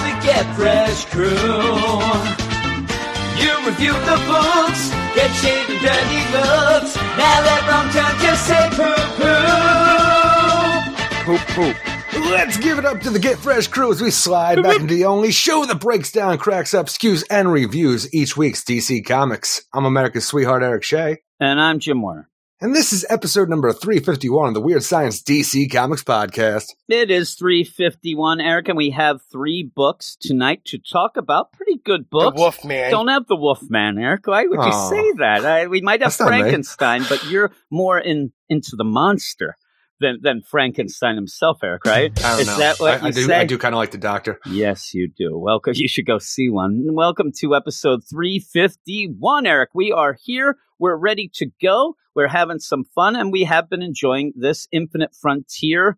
us for the Get Fresh crew. You review the books, get shady dirty looks. Now everyone turn to say poo poo. Poop, poop. Let's give it up to the Get Fresh crew as we slide back into the only show that breaks down, cracks up, skews, and reviews each week's DC Comics. I'm America's sweetheart, Eric Shea. And I'm Jim Warner. And this is episode number 351 of the Weird Science DC Comics podcast. It is 351, Eric, and we have three books tonight to talk about. Pretty good books. The Wolf Man. Don't have the Wolfman, Eric. Why would you say that? I, we might have That's not me. Frankenstein, but you're more in into the monster than than Frankenstein himself, Eric. Right? I don't is know. that what I, you I do, say? I do kind of like the doctor. Yes, you do. Welcome. You should go see one. Welcome to episode 351, Eric. We are here. We're ready to go. We're having some fun, and we have been enjoying this infinite frontier,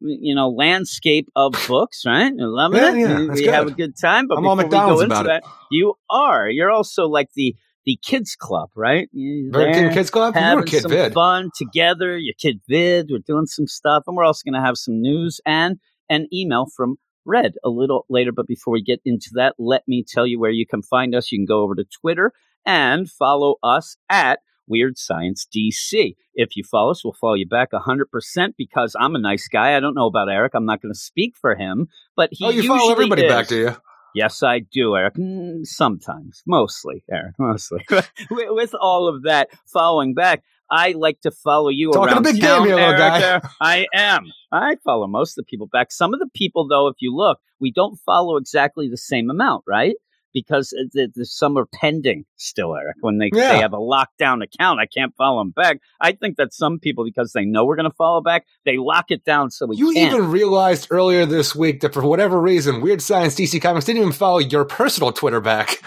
you know, landscape of books, right? You're loving Yeah, it. yeah, we we have a good. good time. But I'm all before we go McDonald's into about it. that, you are. You're also like the the kids club, right? You're Kids Club? You were having Kid some Vid. fun together. Your kid vid. We're doing some stuff, and we're also going to have some news and an email from Red a little later. But before we get into that, let me tell you where you can find us. You can go over to Twitter and follow us at Weird Science DC. If you follow us, we'll follow you back 100% because I'm a nice guy. I don't know about Eric. I'm not going to speak for him, but he Oh, you follow everybody is. back, do you? Yes, I do, Eric. Mm, Sometimes, mostly, Eric, mostly. with, all of that following back, I like to follow you Talking a around big game town, here, little guy. Erica. I am. I follow most of the people back. Some of the people, though, if you look, we don't follow exactly the same amount, right? Because some are pending still, Eric. When they, Yeah. they have a lockdown account, I can't follow them back. I think that some people, because they know we're going to follow back, they lock it down so we You can't. even realized earlier this week that for whatever reason, Weird Science DC Comics didn't even follow your personal Twitter back.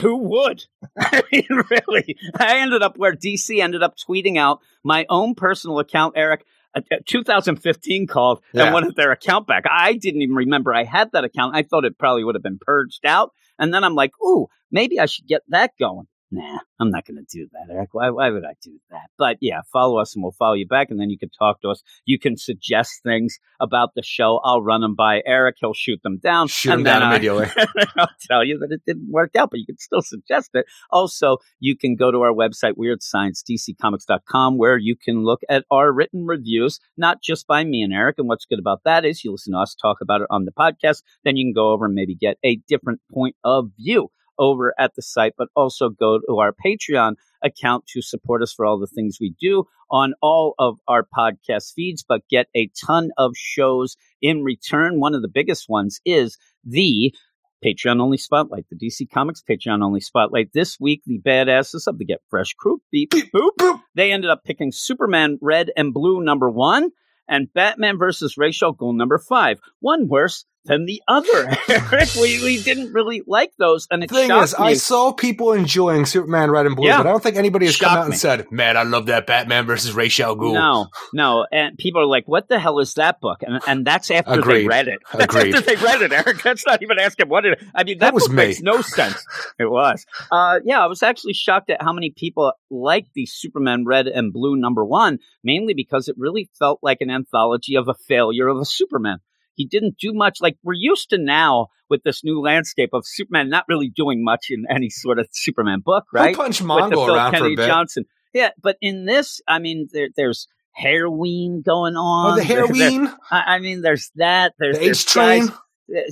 Who would? I mean, really. I ended up where DC ended up tweeting out my own personal account, Eric. A, a 2015 called Yeah. and wanted their account back. I didn't even remember I had that account. I thought it probably would have been purged out. And then I'm like, ooh, maybe I should get that going. Nah, I'm not going to do that, Eric. Why, why would I do that? But yeah, follow us and we'll follow you back. And then you can talk to us. You can suggest things about the show. I'll run them by Eric. He'll shoot them down. Shoot and down then I- immediately. I'll tell you that it didn't work out, but you can still suggest it. Also, you can go to our website, weirdsciencedccomics.com, where you can look at our written reviews, not just by me and Eric. And what's good about that is you listen to us talk about it on the podcast, then you can go over and maybe get a different point of view over at the site, but also go to our Patreon account to support us for all the things we do on all of our podcast feeds, but get a ton of shows in return. One of the biggest ones is the Patreon only spotlight, the DC Comics Patreon only spotlight. This week, the badasses of the Get Fresh crew, beep, beep, boop, boop, they ended up picking Superman Red and Blue number one and Batman versus Ra's al Ghul number five. One worse than the other. Eric, we, we didn't really like those, and it thing is, me. I saw people enjoying Superman Red and Blue, Yeah. but I don't think anybody has come Shocked out and said, "Man, I love that Batman versus Ra's al Ghul." No, no, and people are like, "What the hell is that book?" And and that's after Agreed. they read it. That's Agreed. after they read it, Eric. That's not even asking what it. I mean, that, That was book me. makes no sense. It was. Uh, yeah, I was actually shocked at how many people liked the Superman Red and Blue number one, mainly because it really felt like an anthology of a failure of a Superman. He didn't do much. Like we're used to now with this new landscape of Superman not really doing much in any sort of Superman book, He'll right? punch with the Mongo around for Kennedy a bit. Johnson. Yeah, but in this, I mean, there, there's heroin going on. Oh, the there- I, mean, there's that. There's, the H train. guys,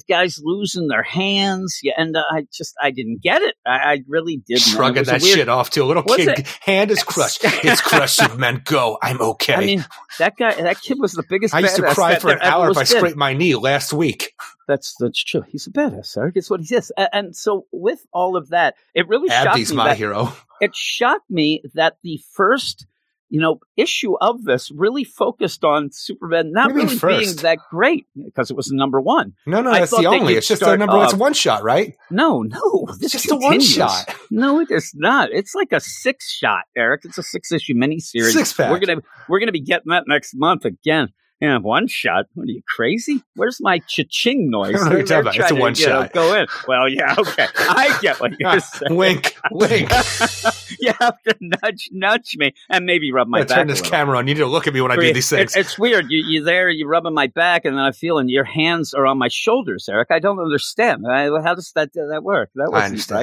guys losing their hands. Yeah, and uh, I just I didn't get it. I, I really didn't. Shrugging that weird- shit off to a little kid. it? Hand is crushed. it's crushed, Superman. Go. I'm okay. I mean, that guy, that kid was the biggest. I used to cry for an hour if I scraped my knee last week. That's that's true. He's a badass, Eric. It's what he is. A- And so, with all of that, it really shocked me my that hero. it shocked me that the first you know issue of this really focused on superman not What do you mean really being that great because it was the number one No, no, I that's the only. It's just a start number. It's a one shot, right? no no it's just a one shot. no it is not it's like a six shot eric it's a six issue miniseries Six pack. we're gonna we're gonna be getting that next month again yeah, one shot. What are you crazy? Where's my cha-ching noise? I don't know what you're They're about. It's a trying to, one you know, shot. Go in. Well, yeah, okay. I get what you're saying. wink, wink. you have to nudge, nudge me, and maybe rub my back. turn this camera on. You need to look at me when I do these things. it- it's weird. You, you're there, you're rubbing my back, and then I feel, and your hands are on my shoulders, Eric. I don't understand. I, how does that that work? That wasn't understand.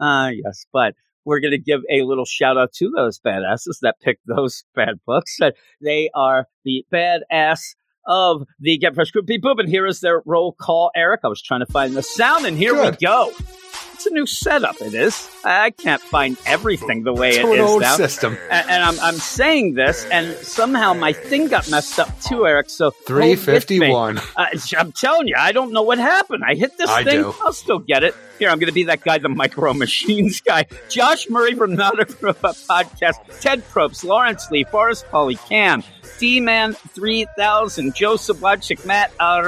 right. Uh, yes, but we're going to give a little shout out to those badasses that picked those bad books. That they are the badass of the Get Fresh Group Beep Boop, and here is their roll call, Eric. I was trying to find the sound, and here Good. we go. It's a new setup. It is. I can't find everything the way it is it an is old now. system. And, and I'm, I'm saying this, and somehow my thing got messed up too, Eric. So with me. 351. Uh, I'm telling you, I don't know what happened. I hit this I thing. do. I'll still get it. Here, I'm going to be that guy, the Micro Machines guy. Josh Murray from Not a Podcast. Ted Probst, Lawrence Lee, Forrest Polly, Cam, D-Man 3000, Joseph Wojcik, Matt uh,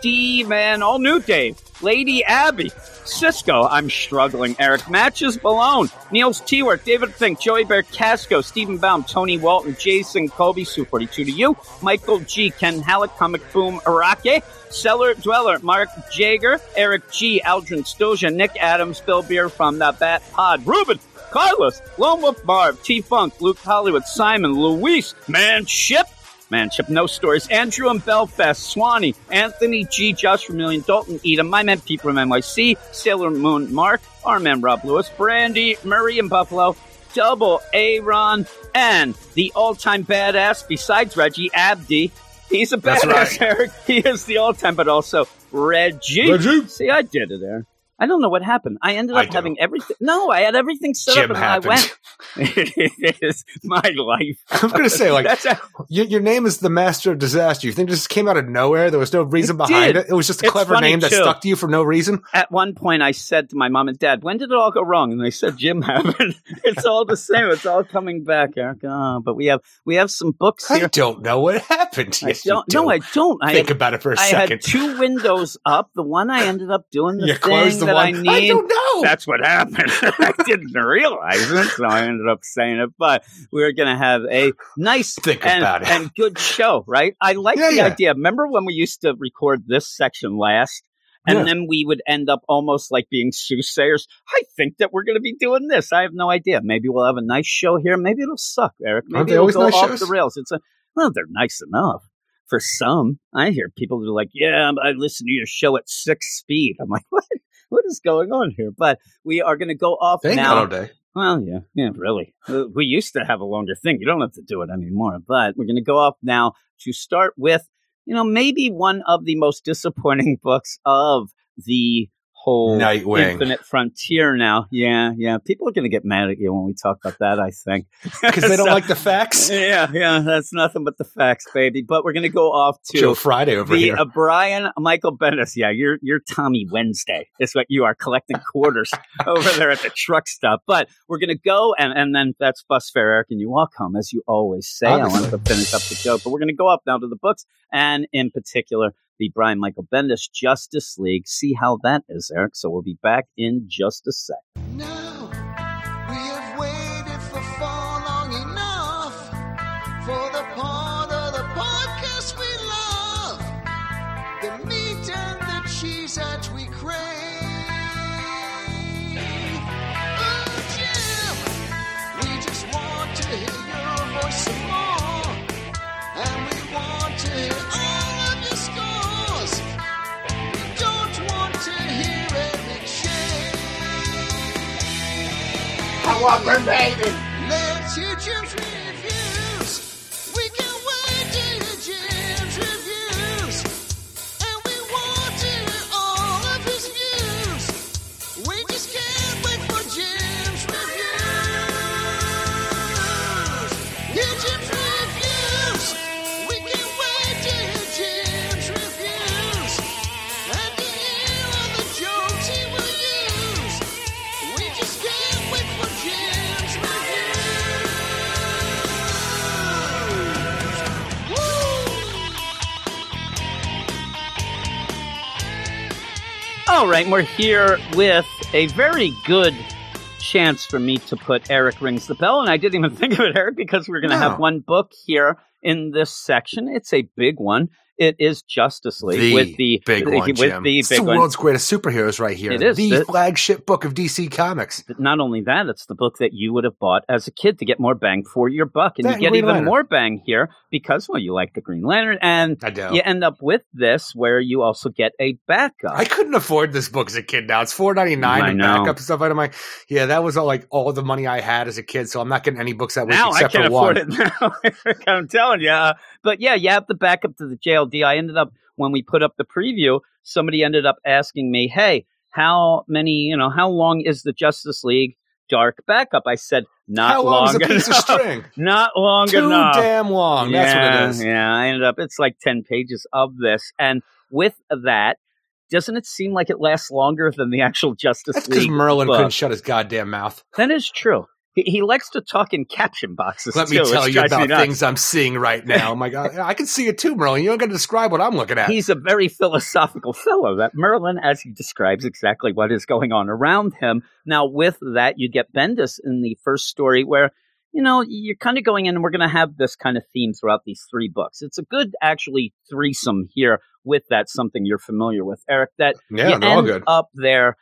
Razor, D-Man, all new Dave, Lady Abby, Cisco, I'm struggling, Eric Matches Balone, Niels T-Work, David Fink, Joey Bear Casco, Stephen Baum, Tony Walton, Jason Kobe, Su42 to you, Michael G, Ken Halleck, Comic Boom, Arake, Cellar Dweller, Mark Jager, Eric G, Aldrin Stoja, Nick Adams, Bill Beer from the Bat Pod, Ruben, Carlos, Lone Wolf Barb, T Funk, Luke Hollywood, Simon, Luis, Manship, Manship, No Stories, Andrew and Belfast, Swanee, Anthony G, Josh Vermillion, Dalton Edom, My Man Pete from NYC, Sailor Moon Mark, our man Rob Lewis, Brandy, Murray in Buffalo, Double Aaron, and the all-time badass besides Reggie, Abdi. He's a That's badass, right. Eric. He is the all-time, but also Reggie. Reggie. See, I did it there. I don't know what happened. I ended up do. having everything. No, I had everything set Jim up, and happened. I went. it is my life. I'm going to say, like, That's a, your, your name is the Master of Disaster. You think this came out of nowhere? There was no reason It behind did. it. It was just a It's clever funny, name that stuck to you for no reason. at one point I said to my mom and dad, "When did it all go wrong?" And they said, "Jim happened." it's all the same. It's all coming back, Eric. Oh, but we have we have some books I don't know what happened. I Yes, don't. do. No, I don't. I think had, about it for a I second. I had two windows up. The one I ended up doing the you thing closed the that. I need. don't know. That's what happened. I didn't realize it, so I ended up saying it. But we're going to have a nice Think and, about it. and good show, right? I like Yeah, the yeah. idea. Remember when we used to record this section last? And Yeah. then we would end up almost like being soothsayers. I think that we're going to be doing this. I have no idea. Maybe we'll have a nice show here. Maybe it'll suck, Eric. Maybe Aren't they it'll always go nice off shows? the rails. It's a well, they're nice enough for some. I hear people who are like, "Yeah, I listen to your show at six speed." I'm like, "What? What is going on here?" But we are going to go off Thank now. God. Well, yeah, yeah, really. Uh, We used to have a longer thing. You don't have to do it anymore. But we're going to go off now to start with, you know, maybe one of the most disappointing books of the whole Nightwing. Infinite Frontier now. Yeah, yeah. People are going to get mad at you when we talk about that, I think. Because they don't So- like the facts. Yeah, yeah. That's nothing but the facts, baby. But we're going to go off to Joe Friday over the here. uh, Brian Michael Bendis. Yeah, you're you're Tommy Wednesday. Is what you are collecting quarters over there at the truck stop. But we're gonna go and and then that's bus fare, Eric, and you walk home as you always say. I Obviously. wanted to finish up the joke, but we're gonna go up now to the books and in particular the Brian Michael Bendis Justice League. See how that is, Eric. So we'll be back in just a sec. Want baby. Let's All right, we're here with a very good chance for me to put Eric Rings the Bell. And I didn't even think of it, Eric, because we're going to No. have one book here in this section. It's a big one. It is Justice League The with the big the- one, with Jim. the it's the big one. world's greatest superheroes right here. It is. the The- flagship book of DC Comics. Not only that, it's the book that you would have bought as a kid to get more bang for your buck, and That you get Green even Lantern. more bang here because well, you like the Green Lantern, and I do. you end up with this where you also get a backup. I couldn't afford this book as a kid. Now it's four ninety nine I and know. backup and stuff. And I'm like, yeah, that was all like all the money I had as a kid. So I'm not getting any books that week now I can't for one. afford it now. I'm telling you. Uh, but yeah, you have the backup to the JLD. I ended up when we put up the preview, somebody ended up asking me, "Hey, how many? You know, how long is the Justice League Dark backup?" I said, "Not How long is a piece of enough. string? Not long Too enough." damn long. That's what it is. Yeah, I ended up. It's like ten pages of this, and with that, doesn't it seem like it lasts longer than the actual Justice That's because Merlin book? couldn't shut his goddamn mouth. That is true. He, he likes to talk in caption boxes. Let me too, tell you about things I'm seeing right now. Oh my god, I can see it too, Merlin. You don't got to describe what I'm looking at. He's a very philosophical fellow. That Merlin, as he describes exactly what is going on around him. Now, with that, you get Bendis in the first story where you know you're kind of going in, and we're going to have this kind of theme throughout these three books. It's a good, actually, threesome here with that. Something you're familiar with, Eric. That yeah, you they're all good. up there.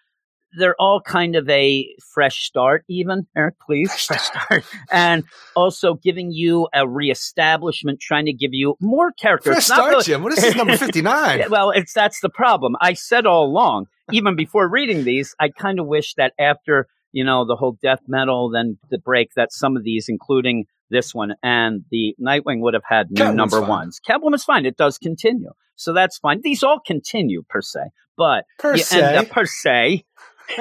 They're all kind of a fresh start, even Eric, please, fresh start, and also giving you a reestablishment, trying to give you more characters. Fresh start, really- Jim. What is this number fifty nine? well, it's that's the problem. I said all along, even before reading these, I kind of wish that after you know the whole death metal, then the break, that some of these, including this one and the Nightwing, would have had new Catwoman's number fine. ones. Catwoman's fine; it does continue, so that's fine. These all continue per se, but Per se. end up per se.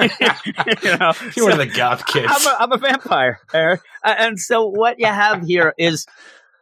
you know, You're one of the goth kids. I'm a, I'm a vampire, Eric. Uh, and so what you have here is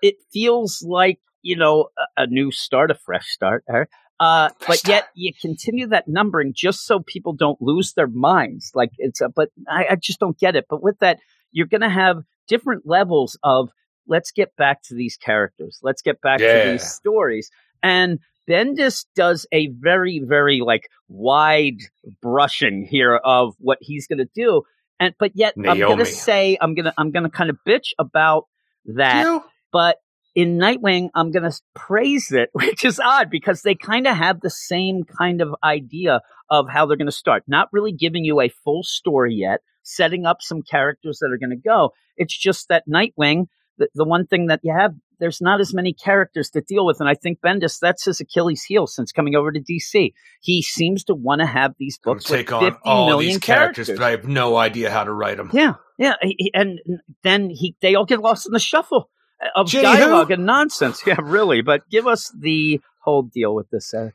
it feels like, you know, a, a new start, a fresh start, Eric. Uh, but yet you continue that numbering just so people don't lose their minds. Like it's a, but I, I just don't get it. But with that, you're going to have different levels of let's get back to these characters. Let's get back Yeah. to these stories. And Bendis does a very, very like wide brushing here of what he's going to do. And but yet I'm going to say I'm going to I'm going to kind of bitch about that. You? But in Nightwing, I'm going to praise it, which is odd because they kind of have the same kind of idea of how they're going to start. Not really giving you a full story yet, setting up some characters that are going to go. It's just that Nightwing, the, the one thing that you have, there's not as many characters to deal with. And I think Bendis, that's his Achilles heel since coming over to DC. He seems to want to have these books with take 50 on all million these characters, but I have no idea how to write them. yeah, yeah, and then he they all get lost in the shuffle of Jenny dialogue who? and nonsense. Yeah, really. But give us the whole deal with this. Uh,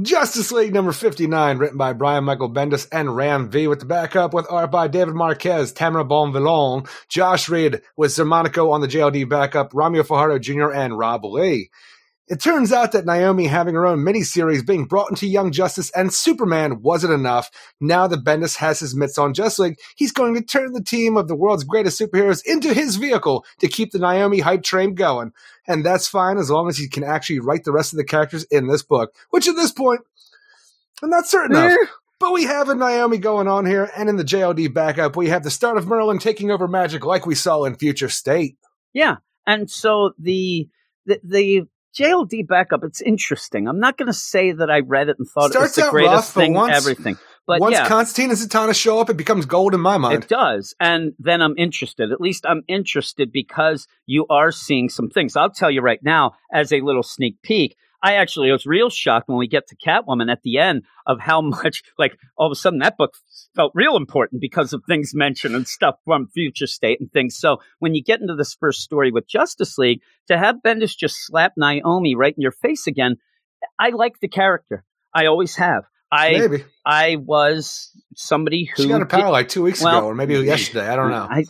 Justice League number 59, written by Brian Michael Bendis and Ram V, with the backup with art by David Marquez, Tamara Bonvillain, Josh Reed with Xermanico on the JLD backup, Ramiro Fajardo Jr., and Rob Leigh. It turns out that Naomi having her own miniseries being brought into Young Justice and Superman wasn't enough. Now that Bendis has his mitts on Justice League, he's going to turn the team of the world's greatest superheroes into his vehicle to keep the Naomi hype train going. And that's fine as long as he can actually write the rest of the characters in this book, which at this point, I'm not certain of. But we have a Naomi going on here, and in the JLD backup, we have the start of Merlin taking over magic like we saw in Future State. yeah, and so the the, the JLD backup. It's interesting. I'm not going to say that I read it and thought Starts it was the greatest rough, thing, once- everything. But Once yeah, Constantine and Zatanna show up, it becomes gold in my mind. It does. And then I'm interested. At least I'm interested because you are seeing some things. I'll tell you right now, as a little sneak peek, I actually was real shocked when we get to Catwoman at the end of how much, like, all of a sudden that book felt real important because of things mentioned and stuff from Future State and things. So when you get into this first story with Justice League, to have Bendis just slap Naomi right in your face again, I like the character. I always have. I Maybe. I was somebody who She got did- power like two weeks well, ago, or maybe yesterday. I don't know. I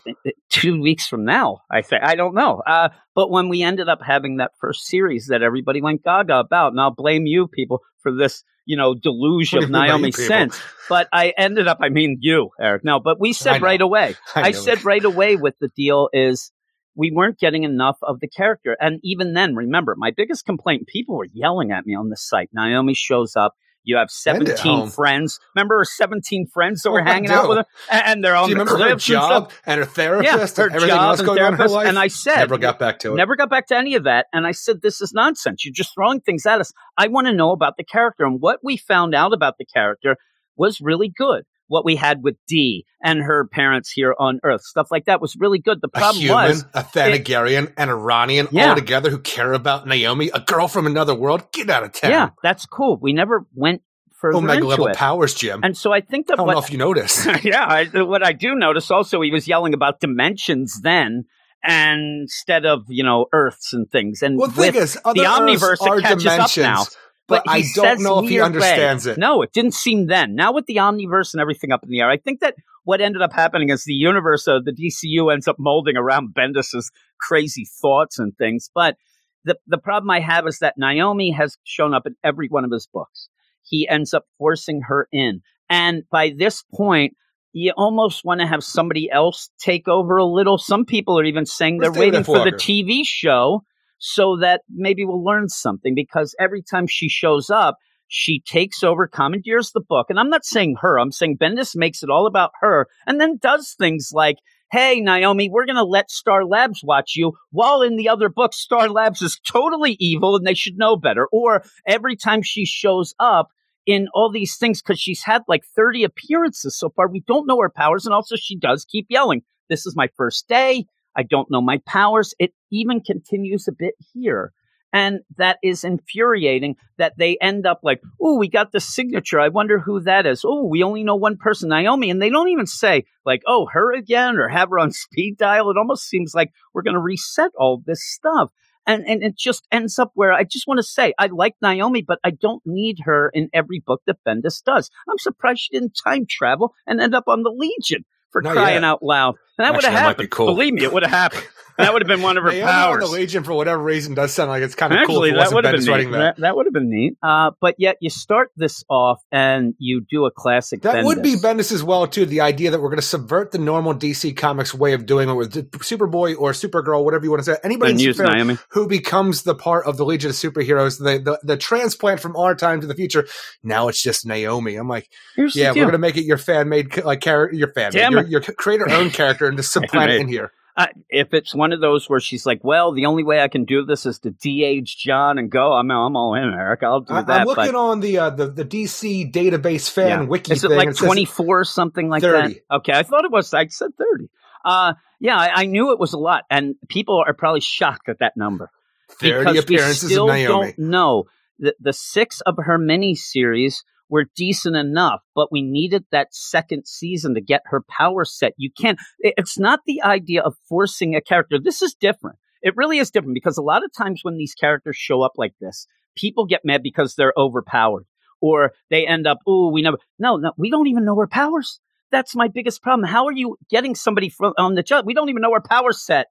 two weeks from now, I think I don't know. Uh, but when we ended up having that first series that everybody went gaga about, and I'll blame you people for this, you know, deluge of you mean by you Naomi sense. But I ended up, I mean, you, Eric. No, but we said right away. I I said right away with the deal is we weren't getting enough of the character. And even then, remember, my biggest complaint, people were yelling at me on the site. Naomi shows up You have 17 friends. Remember her 17 friends that oh were Oh, hanging out with her? And they're on Do you the remember her cliffs and stuff. job and her therapist Yeah, her and everything job else and going on in her life? And I said, never got back to it. Never got back to any of that. And I said, this is nonsense. You're just throwing things at us. I want to know about the character. And what we found out about the character was really good. What we had with Dee and her parents here on Earth, stuff like that was really good. The a problem human, was, a Thanagarian, and a Rannian Yeah. all together who care about Naomi, a girl from another world. Get out of town. yeah, that's cool. We never went further oh, Omega into level it. powers, Jim. And so I think that I don't what, know if you noticed. yeah, I, what I do notice also, he was yelling about dimensions then, and instead of you know Earths and things. And well, the thing is, the omniverse, are dimensions, up now. But, I don't know if he understands way. it. No, it didn't seem then. Now with the omniverse and everything up in the air, I think that what ended up happening is the universe of the DCU ends up molding around Bendis's crazy thoughts and things. But the the problem I have is that Naomi has shown up in every one of his books. He ends up forcing her in, and by this point. You almost want to have somebody else take over a little. Some people are even saying they're waiting for the TV show so that maybe we'll learn something because every time she shows up, she takes over, commandeers the book. And I'm not saying her, I'm saying Bendis makes it all about her and then does things like, Hey, Naomi, we're going to let Star Labs watch you. While in the other book, Star Labs is totally evil and they should know better. Or every time she shows up in all these things, because she's had like 30 appearances so far, we don't know her powers. And also, she does keep yelling, This is my first day. I don't know my powers. It even continues a bit here. And that is infuriating that they end up like, oh, we got the signature. I wonder who that is. Oh, we only know one person, Naomi. And they don't even say, like, oh, her again or have her on speed dial. It almost seems like we're going to reset all this stuff. And, and it just ends up where I just want to say, I like Naomi, but I don't need her in every book that Bendis does. I'm surprised she didn't time travel and end up on the Legion for Not crying yet. out loud. And that would have Actually, might be happened. cool. Believe me, it would have happened. That would have been one of her Naomi on powers. the Legion, for whatever reason, does sound like it's kind of cool. Actually, If that would have been neat. that. That, that would have been neat. Uh, but yet you start this off and you do a classic. That would be Bendis. Bendis as well, too. The idea that we're going to subvert the normal DC Comics way of doing it with Superboy or Supergirl, whatever you want to say. Anybody And in use Superhero who becomes the part of the Legion of Superheroes, the, the the transplant from our time to the future. Now it's just Naomi. I'm like, Here's yeah, we're going to make it your fan made like character, your fan, your, your creator own character, and just supplant it in here. Uh, if it's one of those where she's like, "Well, the only way I can do this is to de-age John and go," I'm I'm all in, Eric. I'll do I, that. I'm looking on the uh, the the DC database fan yeah. wiki. Is it thing. like 24 or something like 30. that? Okay, I thought it was. I said 30. Uh, yeah, I, I knew it was a lot, and people are probably shocked at that number. 30 because we still of Naomi. don't know the the six of her miniseries were decent enough, but we needed that second season to get her power set. You can't. It's not the idea of forcing a character. This is different. It really is different because a lot of times when these characters show up like this, people get mad because they're overpowered or they end up, oh, we never. No, no, we don't even know her powers. That's my biggest problem. How are you getting somebody from on the job? We don't even know her power set.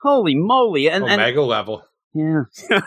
Holy moly! And, oh, and Omega level. Yeah,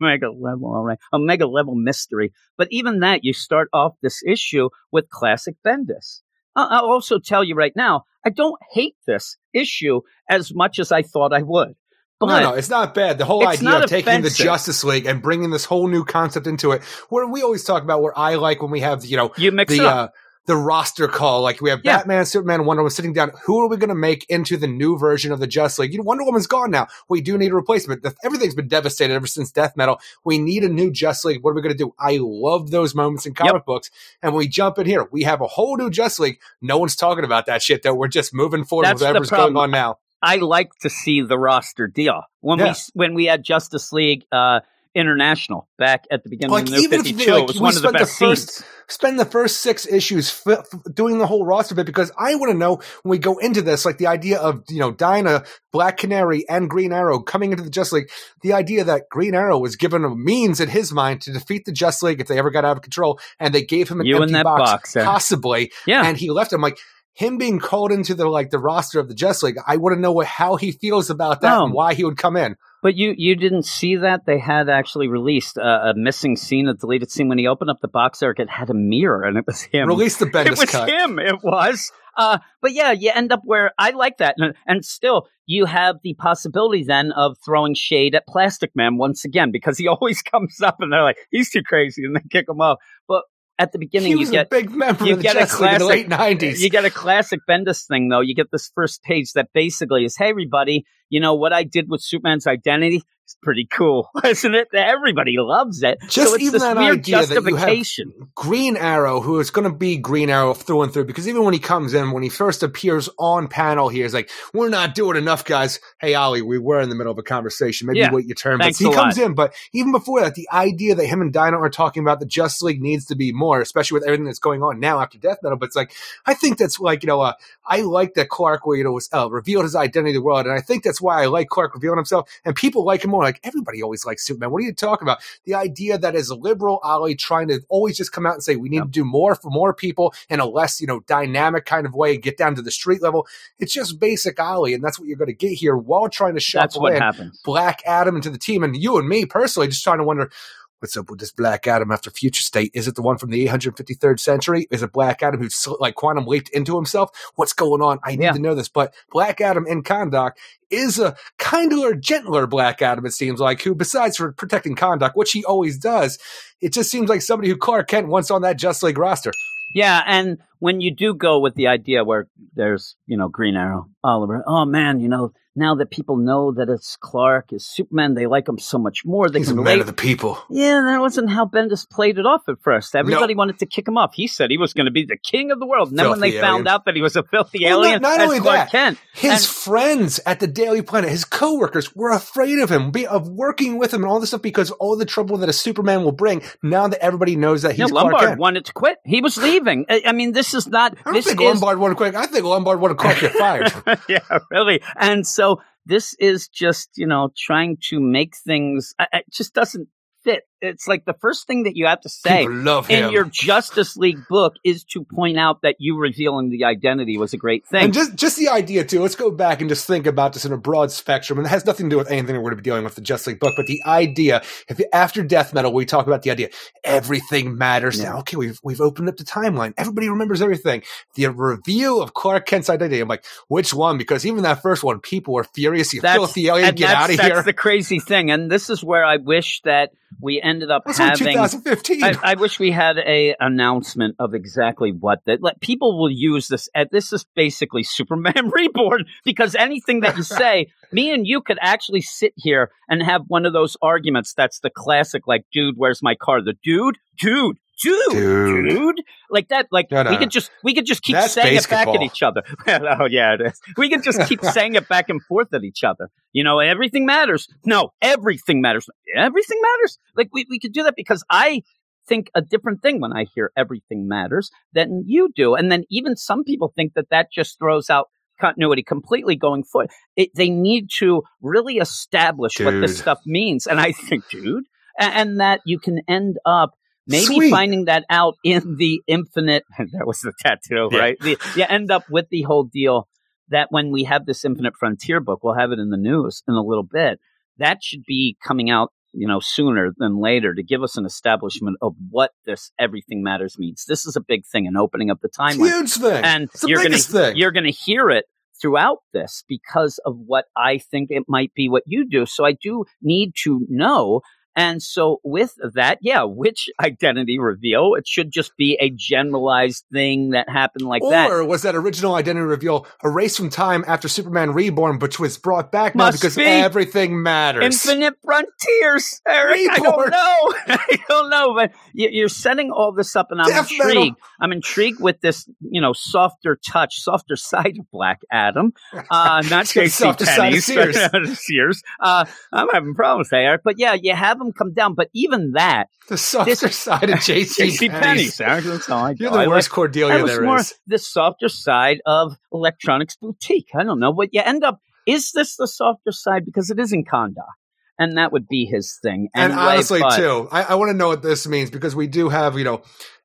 omega level, all right, omega level mystery. But even that, you start off this issue with classic Bendis. I'll also tell you right now, I don't hate this issue as much as I thought I would. But no, no, it's not bad. The whole idea of taking offensive. the Justice League and bringing this whole new concept into it, where we always talk about where I like when we have, you know, you mix the up. uh, the roster call. Like we have Yeah. Batman, Superman, Wonder Woman sitting down. Who are we going to make into the new version of the Justice League? You know, Wonder Woman's gone now. We do need a replacement. Everything's been devastated ever since Death Metal. We need a new Justice League. What are we going to do? I love those moments in comic books. And when we jump in here, we have a whole new Justice League. No one's talking about that shit though. We're just moving forward That's with whatever's going on now. I like to see the roster deal when Yeah. we when we had Justice League uh, International back at the beginning Like of the New even if Fifty they, like, it was we one of the spent best the first scenes. spend the first six issues f- f- doing the whole roster bit because I want to know when we go into this, like the idea of you know Dinah, Black Canary, and Green Arrow coming into the Justice League. The idea that Green Arrow was given a means in his mind to defeat the Justice League if they ever got out of control, and they gave him an You empty that box, box, possibly, Yeah, and he left him like. Him being called into the like the roster of the Justice League, I want to know what, how he feels about that Oh. and why he would come in. But you you didn't see that they had actually released a, a missing scene, a deleted scene when he opened up the box. Eric, it had a mirror, and it was him. Release the Bendis it was cut. him. It was. Uh, but yeah, you end up where I like that, and, and still you have the possibility then of throwing shade at Plastic Man once again because he always comes up, and they're like, he's too crazy, and they kick him off. But at the beginning you get a big member you of the get a Justice League in the classic- late nineties. you get a classic Bendis thing though. You get this first page that basically is, "Hey everybody, you know what I did with Superman's identity? It's pretty cool, isn't it? Everybody loves it. Just so it's even that weird idea that you have- Green Arrow, who is going to be Green Arrow through and through, because even when he comes in, when he first appears on panel here, he's like, "We're not doing enough, guys." Hey, Ollie, we were in the middle of a conversation. Maybe Yeah. wait your turn. Thanks but he comes lot. in, but even before that, the idea that him and Dinah are talking about the Justice League needs to be more, especially with everything that's going on now after Death Metal. But it's like, I think that's like, you know, uh, I like that Clark, you know, was uh, revealed his identity to the world, and I think that's why I like Clark revealing himself. And people like him more. Like everybody always likes Superman. What are you talking about? The idea that as a liberal Ollie trying to always just come out and say we need Yep. to do more for more people in a less, you know, dynamic kind of way, get down to the street level. It's just basic Ollie, and that's what you're going to get here while trying to That's shuffle what in happens. Black Adam into the team. And you and me personally just trying to wonder what's up with this Black Adam after Future State? Is it the one from the 853rd century? Is it Black Adam who's like quantum leaped into himself? What's going on? I need Yeah. to know this. But Black Adam in Kahndaq is a kinder, gentler Black Adam, it seems like, who besides for protecting Kahndaq, which he always does, it just seems like somebody who Clark Kent wants on that Just League roster. Yeah, and when you do go with the idea where there's, you know, Green Arrow, Oliver, oh man, you know, now that people know that it's Clark, is Superman, they like him so much more. They He's a man of the people. Yeah, that wasn't how Bendis played it off at first. Everybody wanted to kick him off. He said he was going to be the king of the world. And then when they Filthy found alien. out that he was a filthy Well, not- alien, not as only Clark that, Kent, His And- friends at the Daily Planet, his coworkers, were afraid of him, be, of working with him, and all this stuff because all the trouble that a Superman will bring. Now that everybody knows that he's Clark Lombard Kent. wanted to quit. He was leaving. I, I mean, this is not. I don't this think is Lombard wanted to quit. I think Lombard wanted to Clark get fired. yeah, really. And so this is just, you know, trying to make things, it just doesn't fit. It's like the first thing that you have to say love in your Justice League book is to point out that you revealing the identity was a great thing. And just just the idea too. Let's go back and just think about this in a broad spectrum, and it has nothing to do with anything we're going to be dealing with the Justice League book. But the idea, if after Death Metal, we talk about the idea, everything matters Yeah. now. Okay, we've we've opened up the timeline. Everybody remembers everything. The reveal of Clark Kent's identity. I'm like, which one? Because even that first one, people were furious. You filthy alien, and get out of here. that's the crazy thing. And this is where I wish that we ended up That's having 2015. I, I wish we had a announcement of exactly what that. Like, people will use this. uh, This is basically Superman Reborn because anything that you say, me and you could actually sit here and have one of those arguments. That's the classic, like, dude, where's my car? The dude, dude. Dude, Dude. dude, like that, like No, no, we could just we could just keep That's saying it back at each other. oh yeah, it is. We could just keep saying it back and forth at each other. You know, everything matters. No, everything matters. Everything matters. Like we, we could do that because I think a different thing when I hear everything matters than you do. And then even some people think that that just throws out continuity completely going forward. It, they need to really establish what this stuff means. And I think, dude, and, and that you can end up maybe Sweet. finding that out in the infinite. that was the tattoo, Yeah. right? The, you end up with the whole deal that when we have this infinite frontier book, we'll have it in the news in a little bit. That should be coming out you know, sooner than later to give us an establishment of what this everything matters means. This is a big thing and opening up the timeline. huge thing. And it's you're gonna thing. you're gonna hear it throughout this because of what I think it might be what you do. So I do need to know. And so with that, yeah, which identity reveal? It should just be a generalized thing that happened like that. or was that original identity reveal erased from time after Superman Reborn, which was brought back now because be. everything matters? Infinite frontiers, Eric. I don't know. I don't know, but you- you're setting all this up, and I'm Death metal. intrigued. I'm intrigued with this, you know, softer touch, softer side of Black Adam. Uh, not J.C. softer side of Penney's, Sears. Sears. Uh, I'm having problems there, but yeah, you have them come down. But even that, the softer side of J.C. J.C. Penney's. Penney's. That's all I You're know. I the like- worst Cordelia that was there more is. the softer side of electronics boutique. I don't know, but you end up. Is this the softer side because it is in Kahndaq, and that would be his thing. And anyway, honestly, but- too, I, I want to know what this means because we do have, you know,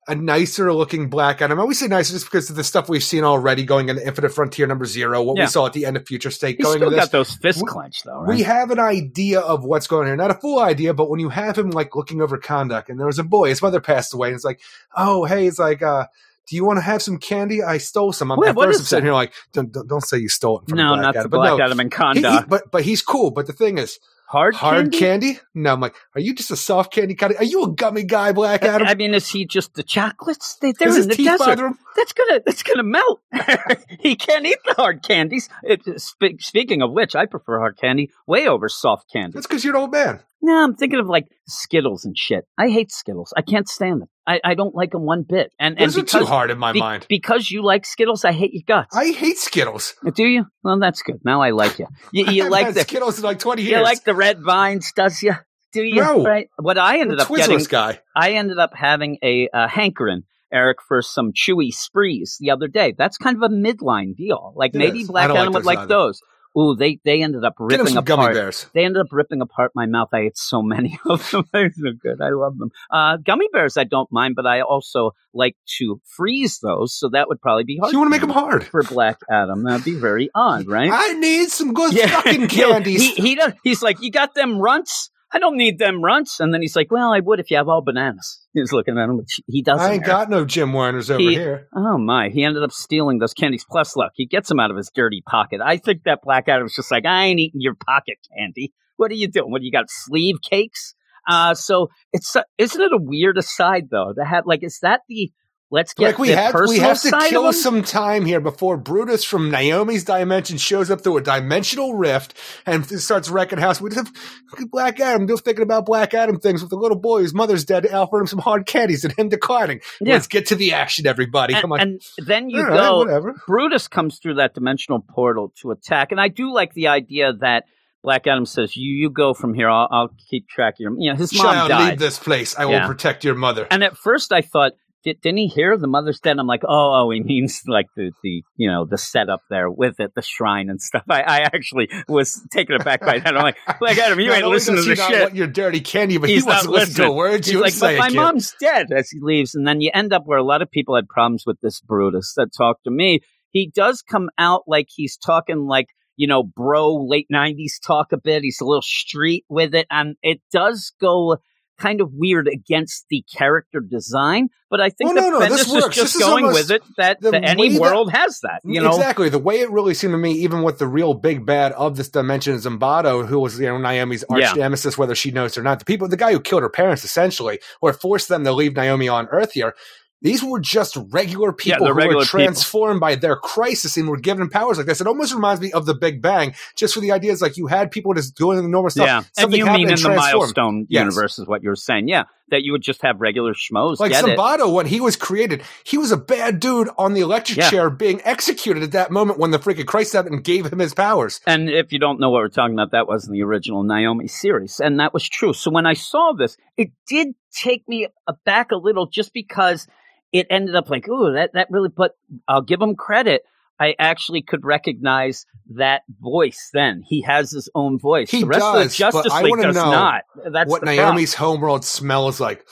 a nicer looking Black Adam. I always say nicer just because of the stuff we've seen already going into Infinite Frontier number zero, what Yeah. we saw at the end of Future State He's going still got those fists We- clenched, though, right? We have an idea of what's going on here. Not a full idea, but when you have him like looking over Kahndaq and there was a boy, his mother passed away, and it's like, oh, hey, it's like, uh, do you want to have some candy? I stole some. I'm, Wait, at what first I'm sitting here like, don't, don't, don't say you stole it from no, Black not Adam. the Black no, Adam and he- he- but but he's cool. But the thing is, Hard, Hard candy? candy? No, I'm like, are you just a soft candy kind of? Are you a gummy guy, Black Adam? I mean, is he just the chocolates? They, they're Does in the desert. That's gonna that's gonna melt. he can't eat the hard candies. It, spe- speaking of which, I prefer hard candy way over soft candy. That's because you're an old man. No, I'm thinking of like Skittles and shit. I hate Skittles. I can't stand them. I, I don't like them one bit. And and Those are too hard in my be- mind. because you like Skittles, I hate your guts. I hate Skittles. Do you? Well, that's good. Now I like you. You, you like the Skittles in like 20 years. you like the red vines, does you? Do you? No. Right. What I ended up getting Twizzlers guy. I ended up having a uh, hankering, Eric, for some chewy sprees the other day. That's kind of a midline deal. Like It maybe is. Black Adam like would like those those. Ooh, they they ended up ripping apart. gummy bears. They ended up ripping apart my mouth. I ate so many of them. They're so good. I love them. Uh, gummy bears, I don't mind, but I also like to freeze those, so that would probably be So hard. you want to make them hard? for Black Adam? That'd be very odd, right? I need some good fucking candies. He, he does, he's like, you got them runts? I don't need them runts. And then he's like, well, I would if you have all bananas. He's looking at him. He doesn't. I ain't got no Jim Warners over He- here. Oh my! He ended up stealing those candies. Plus, look, he gets them out of his dirty pocket. I think that Black Adam's just like, I ain't eating your pocket candy. What are you doing? What do you got? Sleeve cakes? Uh, so it's uh, isn't it a weird aside though to have like is that the let's get Like we the have, we have to side kill some time here before Brutus from Naomi's dimension shows up through a dimensional rift and starts wrecking house. We just have Black Adam, just thinking about Black Adam things with the little boy whose mother's dead, offering him some hard candies and him declining. Yeah. Let's get to the action, everybody. And, Come on, and then you All right, go. whatever. Brutus comes through that dimensional portal to attack, and I do like the idea that Black Adam says, "You you go from here. I'll, I'll keep track of your." You know, his mom Child, died. leave this place. I Yeah. will protect your mother. And at first, I thought, did, didn't he hear the mother's dead? I'm like, oh, oh, he means like the, the you know the setup there with it, the shrine and stuff. I, I actually was taken aback by that. I'm like, oh Black Adam, you Not ain't listening to the shit. want your dirty candy, but He's he wants not to listen to listening. words He's you like, but my kid. mom's dead as he leaves, and then you end up where a lot of people had problems with this Brutus that talked to me. He does come out like he's talking like you know, bro, late '90s talk a bit. He's a little street with it, and it does go kind of weird against the character design. But I think Oh, that no, no, Bendis is just This is going with it that, the that any that- world has that. You know, exactly the way it really seemed to me, even with the real big bad of this dimension, Zumbado, who was you know Naomi's arch Yeah. nemesis, whether she knows or not, the people, the guy who killed her parents, essentially, or forced them to leave Naomi on Earth here. These were just regular people they're who regular were people. transformed by their crisis and were given powers like this. It almost reminds me of the Big Bang, just for the ideas like you had people just doing the normal stuff. yeah. And you mean in the milestone Yes. universe is what you're saying? Yeah, that you would just have regular schmoes. Like. Zumbado, when he was created, he was a bad dude on the electric Yeah. chair being executed at that moment when the freaking Christ happened and gave him his powers. And if you don't know what we're talking about, that was in the original Naomi series. And that was true. So when I saw this, it did take me back a little just because it ended up like, ooh, that, that really, but I'll give him credit. I actually could recognize that voice then. He has his own voice. He the rest does, of the Justice but I League does know not. That's what Naomi's problem. Homeworld smells like.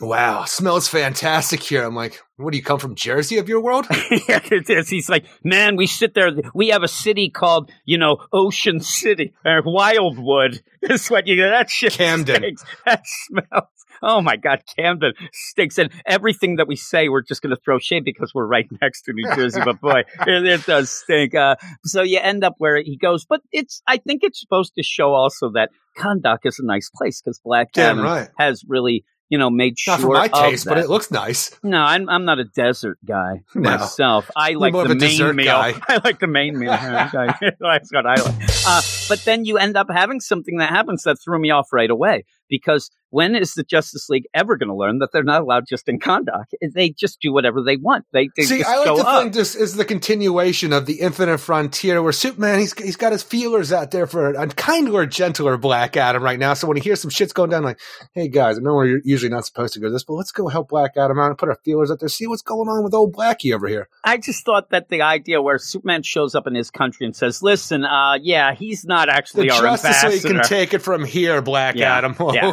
Wow, smells fantastic here. I'm like, what do you come from Jersey of your world? yeah, it is. He's like, man, we sit there. We have a city called, you know, Ocean City or Wildwood. Is what you that shit Camden. stinks. That smells. Oh my God, Camden stinks. And everything that we say, we're just going to throw shade because we're right next to New Jersey. But boy, it, it does stink. Uh, so you end up where he goes. But it's, I think it's supposed to show also that Kahndaq is a nice place because Black Damn Adam right. has really, you know, made sure Not for my taste, but it looks nice. No, I'm I'm not a desert guy No. myself. I like the main meal. guy. I like the main meal. That's what I like. Uh, but then you end up having something that happens that threw me off right away because when is the Justice League ever going to learn that they're not allowed just in Kahndaq? They just do whatever they want. They, they See, just I like to up. think this is the continuation of the Infinite Frontier, where Superman he's he's got his feelers out there for a kinder, gentler Black Adam right now. So when he hears some shit's going down, like, hey guys, I know we're usually not supposed to go this, but let's go help Black Adam out and put our feelers out there, see what's going on with old Blackie over here. I just thought that the idea where Superman shows up in his country and says, "Listen, uh, yeah, he's not The actually our Justice League can take it from here, Black Yeah, Adam. yeah.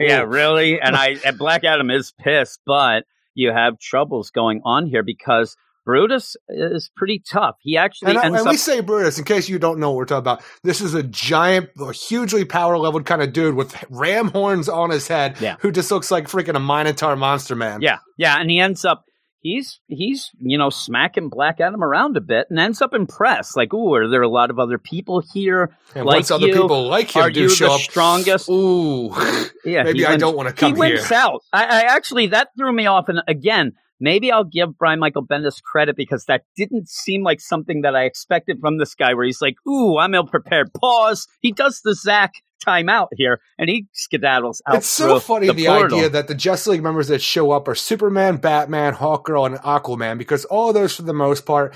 Yeah, really. And I and Black Adam is pissed, but you have troubles going on here because Brutus is pretty tough. He actually And, I, and up we say Brutus, in case you don't know what we're talking about, this is a giant, hugely power leveled kind of dude with ram horns on his head Yeah. who just looks like freaking a Minotaur monster man. Yeah, yeah, and he ends up he's he's you know smacking Black Adam around a bit and ends up impressed. Like, ooh, are there a lot of other people here? And like once other you? people like him Are do you show the up, strongest? ooh, Yeah, maybe I wins- don't want to come he here. He wins out. I, I actually that threw me off, and again, maybe I'll give Brian Michael Bendis credit because that didn't seem like something that I expected from this guy. Where he's like, "Ooh, I'm ill prepared." Pause. He does the Zach timeout here, and he skedaddles out. It's so funny the, portal. idea that the Justice League members that show up are Superman, Batman, Hawkgirl, and Aquaman because all of those, for the most part,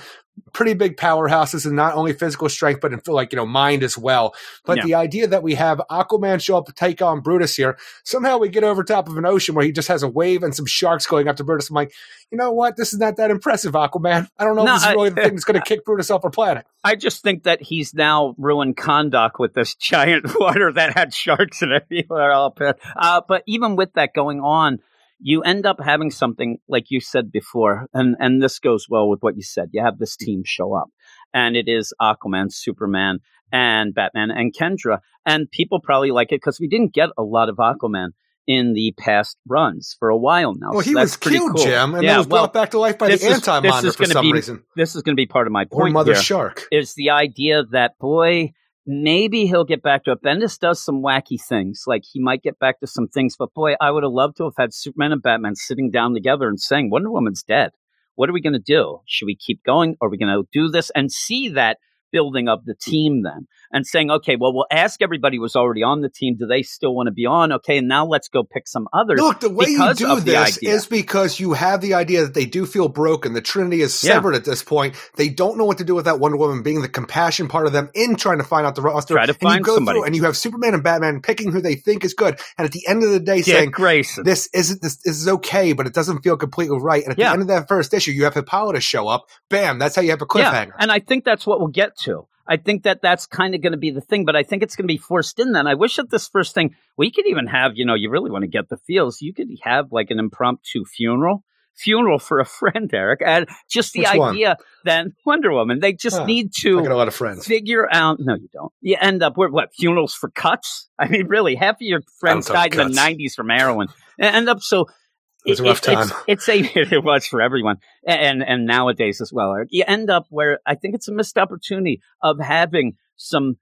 pretty big powerhouses and not only physical strength but in like you know mind as well. But Yeah. the idea that we have Aquaman show up to take on Brutus here, somehow we get over top of an ocean where he just has a wave and some sharks going after Brutus. I'm like, you know what? This is not that impressive, Aquaman. I don't know No, if this is really the thing that's going to kick Brutus off our planet. I just think that he's now ruined Kahndaq with this giant water that had sharks in it. everywhere up there. Uh, but even with that going on, you end up having something like you said before, and and this goes well with what you said. You have this team show up, and it is Aquaman, Superman, and Batman and Kendra, and people probably like it because we didn't get a lot of Aquaman in the past runs for a while now. Well, So he that's was killed, cool. Jim, and yeah, then was well, brought back to life by the anti-monitor for some be- reason. This is going to be part of my point. Or Mother Shark. is the idea that boy maybe he'll get back to it. Bendis does some wacky things like he might get back to some things but boy i would have loved to have had superman and batman sitting down together and saying wonder woman's dead. What are we going to do? Should we keep going? Are we going to do this? And see that building of the team then and saying okay well we'll ask everybody who's already on the team do they still want to be on okay and now let's go pick some others Look, the way you do this is because you have the idea that they do feel broken. The Trinity is Yeah. severed at this point. They don't know what to do with that Wonder Woman being the compassion part of them in trying to find out the roster. Try to and you find go somebody. through and you have Superman and Batman picking who they think is good. And at the end of the day, Dick saying grayson this isn't this, this is okay, but it doesn't feel completely right. And at Yeah. the end of that first issue, you have Hippolyta show up. Bam! That's how you have a cliffhanger. Yeah, and I think that's what we'll get to. I think that that's kind of going to be the thing, but I think it's going to be forced in. Then I wish that this first thing we could even have. You know, you really want to get the feels. You could have like an impromptu funeral, funeral for a friend, Eric, and just the Which one? idea that Wonder Woman. They just Huh. need I got a lot of friends. figure out. No, you don't. You end up with what funerals for cuts. I mean, really, half of your friends died in cuts. the '90s from heroin. End up so. It was a rough time. It's, it's a it was for everyone, and and nowadays as well. You end up where I think it's a missed opportunity of having some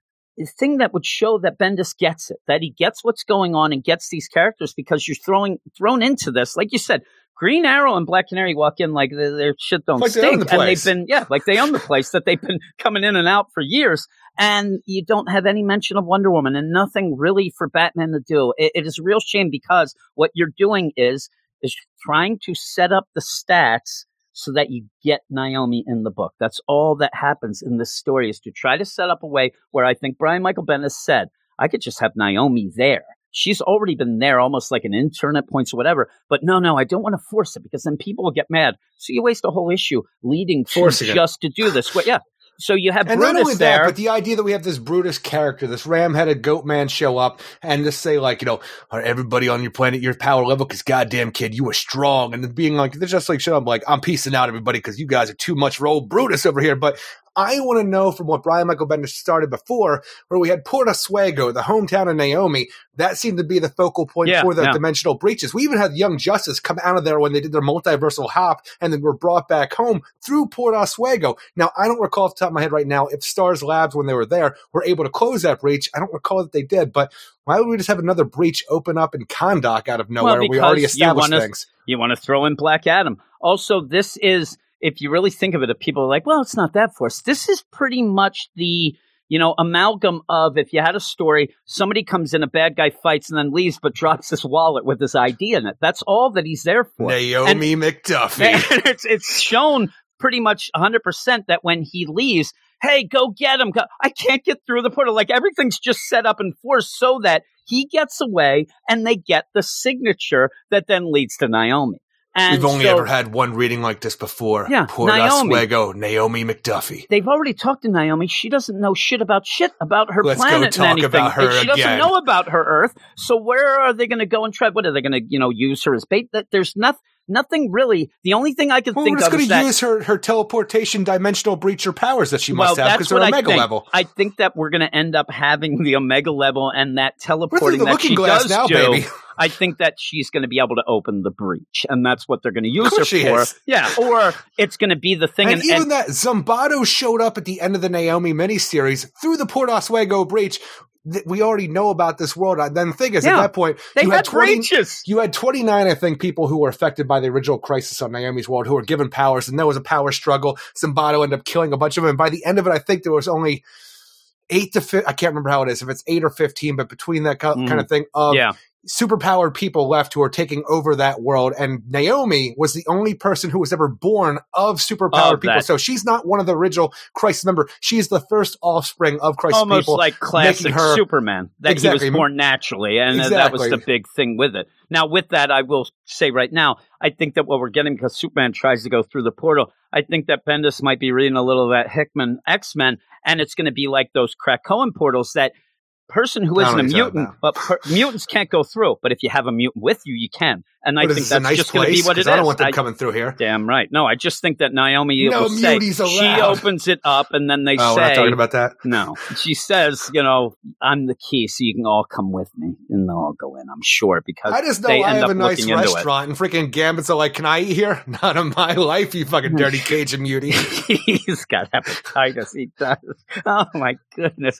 thing that would show that Bendis gets it, that he gets what's going on and gets these characters because you're throwing thrown into this, like you said. Green Arrow and Black Canary walk in like their, their shit don't Like stink, the and they've been yeah, like they own the place that they've been coming in and out for years, and you don't have any mention of Wonder Woman and nothing really for Batman to do. It, it is a real shame because what you're doing is is trying to set up the stats so that you get Naomi in the book. That's all that happens in this story is to try to set up a way where I think Brian Michael Bendis said, I could just have Naomi there. She's already been there almost like an intern at points or whatever. But no, no, I don't want to force it because then people will get mad. So you waste a whole issue leading Forcing it. just to do this. Well, yeah. So you have And not Brutus only there. that, but the idea that we have this Brutus character, this ram-headed goat man show up and just say like, you know, everybody on your planet your power level? Because goddamn kid, you were strong. And then being like, they're just like, shut up, like, I'm piecing out everybody because you guys are too much for old Brutus over here. But I want to know from what Brian Michael Bendis started before, where we had Port Oswego, the hometown of Naomi. That seemed to be the focal point Yeah, for the yeah. dimensional breaches. We even had Young Justice come out of there when they did their multiversal hop and then were brought back home through Port Oswego. Now, I don't recall off the top of my head right now if Stars Labs, when they were there, were able to close that breach. I don't recall that they did, but why would we just have another breach open up in Kahndaq out of nowhere? we already because you established wanna- things. You want to throw in Black Adam. Also, this is, if you really think of it, if people are like, well, it's not that forced. This is pretty much the, you know, amalgam of if you had a story, somebody comes in, a bad guy fights and then leaves, but drops his wallet with his ID in it. That's all that he's there for. Naomi McDuffie. And it's it's shown pretty much 100% that when he leaves, hey, go get him. Go. I can't get through the portal. Like everything's just set up and forced so that he gets away and they get the signature that then leads to Naomi. And We've only so ever had one reading like this before. Yeah, Naomi. Oswego, Naomi McDuffie. They've already talked to Naomi. She doesn't know shit about shit about her Let's go planet talk and anything. about her she doesn't know about her Earth. So where are they going to go and try? What are they going to, you know, use her as bait? That there's nothing. Nothing really. The only thing I can Well, think of. we're just going to use her, her teleportation dimensional breacher powers that she must well, have because they're I omega think. level. I think that we're going to end up having the omega level and that teleporting that she does now, do. baby. I think that she's going to be able to open the breach, and that's what they're going to use her for. is. Yeah, or it's going to be the thing. And, And, even and- that Zumbado showed up at the end of the Naomi miniseries through the Port Oswego breach. Th- We already know about this world. And then the thing is, Yeah. at that point, they you had had 20, breaches. you had 29, I think, people who were affected by the original crisis on Naomi's world who were given powers, and there was a power struggle. Zumbado ended up killing a bunch of them. And by the end of it, I think there was only eight to fi- I can't remember how it is, if it's eight or 15, but between that mm. kind of thing of yeah, superpowered people left who are taking over that world. And Naomi was the only person who was ever born of superpowered Of people. So she's not one of the original Christ member. She's the first offspring of Christ almost people. like classic her- Superman that Exactly. he was born naturally, and uh, that was the big thing with it. Now, with that, I will say right now, I think that what we're getting because Superman tries to go through the portal. I think that Bendis might be reading a little of that Hickman X Men, and it's going to be like those Krakoan portals that person who isn't a mutant, but per- mutants can't go through. But if you have a mutant with you, you can, and I What think that's nice just going to be what it is. I don't want them I- coming through here. Damn right. No, I just think that Naomi No will say she opens it up, and then they Oh, say, we're not talking about that. no. She says, you know, I'm the key, so you can all come with me. And they'll all go in, I'm sure, because I just know they I have a nice looking into it. restaurant, and freaking Gambits are like, "Can I eat here?" Not in my life, you fucking dirty Cajun mutie. He's got hepatitis. He does. Oh my goodness.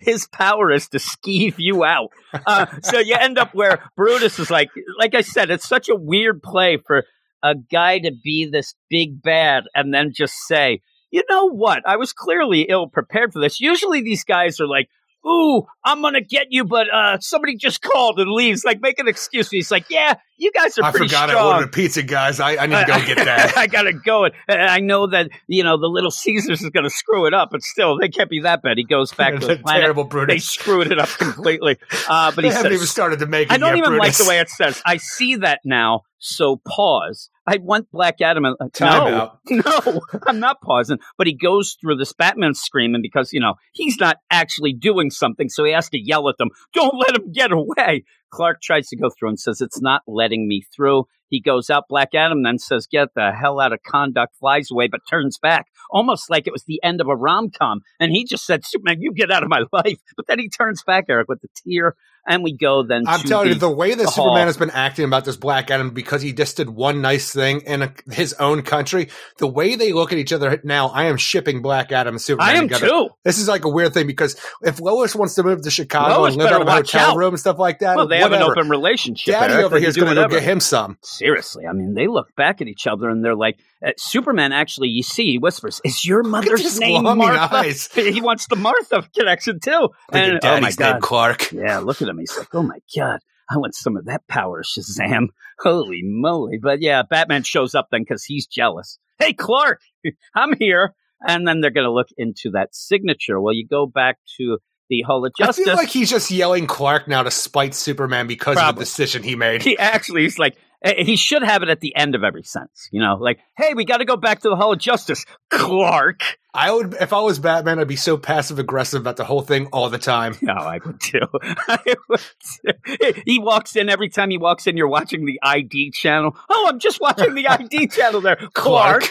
His power is to skeeve you out. Uh, so you end up where Brutus is like, like I said, it's such a weird play for a guy to be this big bad and then just say, you know what? I was clearly ill prepared for this. Usually these guys are like, Ooh, I'm gonna get you, but uh, somebody just called and leaves. Like, make an excuse. He's like, "Yeah, you guys are I forgot I strong." ordered a pizza, guys. I, I need to go get that. I gotta go. And and I know that you know the Little Caesars is gonna screw it up, but still, they can't be that bad. He goes back to the planet. terrible They screwed it up completely. Uh, but They he haven't even started to make I don't yet, even like the way it says. I see that now. So pause. I want Black Adam. uh, Time no, out. no, I'm not pausing. But he goes through this Batman screaming because you know he's not actually doing something, so he has to yell at them. Don't let him get away. Clark tries to go through and says it's not letting me through. He goes out. Black Adam then says, "Get the hell out of Kahndaq." Flies away, but turns back, almost like it was the end of a rom com. And he just said, "Superman, you get out of my life." But then he turns back, Eric, with the tear, and we go then. I'm telling the, you, the way that Superman hall. has been acting about this Black Adam because he just did one nice thing in a, his own country, the way they look at each other now, I am shipping Black Adam and Superman I am together. too. This is like a weird thing because if Lois wants to move to Chicago Lois and live out of a hotel out. room and stuff like that, Well, they have an open relationship. Daddy Eric. over here is going to go get him some. Seriously, I mean, they look back at each other and they're like, uh, Superman actually, you see, he whispers, Is your mother's name Martha? eyes. He wants the Martha connection too. And, oh my God. Clark. Yeah, look at him. He's like, Oh my God, I want some of that power, Shazam. Holy moly. But yeah, Batman shows up then because he's jealous. Hey, Clark, I'm here. And then they're going to look into that signature. Well, you go back to the Hall of I feel like he's just yelling Clark now to spite Superman because of the decision he made. he actually is like he should have it at the end of every sentence you know like hey we got to go back to the hall of justice. Clark. I would, if I was Batman, I'd be so passive aggressive about the whole thing all the time. no i would too. I would too. he walks in every time he walks in you're watching the id channel. Oh i'm just watching the id channel there. Clark, Clark.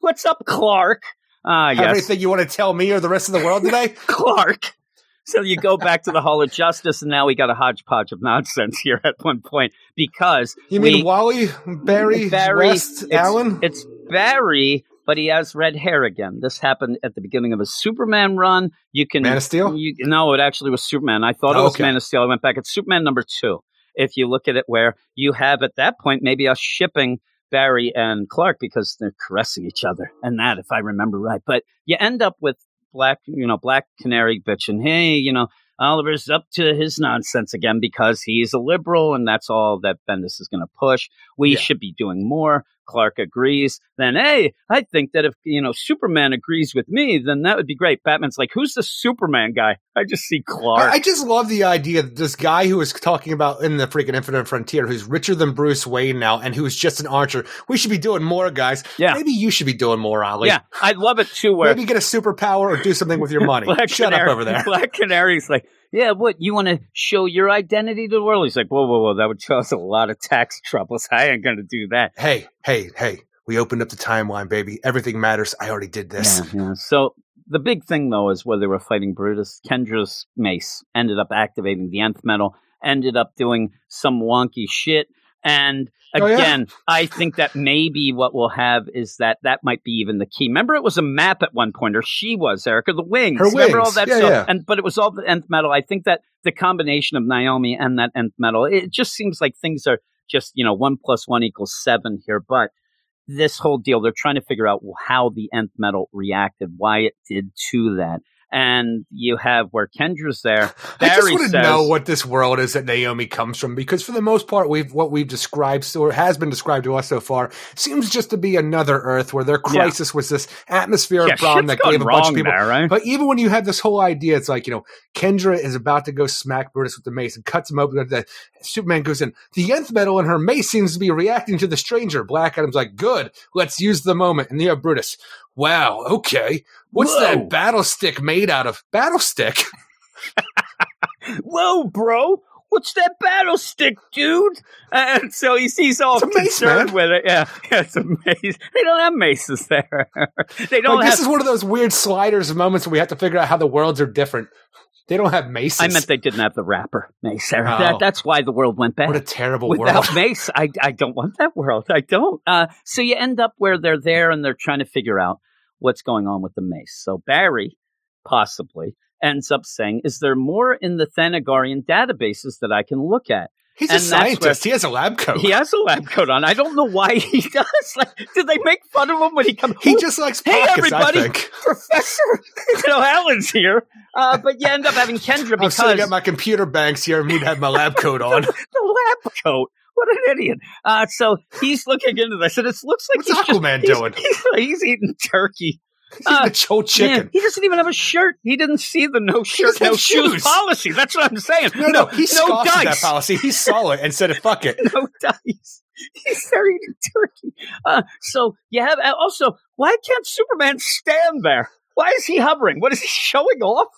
what's up clark? Ah yes. anything you want to tell me or the rest of the world today? clark so you go back to the hall of justice and now we got a hodgepodge of nonsense here at one point because You we- mean Wally, Barry, Barry, West, it's, Allen? It's Barry, but he has red hair again. This happened at the beginning of a Superman run. You can Man of Steel? You, no, it actually was Superman. I thought it Oh, was okay. Man of Steel. I went back. It's Superman number two. If you look at it, where you have at that point maybe us shipping Barry and Clark because they're caressing each other, and that, if I remember right. But you end up with Black, you know, Black Canary bitching, hey, you know, Oliver's up to his nonsense again because he's a liberal and that's all that Bendis is going to push. We Yeah. should be doing more. Clark agrees. Then, hey, I think that if, you know, Superman agrees with me, then that would be great. Batman's like, who's the Superman guy? I just see Clark. I, I just love the idea that this guy who is talking about in the freaking Infinite Frontier, who's richer than Bruce Wayne now, and who's just an archer. We should be doing more, guys. Yeah. Maybe you should be doing more, Ollie. yeah, I'd love it too. Where Maybe get a superpower or do something with your money. Shut Canary, up over there. Black Canary's like, yeah, what you want to show your identity to the world? He's like, whoa, whoa, whoa, that would cause a lot of tax troubles. I ain't gonna do that. Hey, hey, hey. We opened up the timeline, baby. Everything matters. I already did this. Yeah, yeah. So the big thing though is where they were fighting Brutus, Kendra's mace ended up activating the nth metal, ended up doing some wonky shit. And Oh, yeah? again, I think that maybe what we'll have is that that might be even the key. Remember, it was a map at one point, or she was Erica, the wings. Her Remember all that Yeah, stuff? yeah. And but it was all the nth metal. I think that the combination of Naomi and that nth metal, it just seems like things are just you know one plus one equals seven here. But this whole deal, they're trying to figure out how the nth metal reacted, why it did to that. And you have where Kendra's there. I just Barry want to says- know what this world is that Naomi comes from, because for the most part, we've what we've described or has been described to us so far seems just to be another Earth where their Yeah. crisis was this atmospheric Yeah, problem that gave a bunch of people. there, right? But even when you have this whole idea, it's like you know, Kendra is about to go smack Brutus with the mace and cuts him open. The Superman goes in. The nth metal in her mace seems to be reacting to the stranger. Black Adam's like, "Good, let's use the moment." And you have Brutus. Wow, okay. What's Whoa. that battle stick made out of? Battle stick. Whoa, bro. What's that battle stick, dude? And so he sees all It's mace, concerned with it. Yeah, yeah, it's a mace. They don't have maces there. they don't Like, have. this is one of those weird sliders moments where we have to figure out how the worlds are different. They don't have maces. I meant they didn't have the wrapper mace. Oh. That, that's why the world went bad. what a terrible Without world. mace, I, I don't want that world. I don't. Uh, so you end up where they're there and they're trying to figure out what's going on with the mace. So Barry, possibly, ends up saying, "Is there more in the Thanagarian databases that I can look at?" He's and a scientist. He has a lab coat. He has a lab coat on. I don't know why he does. Like, did they make fun of him when he comes? He just likes Hey, pockets, everybody. I. Professor, you know, Alan's here. Uh, but you end up having Kendra I'm because sitting at my computer banks here and me to have my lab coat on. the lab coat. What an idiot! Uh, so he's looking into this, and it looks like What's he's just- Aquaman he's- doing? He's, he's eating turkey. He's Uh, whole chicken. Man, he doesn't even have a shirt. He didn't see the no shirt, no shoes shoes. policy. That's what I'm saying. no, no, he no at that policy. He saw it and said, "Fuck it." no dice. He's there eating turkey. Uh, so you have uh, also. Why can't Superman stand there? Why is he hovering? What is he showing off?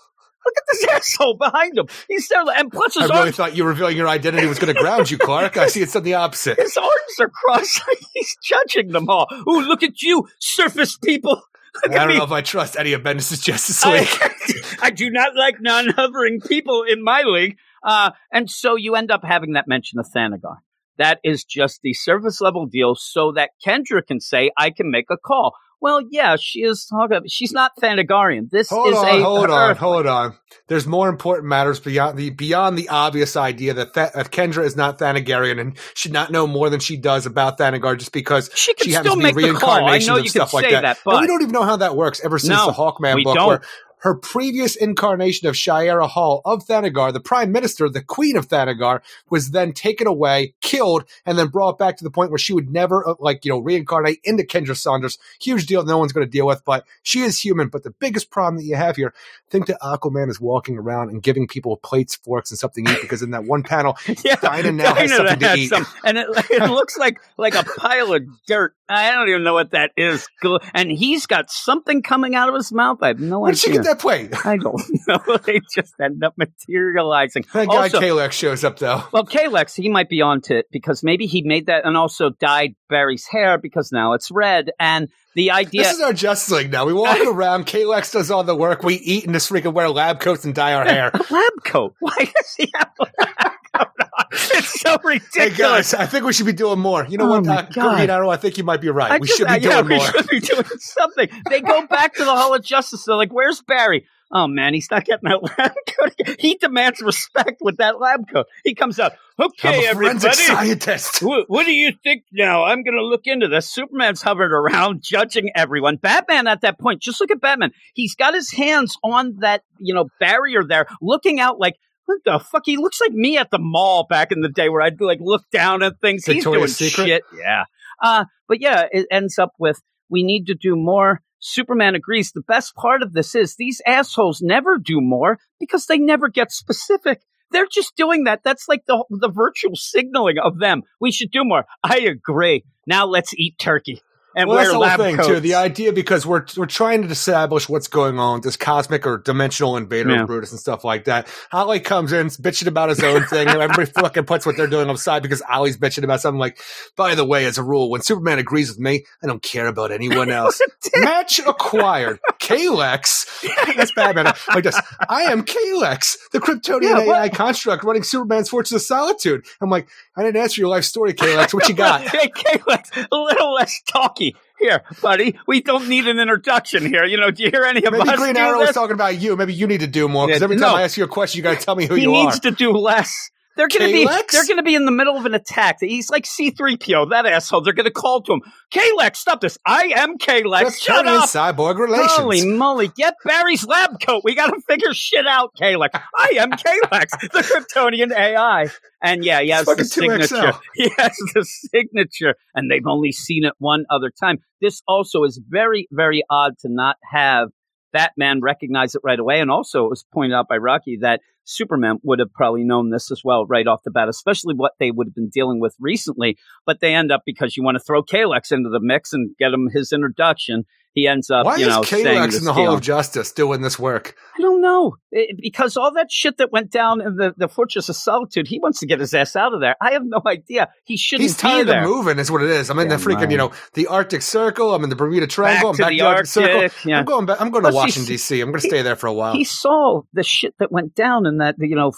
Look at this asshole behind him. He's there, and plus his I really arms, thought you revealing your identity was going to ground you, Clark. I see it's on the opposite. his arms are crossed. He's judging them all. Ooh, look at you, surface people. Look I don't me. know if I trust any of Bendis' Justice I, League. I do not like non-hovering people in my league. Uh, and so you end up having that mention of Thanagar. That is just the surface level deal so that Kendra can say, I can make a call. Well, yeah, she is talking. She's not Thanagarian. This Hold is on, a hold on, Earth- hold on. There's more important matters beyond the beyond the obvious idea that, Th- that Kendra is not Thanagarian and should not know more than she does about Thanagar just because She can she happens still to be make the call. I know of you stuff like say that. but And we don't even know how that works ever since No, the Hawkman book, don't. where her previous incarnation of Shiera Hall of Thanagar, the Prime Minister, the Queen of Thanagar, was then taken away, killed, and then brought back to the point where she would never, uh, like, you know, reincarnate into Kendra Saunders. Huge deal no one's going to deal with, but she is human. But the biggest problem that you have here, think that Aquaman is walking around and giving people plates, forks, and something to eat because in that one panel, Yeah, Dinah now has something to eat. some- and it, it looks like like a pile of dirt. I don't even know what that is. And he's got something coming out of his mouth. I have no where did she get that plate? I don't know. they just end up materializing. That guy Also- Kalex shows up though. Well, Kalex, he might be onto it because maybe he made that and also dyed Barry's hair because now it's red. And the idea. This is our Justice League now. We walk around. Kalex does all the work. We eat and just freaking wear lab coats and dye our hair. a lab coat. Why does he have a lab coat on? It's so Hey ridiculous. guys, I think we should be doing more. You know Oh what, my uh, God. Green Arrow? I think you might be right. I we just- should be uh, doing yeah, more. We should be doing something. They go back to the Hall of Justice. They're like, "Where's Barry?" Oh man, he's not getting that lab coat. He demands respect with that lab coat. He comes out. I'm Okay, a everybody. scientist. What, what do you think now? I'm going to look into this. Superman's hovered around, judging everyone. Batman at that point, just look at Batman. He's got his hands on that, you know, barrier there, looking out like, what the fuck? He looks like me at the mall back in the day where I'd like look down at things. Victoria's He's doing Secret? shit. Yeah. Uh, but yeah, it ends up with we need to do more. Superman agrees. The best part of this is these assholes never do more because they never get specific. They're just doing that. That's like the the virtual signaling of them. We should do more. I agree. Now let's eat turkey. And well, that's the whole thing coats. too. The idea because we're we're trying to establish what's going on with this cosmic or dimensional invader Yeah. of Brutus and stuff like that. Ollie comes in bitching about his own thing, and everybody fucking puts what they're doing aside because Ollie's bitching about something. Like, by the way, as a rule, when Superman agrees with me, I don't care about anyone else. Match acquired. Kalex. That's Batman. Like this. I am Kalex, the Kryptonian Yeah. AI construct running Superman's Fortress of Solitude. I'm like, I didn't ask for your life story, Kalex. What you got? hey, Kalex, a little less talky. Here, buddy, we don't need an introduction here. You know, do you hear any of Maybe us Green Arrow was talking about you. Maybe you need to do more because every time no. I ask you a question, you got to tell me who he you are. He needs to do less. They're gonna be they're gonna be in the middle of an attack. He's like C3PO, that asshole. They're gonna call to him. Kalex, stop this. I am Kalex. Shut Kryptonian up. cyborg relations. Holy moly, get Barry's lab coat. We gotta figure shit out, Kalex. I am Kalex, the Kryptonian AI. And yeah, he has the It's fucking 2XL. signature. He has the signature, and they've only seen it one other time. This also is very, very odd to not have Batman recognized it right away. And also, it was pointed out by Rocky that Superman would have probably known this as well right off the bat, especially what they would have been dealing with recently. But they end up because you want to throw Kalex into the mix and get him his introduction. He ends up, Why you is know, saying Kalex this in the Hall of Justice doing this work? I don't know It- because all that shit that went down in the, the Fortress of Solitude, he wants to get his ass out of there. I have no idea. He shouldn't He's tired of moving, is what it is. I'm in the freaking, right. you know, the Arctic Circle. I'm in the Bermuda Triangle. Back I'm to back the to the Arctic Circle. Yeah. I'm going back. I'm going to Washington D.C. I'm going to stay there for a while. He saw the shit that went down in that, you know,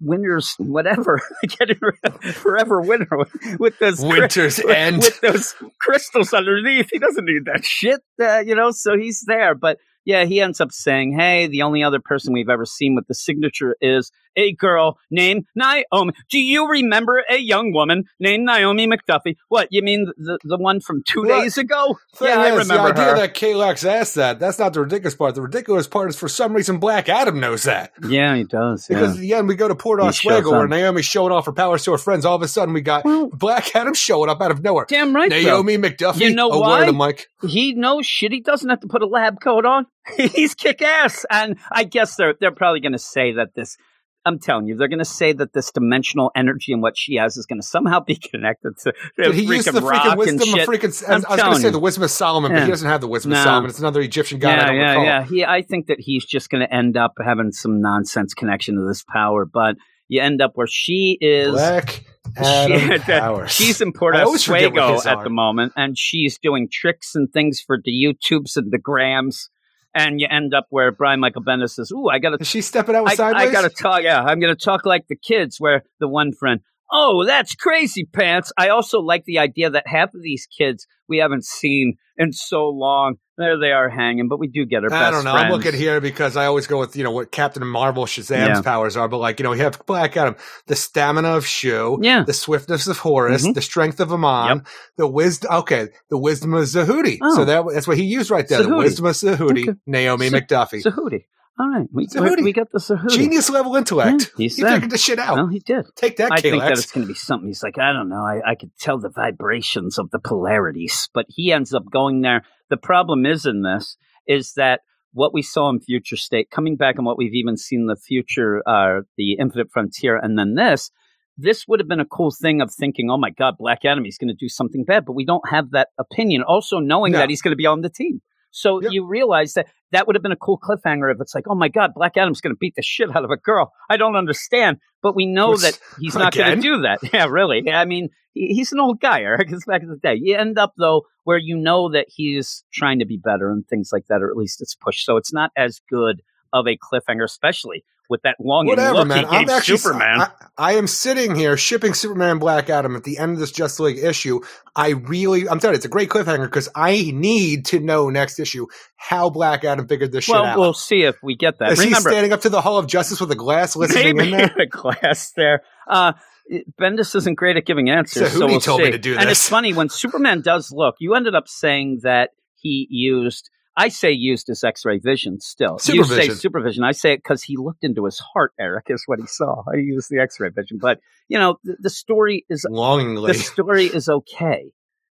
winters, whatever, getting rid of forever winter with, with those cri- Winter's with, end. with those crystals underneath. He doesn't need that shit, uh, you know. So he's there, but yeah, he ends up saying, "Hey, the only other person we've ever seen with the signature is a girl named Naomi. Do you remember a young woman named Naomi McDuffie? What you mean the the one from two What? days ago? Yeah, I remember the idea her. that Kalex asked that, that's not the ridiculous part. The ridiculous part is for some reason Black Adam knows that. yeah, he does. Yeah. Because yeah, we go to Port Oswego where. Naomi's showing off her powers to her friends. All of a sudden, we got Well- Black Adam showing up out of nowhere. Damn right. Naomi McDuffie. You know why? Mike. he knows shit. He doesn't have to put a lab coat on. He's kick ass. And I guess they're they're probably going to say that this. I'm telling you, they're going to say that this dimensional energy and what she has is going to somehow be connected to the Did he use freaking the freaking wisdom of freaking? I I'm was going to say the wisdom of Solomon, but he doesn't have the wisdom of Solomon. It's another Egyptian god. I yeah, don't yeah, recall. yeah. He, I think that he's just going to end up having some nonsense connection to this power, but you end up where she is. Black She- Adam that- powers. she's in Port I always forget what Oswego at the moment, and she's doing tricks and things for the YouTubes and the Grams. And you end up where Brian Michael Bendis says, "Ooh, I got to Is she stepping out with I, sideways? I gotta talk. Yeah, I'm gonna talk like the kids. Where the one friend, oh, that's crazy pants. I also like the idea that half of these kids we haven't seen in so long. There they are hanging, but we do get our best I don't know. friends. I'm looking here because I always go with you know what Captain Marvel Shazam's Yeah. powers are, but like you know we have Black Adam, the stamina of Shu, Yeah. the swiftness of Horus, Mhm. the strength of Amon, the wisdom. Okay, the wisdom of Zahudi. Oh. So that, that's what he used right there. The wisdom of Zahudi, Okay. Naomi Sa- McDuffie, Sahudi. All right, we, we got the Sahudi. genius level intellect. Yeah, he's he there. figured this shit out. Well, he did. Take that, I think that it's going to be something. He's like, I don't know. I, I could tell the vibrations of the polarities, but he ends up going there. The problem is in this is that what we saw in Future State, coming back and what we've even seen in the future, uh, the Infinite Frontier, and then this, this would have been a cool thing of thinking, oh my God, Black Adam, he's going to do something bad, but we don't have that opinion. Also knowing No. that he's going to be on the team. So you realize that that would have been a cool cliffhanger if it's like, oh my God, Black Adam's going to beat the shit out of a girl. I don't understand, but we know that he's not going to do that. Yeah, really. Yeah, I mean, he's an old guy, Eric. It's back in the day. You end up though where you know that he's trying to be better and things like that, or at least it's pushed. So it's not as good of a cliffhanger, especially with that long Whatever, man. I'm actually Superman. I, I am sitting here shipping Superman Black Adam at the end of this Justice League issue. I really, I'm telling you, it's a great cliffhanger because I need to know next issue how Black Adam figured this shit well, out. we'll see if we get that. Is Remember, he standing up to the Hall of Justice with a glass listening maybe in there? a glass there. Uh, Bendis isn't great at giving answers, So so we'll told see. me to do And it's funny when Superman does look. You ended up saying that he used. I say used his X-ray vision. Still, you say Supervision. supervision. I say it because he looked into his heart. Eric is what he saw. I used the X-ray vision, but you know the, the story is Longingly. the story is okay.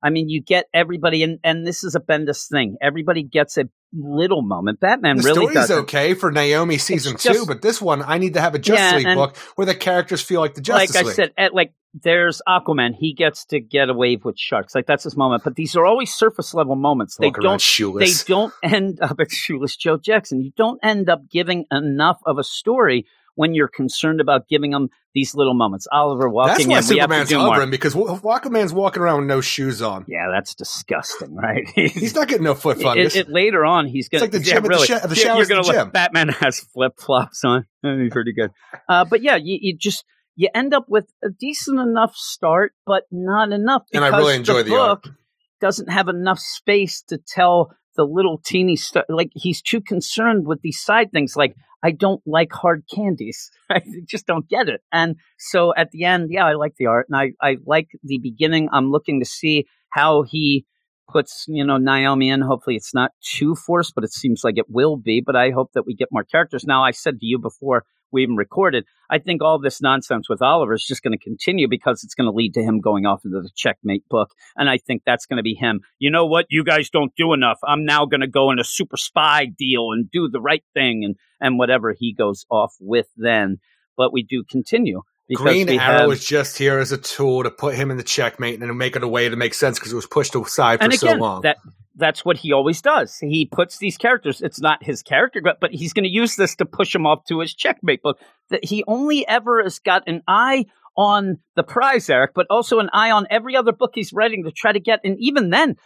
I mean, you get everybody, and and this is a Bendis thing. Everybody gets a little moment. Batman The really story's doesn't. okay for Naomi season It's two, but this one I need to have a Justice Yeah, League and- book where the characters feel like the Justice like League. I said, at, like there's Aquaman. He gets to get a wave with sharks. Like that's his moment. But these are always surface level moments. They Walk don't. They don't end up at shoeless Joe Jackson. You don't end up giving enough of a story when you're concerned about giving them these little moments. Oliver walking That's in. why we have to Superman's hovering because Wa- Aquaman's walking around with no shoes on. Yeah, that's disgusting, right? He's not getting no fungus. it- later on, he's gonna. like the yeah, gym at the sh- the You're- gonna the look. Batman has flip flops on. That'd be pretty good. Uh, but yeah, you, you just you end up with a decent enough start, but not enough. And I because really enjoy the book art. doesn't have enough space to tell the little teeny stuff. Like he's too concerned with these side things. Like I don't like hard candies. I just don't get it. And so at the end, yeah, I like the art and I, I like the beginning. I'm looking to see how he puts, you know, Naomi in. Hopefully it's not too forced, but it seems like it will be. But I hope that we get more characters. Now, I said to you before we even recorded, I think all this nonsense with Oliver is just going to continue because it's going to lead to him going off into the checkmate book. And I think that's going to be him. You know what? You guys don't do enough. I'm now going to go in a super spy deal and do the right thing and, and whatever he goes off with then. But we do continue. Because Green Arrow have, is just here as a tool to put him in the checkmate and make it a way to make sense because it was pushed aside for and so long. that that's what he always does. He puts these characters. It's not his character, but he's going to use this to push him off to his checkmate book. That he only ever has got an eye on the prize, Eric, but also an eye on every other book he's writing to try to get. And even then,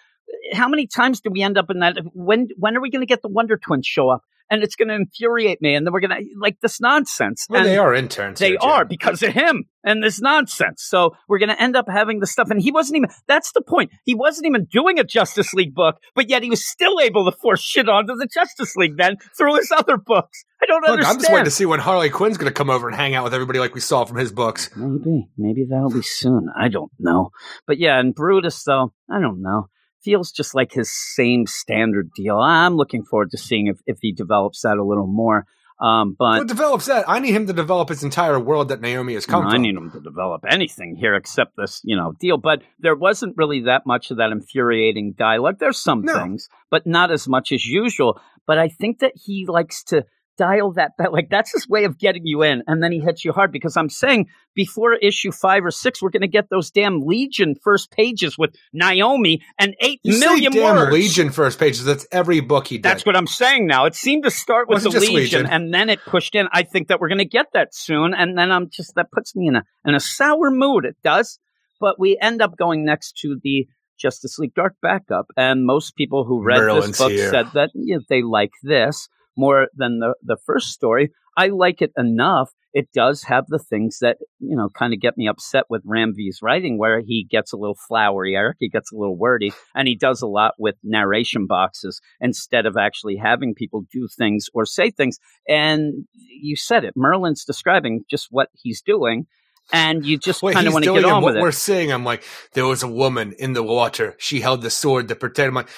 how many times do we end up in that? When when are we going to get the Wonder Twins show up? And it's going to infuriate me, and then we're going to like this nonsense. well, and they are interns. they Jim. are because of him and this nonsense. So we're going to end up having the stuff. And he wasn't even, that's the point. He wasn't even doing a Justice League book, but yet he was still able to force shit onto the Justice League then through his other books. I don't Look, understand. I'm just waiting to see when Harley Quinn's going to come over and hang out with everybody like we saw from his books. Maybe, maybe that'll be soon. I don't know. But yeah, and Brutus, though, I don't know. Feels just like his same standard deal. I'm looking forward to seeing if, if he develops that a little more. Um, but What develops that? I need him to develop his entire world that Naomi has come No, I need him to develop anything here except this, you know, deal. But there wasn't really that much of that infuriating dialogue. There's some No. things, but not as much as usual. But I think that he likes to dial that back. Like that's his way of getting you in, and then he hits you hard. Because I'm saying before issue five or six, we're going to get those damn Legion first pages with Naomi and eight You million damn words. Legion first pages. That's every book he did. That's what I'm saying now. It seemed to start with the Legion, Legion. and then it pushed in. I think that we're going to get that soon, and then I'm just that puts me in a in a sour mood. It does, but we end up going next to the Justice League Dark backup, and most people who read this book here. said that they like this more than the the first story. I like it enough. It does have the things that you know kind of get me upset with Ram V's writing, where he gets a little flowery, Eric. He gets a little wordy, and he does a lot with narration boxes instead of actually having people do things or say things. And you said it. Merlin's describing just what he's doing, and you just kind of want to get on what with we're it. seeing, I'm like, there was a woman in the water. She held the sword to. I'm like,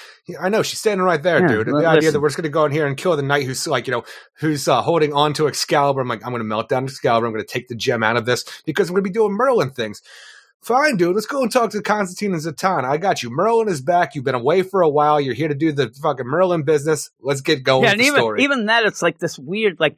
I know she's standing right there, Yeah, dude. well, the idea listen. that we're just going to go in here and kill the knight who's like, you know, who's uh, holding on to Excalibur. I'm like, I'm going to melt down Excalibur. I'm going to take the gem out of this because I'm going to be doing Merlin things. Fine, dude. Let's go and talk to Constantine and Zatan. I got you. Merlin is back. You've been away for a while. You're here to do the fucking Merlin business. Let's get going yeah, and even story. even that, it's like this weird, like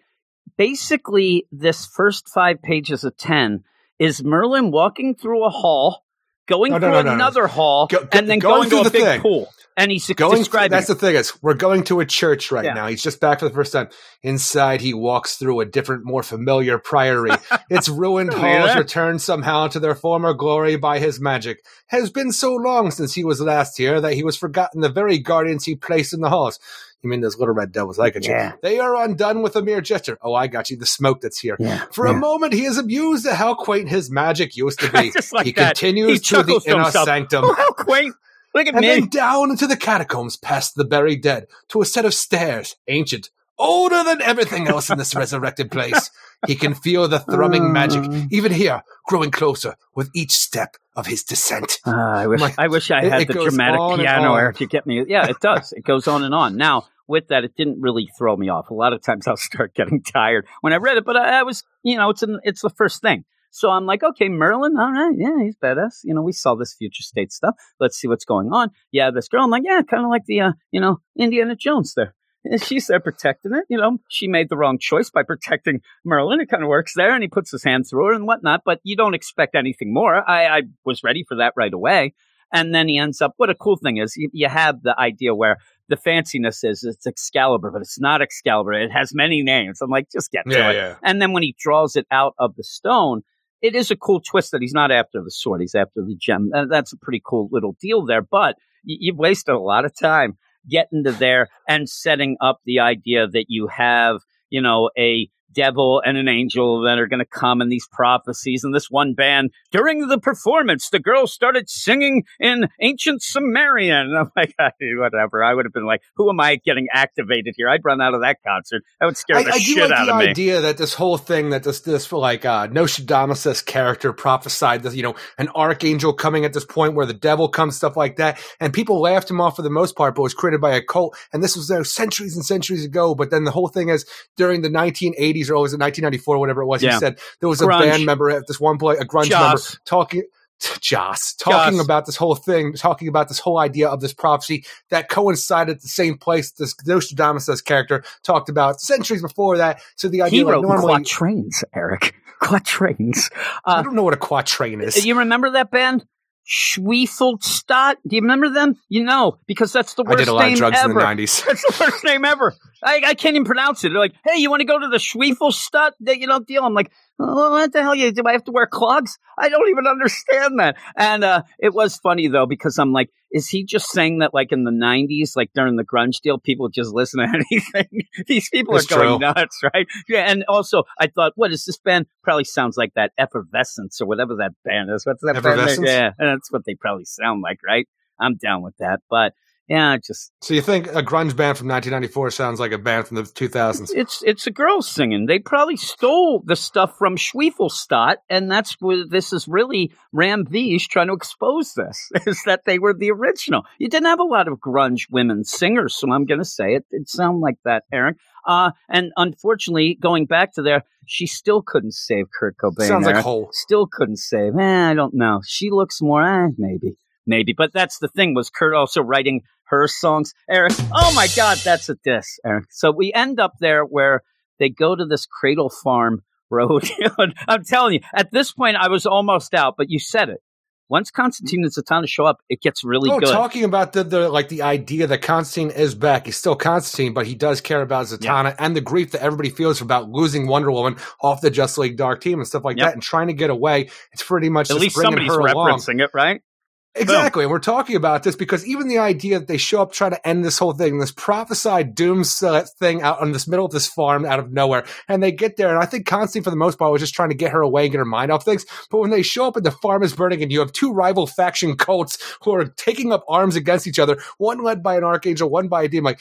basically this first five pages of ten is Merlin walking through a hall, going No, no, through no, no, no. another hall, Go- go- and then going going, to a the big thing. pool, and he's going describing. that's it. the thing is we're going to a church right Yeah. now he's just back for the first time inside he walks through a different more familiar priory its ruined halls returned somehow to their former glory by his magic has been so long since he was last here that he was forgotten the very guardians he placed in the halls you mean those little red devils i got you Yeah. they are undone with a mere gesture oh i got you the smoke that's here Yeah, for a moment, he is amused at how quaint his magic used to be. Like he that. continues He to the inner himself. sanctum. Oh, how quaint! Look at And me. then down into the catacombs past the buried dead to a set of stairs, ancient, older than everything else in this resurrected place. He can feel the thrumming magic, Uh. even here, growing closer with each step of his descent. Ah, I wish Like, I wish I had it the dramatic piano. Eric to get me. Yeah, it does. it goes on and on. Now, with that, it didn't really throw me off. A lot of times I'll start getting tired when I read it, but I, I was, you know, it's an, it's the first thing. So I'm like, okay, Merlin, all right, yeah, he's badass. You know, we saw this future state stuff. Let's see what's going on. Yeah, this girl, I'm like, yeah, kind of like the, uh, you know, Indiana Jones there. And she's there protecting it. You know, she made the wrong choice by protecting Merlin. It kind of works there, and he puts his hand through her and whatnot. But you don't expect anything more. I, I was ready for that right away. And then he ends up. What a cool thing is, you, you have the idea where the fanciness is it's Excalibur, but it's not Excalibur. It has many names. I'm like, just get to Yeah, it. yeah. And then when he draws it out of the stone, it is a cool twist that he's not after the sword; he's after the gem. And that's a pretty cool little deal there. But you've wasted a lot of time getting to there and setting up the idea that you have, you know, a devil and an angel that are going to come in these prophecies. And this one band, during the performance, the girls started singing in ancient Sumerian. And I'm like, whatever. I would have been like, who am I getting activated here? I'd run out of that concert. That would scare I, the I do shit like out the of me. idea that this whole thing that this this like uh Nostradamus character prophesied that you know an archangel coming at this point where the devil comes stuff like that and people laughed him off for the most part but was created by a cult and this was you know, centuries and centuries ago but then the whole thing is during the 1980s or was it 1994 whatever it was Yeah. he said there was a band member at this one point a grunge member Joss. talking Joss talking Joss. about this whole thing, talking about this whole idea of this prophecy that coincided at the same place this Nostradamus character talked about centuries before that. So the idea He like, wrote in normally quatrains, Eric. Quatrains. I Uh, don't know what a quatrain is. you remember that band? Schwiefelstadt? Do you remember them? You know, because that's the I worst did a lot name of drugs ever. in the 90s. That's the worst name ever. I, I can't even pronounce it. They're like, hey, you want to go to the Schwiefelstadt, you don't deal? I'm like, oh, what the hell? You, do I have to wear clogs? I don't even understand that. And uh, it was funny, though, because I'm like, is he just saying that, like, in the 90s, like during the grunge deal, people just listen to anything? These people are going true. nuts, right? Yeah. And also, I thought, what is this band? Probably sounds like that Evanescence or whatever that band is. What's that band? Yeah. And that's what they probably sound like, right? I'm down with that. But yeah, just So you think a grunge band from 1994 sounds like a band from the 2000s? it's it's a girl singing. They probably stole the stuff from Schwiefelstadt, and that's where this is really Ram V's trying to expose this is that they were the original. You didn't have a lot of grunge women singers, so I'm going to say it. It sounded like that, Eric. Uh, and unfortunately, going back to there, she still couldn't save Kurt Cobain. Sounds like Eric. Hole. Still couldn't save. Eh, I don't know. She looks more, eh, maybe, maybe. But that's the thing. Was Kurt also writing her songs, Eric? Oh my God, that's a diss, Eric. So we end up there where they go to this Cradle Farm road. I'm telling you, at this point, I was almost out. But you said it. Once Constantine and Zatanna show up, it gets really Oh, good. talking about the, the like the idea that Constantine is back. He's still Constantine, but he does care about Zatanna and the grief that everybody feels about losing Wonder Woman off the Just League Dark Team and stuff like Yep. that, and trying to get away. It's pretty much At just least somebody's her along. referencing it, right? Exactly. And we're talking about this because even the idea that they show up trying to end this whole thing, this prophesied doom thing out on this middle of this farm out of nowhere, and they get there, and I think Constantine, for the most part, was just trying to get her away and get her mind off things. But when they show up and the farm is burning, and you have two rival faction cults who are taking up arms against each other, one led by an archangel, one by a demon, like,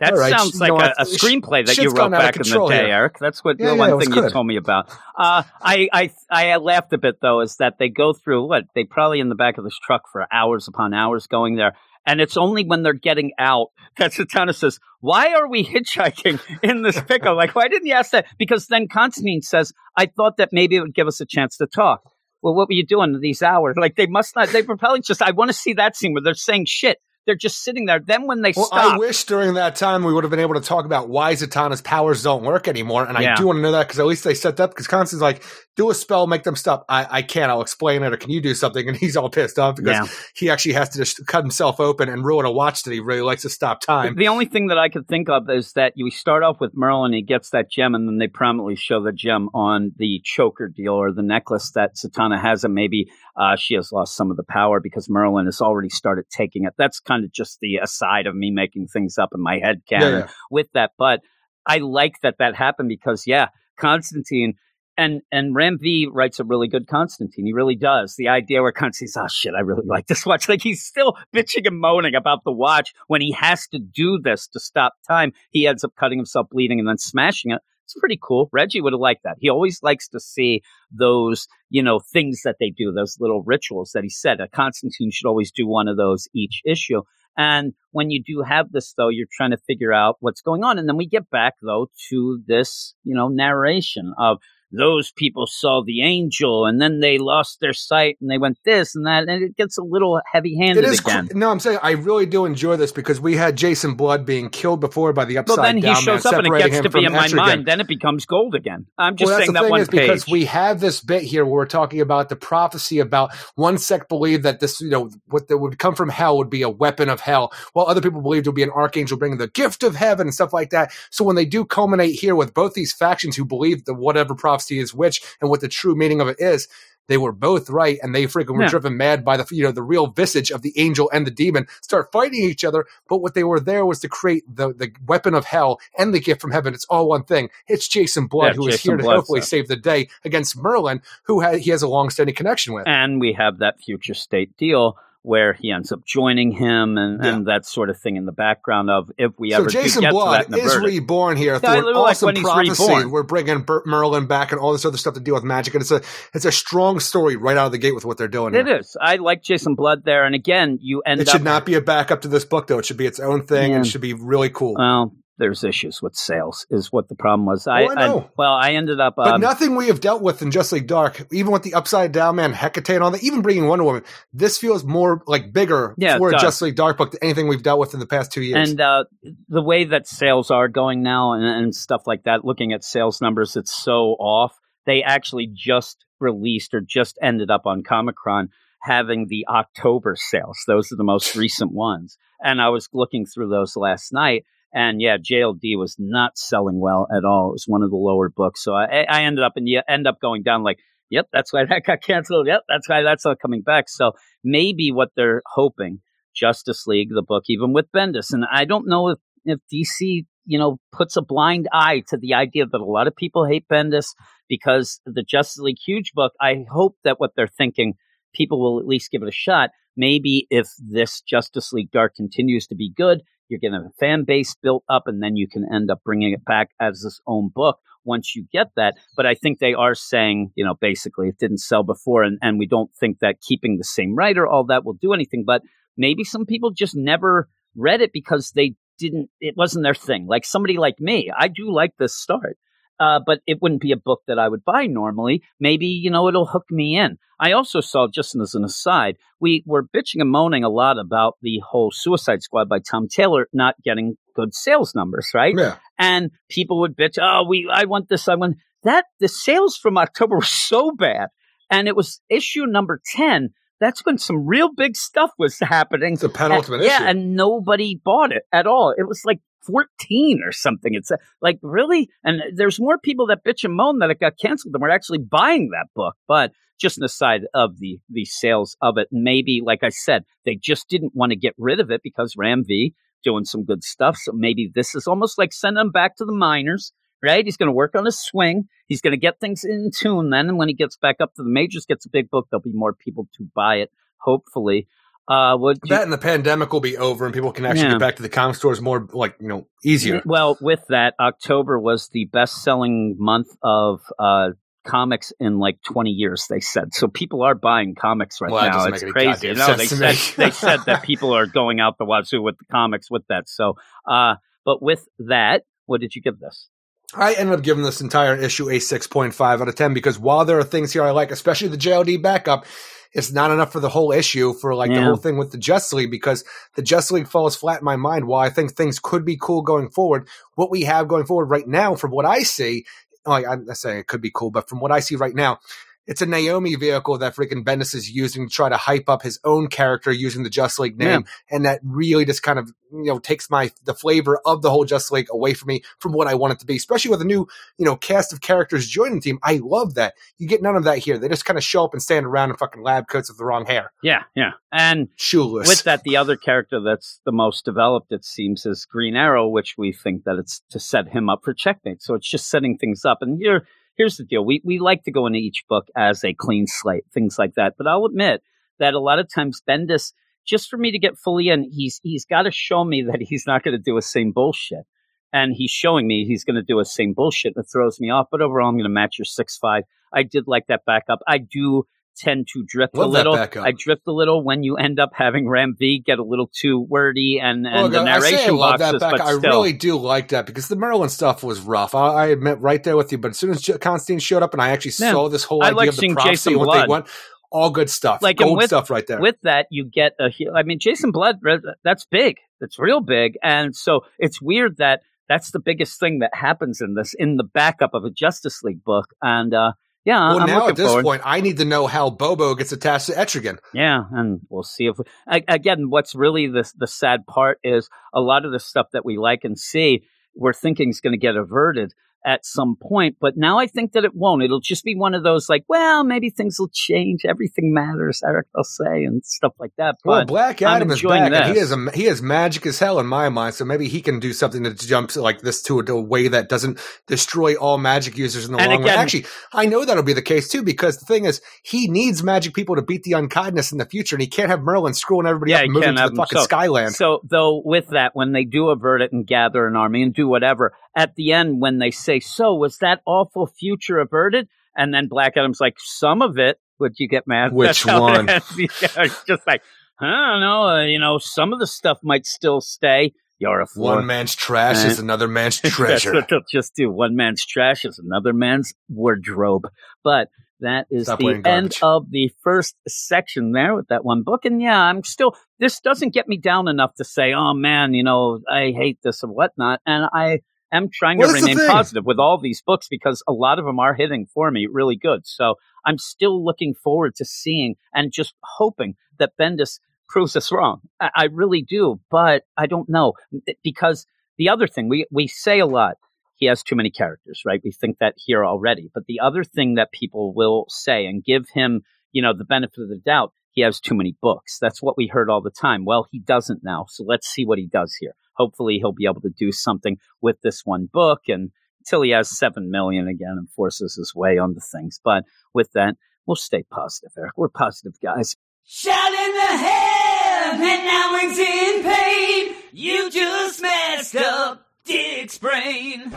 That right, sounds like know a, a screenplay that you wrote back in the day, here. Eric. That's what Yeah, the yeah, one thing you told me about. Uh, I, I I laughed a bit though, is that they go through what they probably in the back of this truck for hours upon hours going there. And it's only when they're getting out that Zatanna says, Why are we hitchhiking in this pickle? Like, why didn't you ask that? Because then Constantine says, I thought that maybe it would give us a chance to talk. Well, what were you doing these hours? Like, they must not, they were probably just, I want to see that scene where they're saying shit. They're just sitting there. Then when they Well, stop, I wish during that time we would have been able to talk about why Zatanna's powers don't work anymore, and Yeah. I do want to know that because at least they set that because Constantine's like, do a spell, make them stop. I, I can't. I'll explain it, or can you do something? And he's all pissed off because Yeah. he actually has to just cut himself open and ruin a watch that he really likes to stop time. The only thing that I could think of is that you start off with Merlin, he gets that gem, and then they prominently show the gem on the choker deal or the necklace that Zatanna has, and maybe uh, she has lost some of the power because Merlin has already started taking it. That's kind of just the aside of me making things up in my head canon Yeah, yeah. with that. But I like that that happened because, yeah, Constantine. And and Ram V writes a really good Constantine. He really does. The idea where Constantine's, oh shit, I really like this watch. Like he's still bitching and moaning about the watch when he has to do this to stop time. He ends up cutting himself bleeding and then smashing it. It's pretty cool. Reggie would have liked that. He always likes to see those, you know, things that they do, those little rituals that he said. A Constantine should always do one of those each issue. And when you do have this, though, you're trying to figure out what's going on. And then we get back, though, to this, you know, narration of those people saw the angel and then they lost their sight and they went this and that and it gets a little heavy handed again. cr- no, I'm saying I really do enjoy this because we had Jason Blood being killed before by the upside Well, then he down shows man, up and it gets to be in my Etrigan. mind. Then it becomes gold again. I'm just well, saying the that thing one is because we have this bit here where we're talking about the prophecy about one sect believed that this, you know, what that would come from hell would be a weapon of hell, while other people believed it would be an archangel bringing the gift of heaven and stuff like that. So when they do culminate here with both these factions who believe that whatever prophecy is which and what the true meaning of it is, they were both right, and they freaking were Yeah. driven mad by the you know the real visage of the angel and the demon start fighting each other. But what they were there was to create the the weapon of hell and the gift from heaven. It's all one thing. It's Jason Blood Yeah, who is Jason here to hopefully so. save the day against Merlin, who ha- he has a long-standing connection with. and we have that future state deal where he ends up joining him and, and that sort of thing in the background of if we So ever Jason do get to that Blood in is verdict. reborn here through Yeah, an like awesome when he's prophecy. reborn. We're bringing Bert Merlin back and all this other stuff to deal with magic, and it's a it's a strong story right out of the gate with what they're doing. It here. is. I like Jason Blood there, and again, you end It should not be a backup to this book, though. It should be its own thing, and it should be really cool. Well, there's issues with sales, is what the problem was. I, Oh, I know. well, I ended up. But Um, nothing we have dealt with in Just League Dark, even with the Upside Down Man, Hecate, and all that, even bringing Wonder Woman, this feels more like bigger Yeah, for a. Just League Dark book than anything we've dealt with in the past two years. and uh, the way that sales are going now and, and stuff like that, looking at sales numbers, it's so off. They actually just released or just ended up on Comichron having the October sales. Those are the most recent ones. And I was looking through those last night. And yeah, JLD was not selling well at all. It was one of the lower books. So I, I ended up and you end up going down like, yep, that's why that got canceled. Yep, that's why that's not coming back. So maybe what they're hoping, Justice League, the book, even with Bendis. And I don't know if, if DC, you know, puts a blind eye to the idea that a lot of people hate Bendis because the Justice League huge book. I hope that what they're thinking, people will at least give it a shot. Maybe if this Justice League Dark continues to be good, you're have a fan base built up, and then you can end up bringing it back as its own book once you get that. But I think they are saying, you know, basically it didn't sell before, and, and we don't think that keeping the same writer, all that will do anything. But maybe some people just never read it because they didn't, it wasn't their thing. Like somebody like me, I do like this start. Uh, but it wouldn't be a book that I would buy normally. Maybe, you know, it'll hook me in. I also saw, just as an aside, we were bitching and moaning a lot about the whole Suicide Squad by Tom Taylor not getting good sales numbers, right? yeah. and people would bitch, "Oh, we, I want this, I want that." The sales from October were so bad, and it was issue number ten. That's when some real big stuff was happening. The penultimate And- issue. Yeah, and nobody bought it at all. It was like 14 or something. It's uh, like really, and there's more people that bitch and moan that it got canceled than were actually buying that book. But just an aside of the the sales of it, maybe like I said, they just didn't want to get rid of it because Ram V doing some good stuff. So maybe this is almost like sending him back to the minors. Right, he's going to work on his swing. He's going to get things in tune. Then, and when he gets back up to the majors, gets a big book, there'll be more people to buy it. Hopefully, uh, would you, that and the pandemic will be over, and people can actually Yeah. get back to the comic stores more, like you know, easier. Well, with that, October was the best-selling month of uh, comics in like 20 years. They said so. People are buying comics right Well, now. It's crazy. No, they said they said that people are going out the wazoo with the comics with that. So, uh, but with that, what did you give this? I ended up giving this entire issue a 6.5 out of 10 because while there are things here I like, especially the JLD backup, it's not enough for the whole issue for like the whole thing with the Justice League because the Justice League falls flat in my mind. While I think things could be cool going forward, what we have going forward right now, from what I see, like I'm not saying it could be cool, but from what I see right now, it's a Naomi vehicle that freaking Bendis is using to try to hype up his own character using the Just League name, and that really just kind of you know takes my the flavor of the whole Just League away from me from what I want it to be. Especially with a new you know cast of characters joining the team, I love that. You get none of that here. They just kind of show up and stand around in fucking lab coats with the wrong hair, Yeah, yeah, and shoeless. with that, the other character that's the most developed, it seems, is Green Arrow, which we think that it's to set him up for checkmate. So it's just setting things up. And here, here's the deal: we we like to go into each book as a clean slate, things like that. But I'll admit that a lot of times Bendis, just for me to get fully in, he's he's got to show me that he's not going to do a same bullshit. And he's showing me he's going to do a same bullshit. It throws me off. But overall, I'm going to match your six five. I did like that backup. I do tend to drift Love a little. I drift a little when you end up having Ram V get a little too wordy and, and Look, the I narration say I love boxes, that back. but I still. really do like that because the Merlin stuff was rough. I, I admit right there with you. But as soon as Constantine showed up and I actually Yeah. saw this whole I idea like of the prophecy and what Blood. they want, all good stuff. Like, Gold with- stuff right there. with that you get a i mean jason Blood. That's big that's real big and so it's weird that that's the biggest thing that happens in this in the backup of a justice league book and uh yeah well, i'm now at this forward point, I need to know how Bobo gets attached to Etrigan. yeah and we'll see if a- again what's really the the sad part is a lot of the stuff that we like and see we're thinking is going to get averted at some point but now i think that it won't it'll just be one of those like well maybe things will change everything matters eric they'll say and stuff like that but Well, Black Adam is back, and he is a, he is magic as hell in my mind. So maybe he can do something that jumps like this to a, a way that doesn't destroy all magic users in the And long again- run. Actually, I know that'll be the case too because the thing is, he needs magic people to beat the unkindness in the future, and he can't have Merlin screwing everybody Yeah, up and moving to the fucking So- Skyland. So, though, with that, when they do avert it and gather an army and do whatever, at the end, when they say, So, was that awful future averted? And then Black Adam's like, Some of it. Would you get mad? Which one? it ends. Yeah, it's just like, I don't know. Uh, you know, some of the stuff might still stay. You're a fool. One man's trash Uh, is another man's That's treasure. what they'll just do. One man's trash is another man's wardrobe. But that is Stop the end of the first section there with that one book. And yeah, I'm still, this doesn't get me down enough to say, oh man, you know, I hate this or whatnot. And I am trying Well, to remain positive with all these books because a lot of them are hitting for me really good. So I'm still looking forward to seeing and just hoping that Bendis proves us wrong. I, I really do, but I don't know because the other thing we, we say a lot, he has too many characters, right? We think that here already. But the other thing that people will say and give him, you know, the benefit of the doubt, he has too many books. That's what we heard all the time. Well, he doesn't now. So let's see what he does here. Hopefully he'll be able to do something with this one book and until he has seven million again and forces his way onto things. But with that, we'll stay positive, Eric. We're positive guys. Shout in the head, and now it's in pain. You just messed up Dick's brain.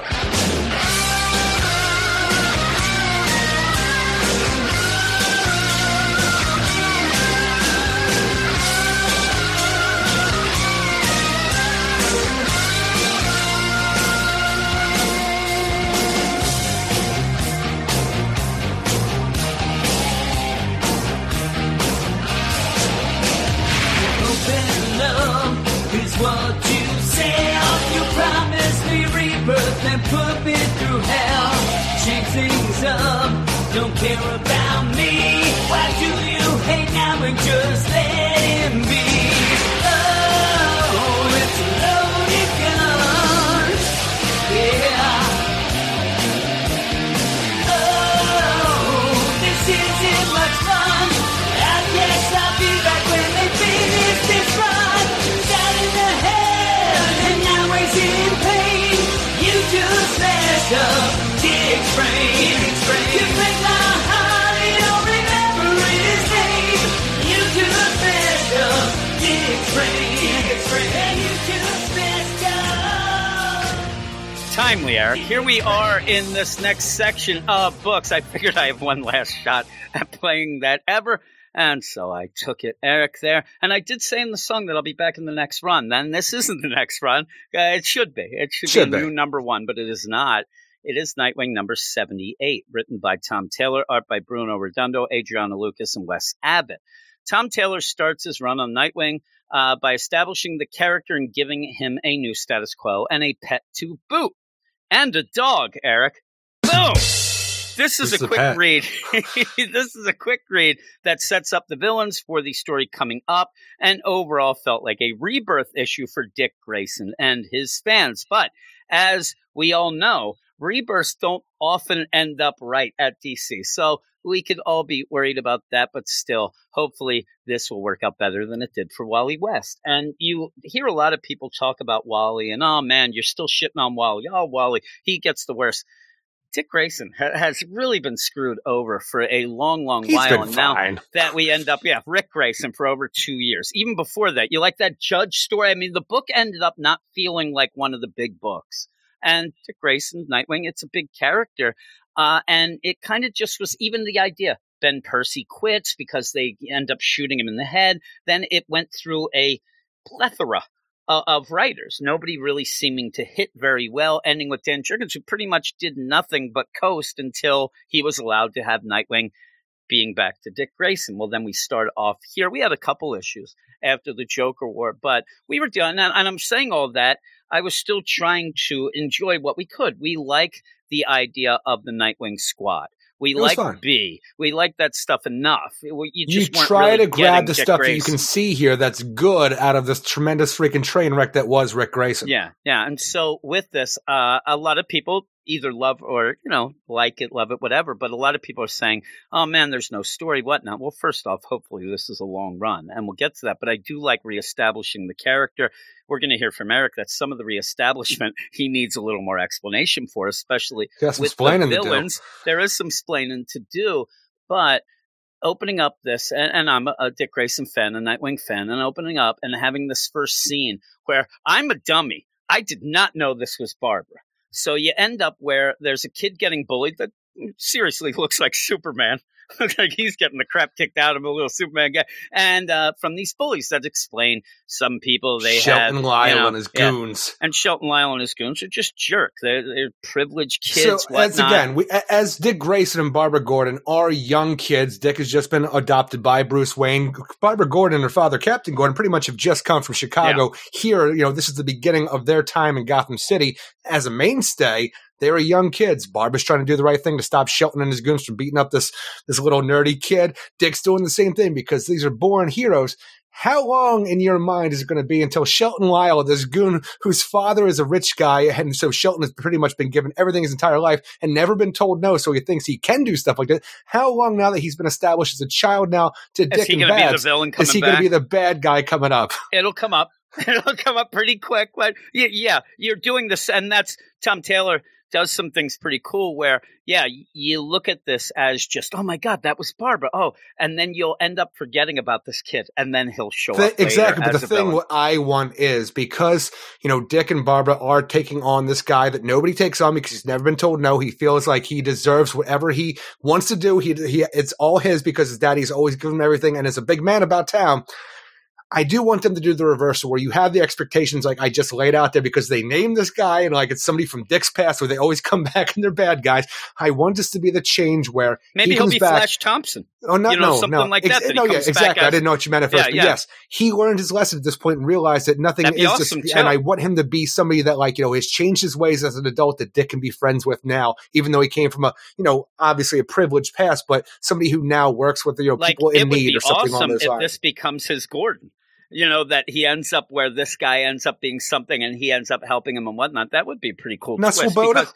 In this next section of books. I figured I have one last shot at playing that ever. And so I took it, Eric, there. And I did say in the song that I'll be back in the next run. Then this isn't the next run. Uh, it should be. It should, Should be a be. new number one, but it is not. It is Nightwing number 78, written by Tom Taylor, art by Bruno Redondo, Adriano Lucas, and Wes Abbott. Tom Taylor starts his run on Nightwing uh, by establishing the character and giving him a new status quo and a pet to boot. And a dog, Eric. Boom! This is This a quick read. this is a quick read that sets up the villains for the story coming up and overall felt like a rebirth issue for Dick Grayson and his fans. But as we all know, rebirths don't often end up right at DC. So we could all be worried about that, but still, hopefully this will work out better than it did for Wally West. And you hear a lot of people talk about Wally and, oh man, you're still shitting on Wally. Oh, Wally, he gets the worst. Dick Grayson ha- has really been screwed over for a long, long He's while. and now fine. that we end up, yeah, Ric Grayson for over two years. Even before that, you like that Judge story? I mean, the book ended up not feeling like one of the big books. And Dick Grayson, Nightwing, it's a big character. Uh, and it kind of just was even the idea Ben Percy quits because they end up shooting him in the head. Then it went through a plethora of, of writers, nobody really seeming to hit very well, ending with Dan Jurgens, who pretty much did nothing but coast until he was allowed to have Nightwing being back to Dick Grayson. Well, then we start off here. We had a couple issues after the Joker War, but we were done. And, and I'm saying all that. I was still trying to enjoy what we could. We like the idea of the Nightwing squad. We It like. B. We like that stuff enough. You You try really to grab the Dick stuff that you can see here that's good out of this tremendous freaking train wreck that was Ric Grayson. Yeah, yeah. And so with this, uh, a lot of people either love or you know like it, love it, whatever. But a lot of people are saying, "Oh man, there's no story, whatnot." Well, first off, hopefully this is a long run, and we'll get to that. But I do like reestablishing the character. We're going to hear from Eric that some of the reestablishment he needs a little more explanation for, especially with the villains. There is some explaining to do, but opening up this, and, and I'm a, a Dick Grayson fan, a Nightwing fan, and opening up and having this first scene where I'm a dummy. I did not know this was Barbara. So you end up where there's a kid getting bullied that seriously looks like Superman. Looks like he's getting the crap kicked out of him, a little Superman guy. And uh, from these bullies that explain some people they Shelton have, Lyle you know, and his yeah. goons. and Shelton Lyle and his goons are just jerk. They're, they're privileged kids. so as again, we, as Dick Grayson and Barbara Gordon are young kids. Dick has just been adopted by Bruce Wayne. Barbara Gordon and her father, Captain Gordon, pretty much have just come from Chicago. Here, you know, this is the beginning of their time in Gotham City as a mainstay. They were young kids. Barbara's trying to do the right thing to stop Shelton and his goons from beating up this this little nerdy kid. Dick's doing the same thing because these are born heroes. How long in your mind is it going to be until Shelton Lyle, this goon whose father is a rich guy, and so Shelton has pretty much been given everything his entire life and never been told no, so he thinks he can do stuff like that? How long now that he's been established as a child now to is Dick he and going to be the Babs? villain coming Is he going to be the bad guy coming up? It'll come up. It'll come up pretty quick. But yeah, you're doing this, and that's Tom Taylor does some things pretty cool. Where yeah, you look at this as just oh my god, that was Barbara. Oh, and then you'll end up forgetting about this kid, and then he'll show The- up exactly. But the thing villain. what I want is because, you know, Dick and Barbara are taking on this guy that nobody takes on because he's never been told no. He feels like he deserves whatever he wants to do. He, he it's all his because his daddy's always given him everything and is a big man about town. I do want them to do the reversal where you have the expectations like I just laid out there because they named this guy and like it's somebody from Dick's past where they always come back and they're bad guys. I want this to be the change where Maybe he he'll be back. Flash Thompson. Oh no, you know, no, something no. like that, that no, yeah, exactly. I didn't know what you meant at first, Yeah, but yeah. yes, he learned his lesson at this point and realized that nothing is awesome, just. too. And I want him to be somebody that, like, you know, has changed his ways as an adult that Dick can be friends with now, even though he came from a, you know, obviously a privileged past, but somebody who now works with you know Like people in need or something on awesome those lines. this becomes his Gordon. You know that he ends up where this guy ends up being something, and he ends up helping him and whatnot. That would be a pretty cool. Not twist Swoboda?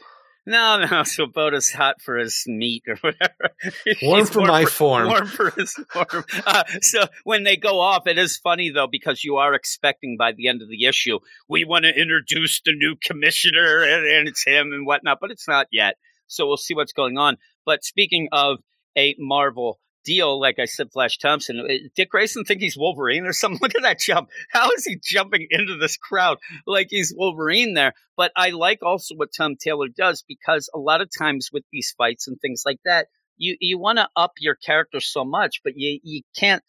No, no, Swoboda's hot for his meat or whatever. Warm He's for my form. Warm for his form. Uh, so when they go off, it is funny though because you are expecting by the end of the issue, we want to introduce the new commissioner and, and it's him and whatnot, but it's not yet. So we'll see what's going on. But speaking of a Marvel deal, like I said, Flash Thompson, uh, Dick Grayson think he's Wolverine or something. Look at that jump. How is he jumping into this crowd like he's Wolverine there? But I like also what Tom Taylor does because a lot of times with these fights and things like that, you, you want to up your character so much, but you, you can't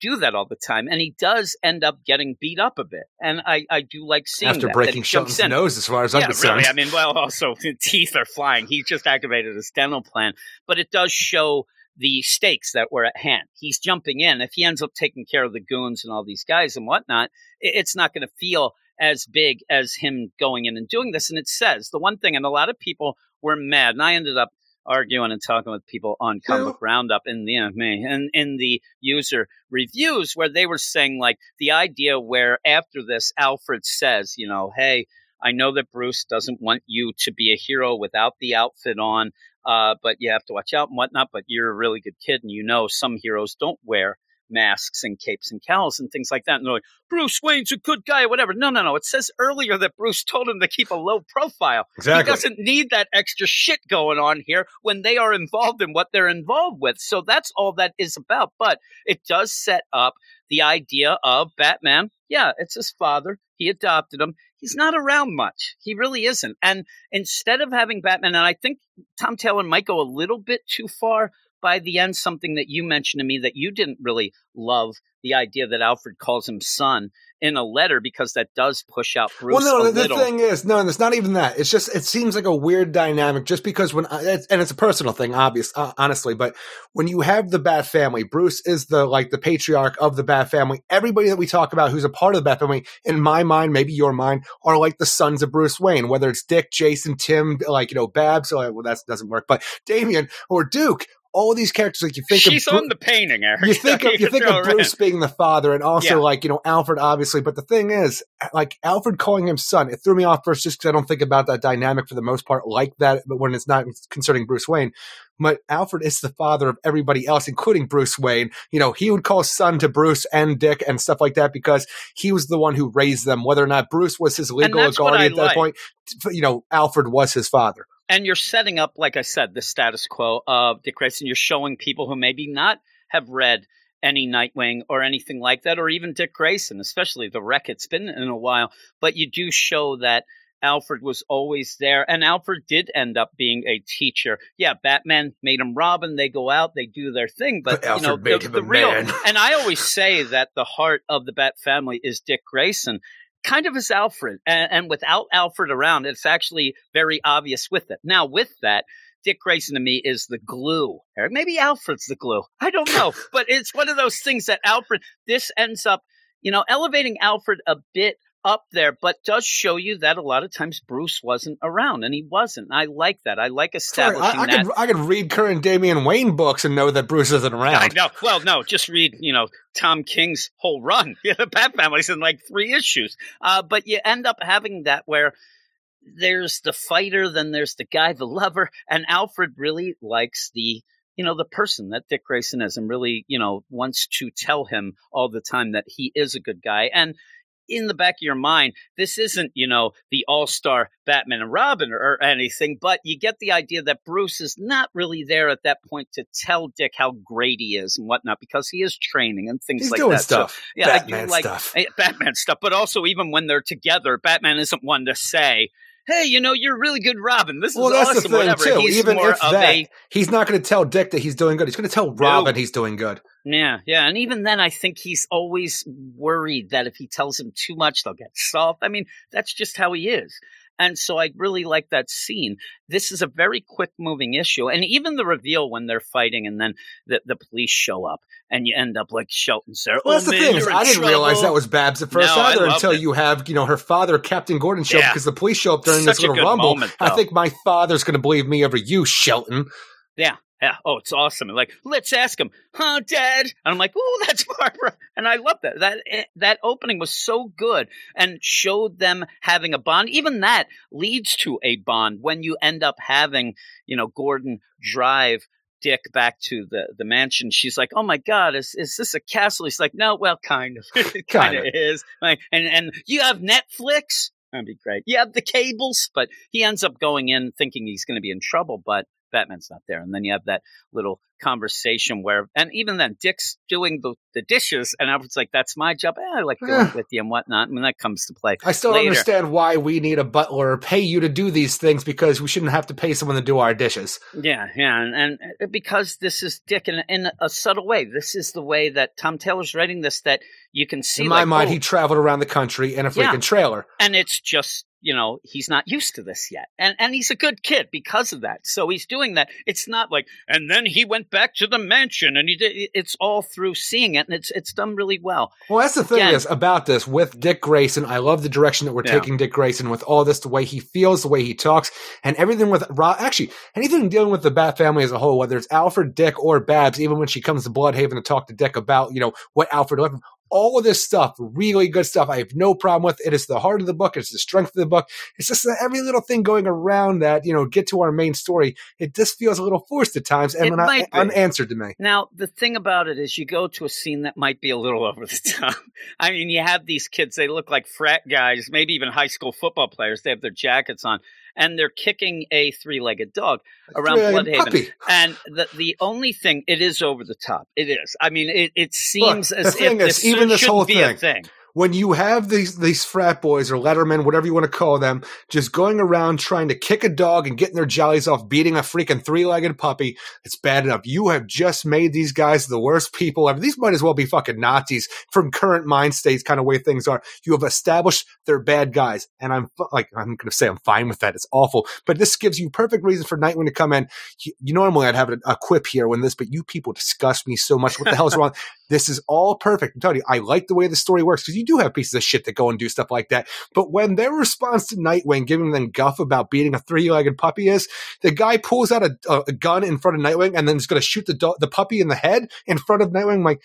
do that all the time. And he does end up getting beat up a bit. And I, I do like seeing After that, that breaking jumps Shelton's in nose, as far as I'm yeah, concerned. really. I mean, well, also teeth are flying. He just activated his dental plan, but it does show the stakes that were at hand. He's jumping in. If he ends up taking care of the goons and all these guys and whatnot, it's not going to feel as big as him going in and doing this. And it says the one thing, and a lot of people were mad, and I ended up arguing and talking with people on Comic Roundup in the know, me and in the user reviews where they were saying like the idea where after this Alfred says, you know, hey, I know that Bruce doesn't want you to be a hero without the outfit on, uh, but you have to watch out and whatnot. But you're a really good kid, and you know some heroes don't wear masks and capes and cowls and things like that. And they're like, Bruce Wayne's a good guy or whatever. No, no, no. It says earlier that Bruce told him to keep a low profile. exactly. He doesn't need that extra shit going on here when they are involved in what they're involved with. So that's all that is about. But it does set up the idea of Batman. Yeah, it's his father. He adopted him. He's not around much. He really isn't. And instead of having Batman, and I think Tom Taylor might go a little bit too far, by the end, something that you mentioned to me that you didn't really love the idea that Alfred calls him son in a letter because that does push out Bruce well, no, the, little. thing is, no, and it's not even that. It's just it seems like a weird dynamic, just because when I, it's, and it's a personal thing, obvious, uh, honestly. But when you have the Bat family, Bruce is the like the patriarch of the Bat family. Everybody that we talk about who's a part of the Bat family, in my mind, maybe your mind, are like the sons of Bruce Wayne. Whether it's Dick, Jason, Tim, like you know Babs, so, well that doesn't work, but Damian or Duke. All these characters, like you think She's of on the painting, Eric. you think of, you think of. Bruce being the father, and also Yeah. like you know Alfred, obviously. But the thing is, like Alfred calling him son, it threw me off first, just because I don't think about that dynamic for the most part like that. But when it's not concerning Bruce Wayne, but Alfred is the father of everybody else, including Bruce Wayne. You know, he would call son to Bruce and Dick and stuff like that because he was the one who raised them. Whether or not Bruce was his legal guardian at that point, you know, Alfred was his father. And you're setting up, like I said, the status quo of Dick Grayson. You're showing people who maybe not have read any Nightwing or anything like that, or even Dick Grayson, especially the wreck. It's been in a while, but you do show that Alfred was always there, and Alfred did end up being a teacher. Yeah, Batman made him Robin. They go out, they do their thing, but, But you know, Alfred made the, him the real. man. And I always say that the heart of the Bat family is Dick Grayson kind of as Alfred. And, and without Alfred around, it's actually very obvious with it. Now, with that, Dick Grayson to me is the glue. Eric, maybe Alfred's the glue. I don't know. but it's one of those things that Alfred, this ends up, you know, elevating Alfred a bit up there, but does show you that a lot of times Bruce wasn't around, and he wasn't. I like that. I like establishing I, I that. could I could read current Damian Wayne books and know that Bruce isn't around. I know. Well, no, just read, you know, Tom King's whole run. Yeah, the Bat Family's in like three issues. Uh, but you end up having that where there's the fighter, then there's the guy, the lover, and Alfred really likes the, you know, the person that Dick Grayson is and really, you know, wants to tell him all the time that he is a good guy. And in the back of your mind, this isn't, you know, the all star Batman and Robin or, anything, but you get the idea that Bruce is not really there at that point to tell Dick how great he is and whatnot because he is training and things He's like doing that. So, stuff. yeah, I do like stuff. eh, Batman stuff, but also even when they're together, Batman isn't one to say, "Hey, you know, you're really good, Robin. This Well, is that's awesome." the thing whatever. too. He's Even more if of that, a he's not going to tell Dick that he's doing good. He's going to tell Robin he's doing good. yeah, yeah, and even then, I think he's always worried that if he tells him too much, they'll get soft. I mean, that's just how he is. And so I really like that scene. This is a very quick moving issue. And even the reveal when they're fighting and then the, the police show up and you end up like Shelton's there. Well, oh, that's the man, thing. Is I didn't realize that was Babs at first No, either until it. you have you know her father, Captain Gordon, show up because the police show up during this Such a little rumble. moment, I think my father's going to believe me over you, Shelton. Yeah. Yeah. Oh, it's awesome. Like, let's ask him, huh, Dad? And I'm like, oh, that's Barbara. And I love that. That eh, that opening was so good and showed them having a bond. Even that leads to a bond when you end up having, you know, Gordon drive Dick back to the, the mansion. She's like, "Oh my God, is is this a castle?" He's like, "No, well, kind of, it kind of is." Like, and and you have Netflix. That'd be great. You have the cables, but he ends up going in thinking he's going to be in trouble, but Batman's not there. And then you have that little conversation where, and even then, Dick's doing the, the dishes, and Alfred's like, "That's my job. Eh, I like doing Yeah. with you and whatnot." And when that comes to play. I still don't Later. understand why we need a butler pay you to do these things because we shouldn't have to pay someone to do our dishes. Yeah, yeah, and, and uh, because this is Dick in, in a subtle way, this is the way that Tom Taylor's writing this that you can see. In my like, mind, oh, he traveled around the country in a Yeah. freaking trailer. and it's just you know he's not used to this yet and and he's a good kid because of that so he's doing that it's not like and then he went back to the mansion and he did it's all through seeing it and it's it's done really well Well, that's the thing Again- is about this with Dick Grayson. I love the direction that we're Yeah. taking Dick Grayson with all this, the way he feels, the way he talks, and everything with Rob. Actually, anything dealing with the Bat family as a whole, whether it's Alfred, Dick, or Babs. Even when she comes to Blüdhaven to talk to Dick about, you know, what Alfred left. All of this stuff, really good stuff. I have no problem with. it. It is the heart of the book. It's the strength of the book. It's just every little thing going around that, you know, get to our main story. It just feels a little forced at times and not unanswered to me. now the thing about it is you go to a scene that might be a little over the top i mean you have these kids they look like frat guys maybe even high school football players they have their jackets on and they're kicking a three-legged dog around Blüdhaven. puppy. And the the only thing, it is over the top. It is. I mean, it, it seems Look, as if is, this even this whole be a thing- thing. When you have these these frat boys or lettermen, whatever you want to call them, just going around trying to kick a dog and getting their jollies off, beating a freaking three legged puppy, it's bad enough. You have just made these guys the worst people ever. These might as well be fucking Nazis from current mind states, kind of way things are. You have established they're bad guys, and I'm like I'm going to say I'm fine with that. It's awful, but this gives you perfect reason for Nightwing to come in. You, you normally I'd have a, a quip here when this, but you people disgust me so much. What the hell is wrong? This is all perfect. I'm telling you, I like the way the story works because you do have pieces of shit that go and do stuff like that. But when their response to Nightwing giving them guff about beating a three-legged puppy is, the guy pulls out a, a, gun in front of Nightwing and then is going to shoot the do- the puppy in the head in front of Nightwing. I'm like,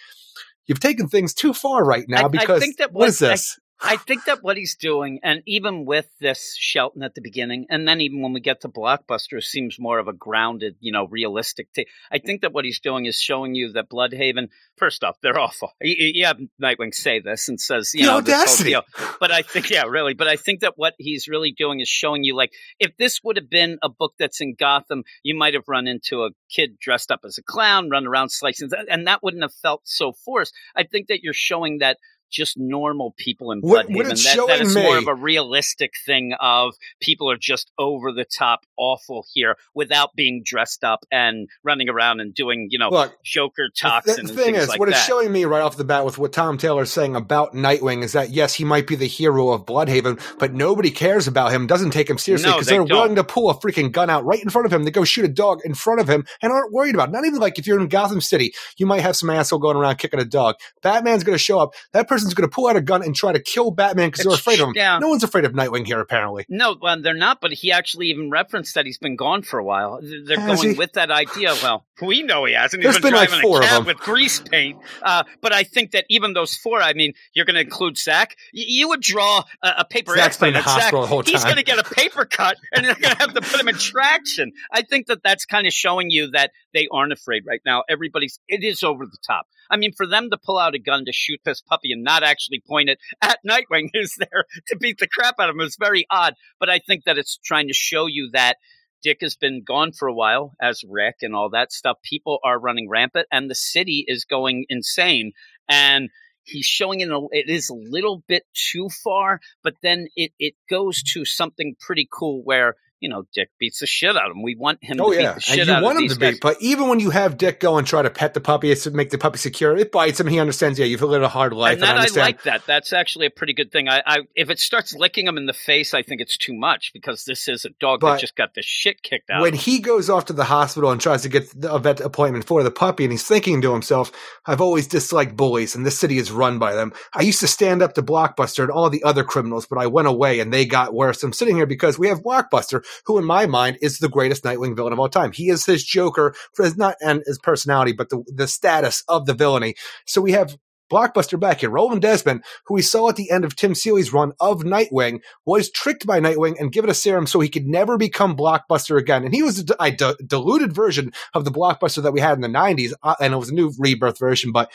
you've taken things too far right now I- I because think that what what- is this? I think that what he's doing, and even with this Shelton at the beginning, and then even when we get to Blockbuster, seems more of a grounded, you know, realistic. T- I think that what he's doing is showing you that Blüdhaven. First off, they're awful. You, have Nightwing say this and says, you The know, this whole audacity. deal. But I think, yeah, really. But I think that what he's really doing is showing you, like, if this would have been a book that's in Gotham, you might have run into a kid dressed up as a clown, run around slicing, and that wouldn't have felt so forced. I think that you're showing that just normal people in What- Blüdhaven. what it's that, that showing it's more of a realistic thing of people are just over the top awful here without being dressed up and running around and doing, you know, Look, Joker The toxin th- and thing is, like what that. it's showing me right off the bat with what Tom Taylor is saying about Nightwing is that yes, he might be the hero of Blüdhaven, but nobody cares about him, doesn't take him seriously No, because they they're willing to pull a freaking gun out right in front of him to go shoot a dog in front of him and aren't worried about. It. Not even like if you're in Gotham City, you might have some asshole going around kicking a dog. Batman's going to show up. That person's going to pull out a gun and try to kill Batman because they're afraid of him. yeah. No one's afraid of Nightwing here, apparently. No, well, they're not, but he actually even referenced that he's been gone for a while. They're Has going he? with that idea. Well, we know he hasn't. There's He's been, been like four a of them. with grease paint. Uh, but I think that even those four, I mean, you're going to include Zach. Y- you would draw a, a paper Zach's been in the at Zach. the whole He's going to get a paper cut, and they're going to have to put him in traction. I think that that's kind of showing you that they aren't afraid right now. Everybody's, it is over the top. I mean, for them to pull out a gun to shoot this puppy and not actually point it at Nightwing who's there to beat the crap out of him is very odd. But I think that it's trying to show you that Dick has been gone for a while as Ric and all that stuff. People are running rampant and the city is going insane. And he's showing it, a, it is a little bit too far, but then it, it goes to something pretty cool where, you know, Dick beats the shit out of him. We want him Oh to yeah, beat the shit and you out want of him to guys. be. But even when you have Dick go and try to pet the puppy, it's to make the puppy secure. It bites him. He understands. Yeah, you've lived a hard life, and that I I, like that. That's actually a pretty good thing. I, I if it starts licking him in the face, I think it's too much because this is a dog But that just got the shit kicked out. when he goes off to the hospital and tries to get the- a vet appointment for the puppy, and he's thinking to himself, I've always disliked bullies, and this city is run by them. I used to stand up to Blockbuster and all the other criminals, but I went away and they got worse. I'm sitting here because we have Blockbuster, who in my mind is the greatest Nightwing villain of all time. He is his Joker for his not and his personality, but the, the status of the villainy. So we have Blockbuster back here. Roland Desmond, who we saw at the end of Tim Seeley's run of Nightwing, was tricked by Nightwing and given a serum so he could never become Blockbuster again. And he was a, diluted version of the Blockbuster that we had in the 90s, uh, and it was a new rebirth version, but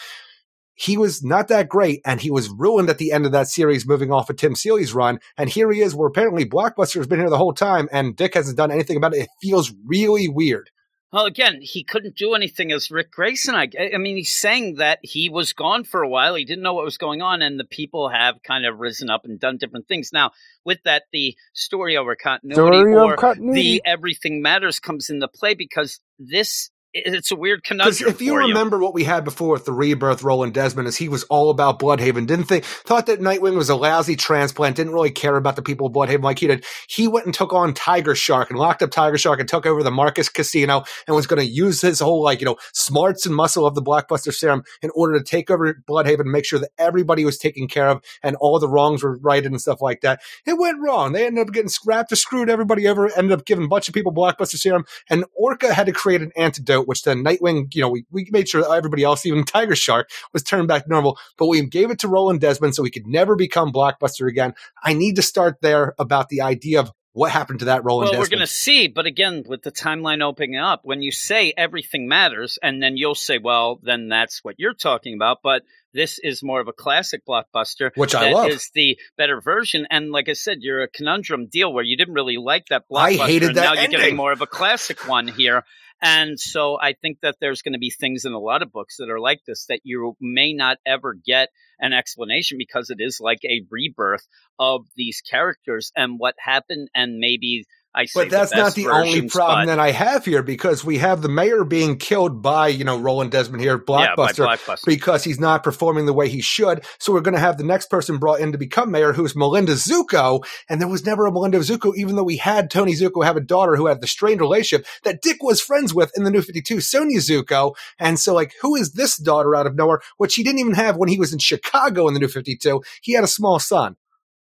he was not that great, and he was ruined at the end of that series, moving off of Tim Seeley's run. And here he is, where apparently Blockbuster has been here the whole time, and Dick hasn't done anything about it. It feels really weird. Well, again, he couldn't do anything as Ric Grayson. I, I mean, he's saying that he was gone for a while. He didn't know what was going on, and the people have kind of risen up and done different things. Now, with that, the story over continuity Story or continuity. the everything matters comes into play because this it's a weird conundrum if you remember what we had before with the rebirth Roland Desmond, is he was all about Blüdhaven. Didn't think thought that Nightwing was a lousy transplant. Didn't really care about the people of Blüdhaven like he did. He went and took on Tiger Shark and locked up Tiger Shark and took over the Marcus Casino and was going to use his whole like you know smarts and muscle of the Blockbuster Serum in order to take over Blüdhaven and make sure that everybody was taken care of and all the wrongs were righted and stuff like that. It went wrong. They ended up getting scrapped or screwed everybody over. Ended up giving a bunch of people Blockbuster Serum and Orca had to create an antidote, which then Nightwing, you know, we, we made sure everybody else, even Tiger Shark, was turned back to normal. But we gave it to Roland Desmond so he could never become Blockbuster again. I need to start there about the idea of what happened to that Roland Well, we're going to see, but again, with the timeline opening up, when you say everything matters, and then you'll say, well, then that's what you're talking about. But this is more of a classic blockbuster, Which I that love. is the better version. And like I said, you're a conundrum deal where you didn't really like that blockbuster. I hated that now you're ending. getting more of a classic one here. And so I think that there's going to be things in a lot of books that are like this that you may not ever get an explanation because it is like a rebirth of these characters and what happened and maybe I But that's the not the only problem but- that I have here because we have the mayor being killed by, you know, Roland Desmond here, yeah, by Blockbuster, Blockbuster. because he's not performing the way he should. So we're going to have the next person brought in to become mayor, who's Melinda Zucco. And there was never a Melinda Zucco, even though we had Tony Zucco have a daughter who had the strained relationship that Dick was friends with in the New 52, Sonia Zucco. And so, like, who is this daughter out of nowhere? Which he didn't even have when he was in Chicago in the New 52. He had a small son.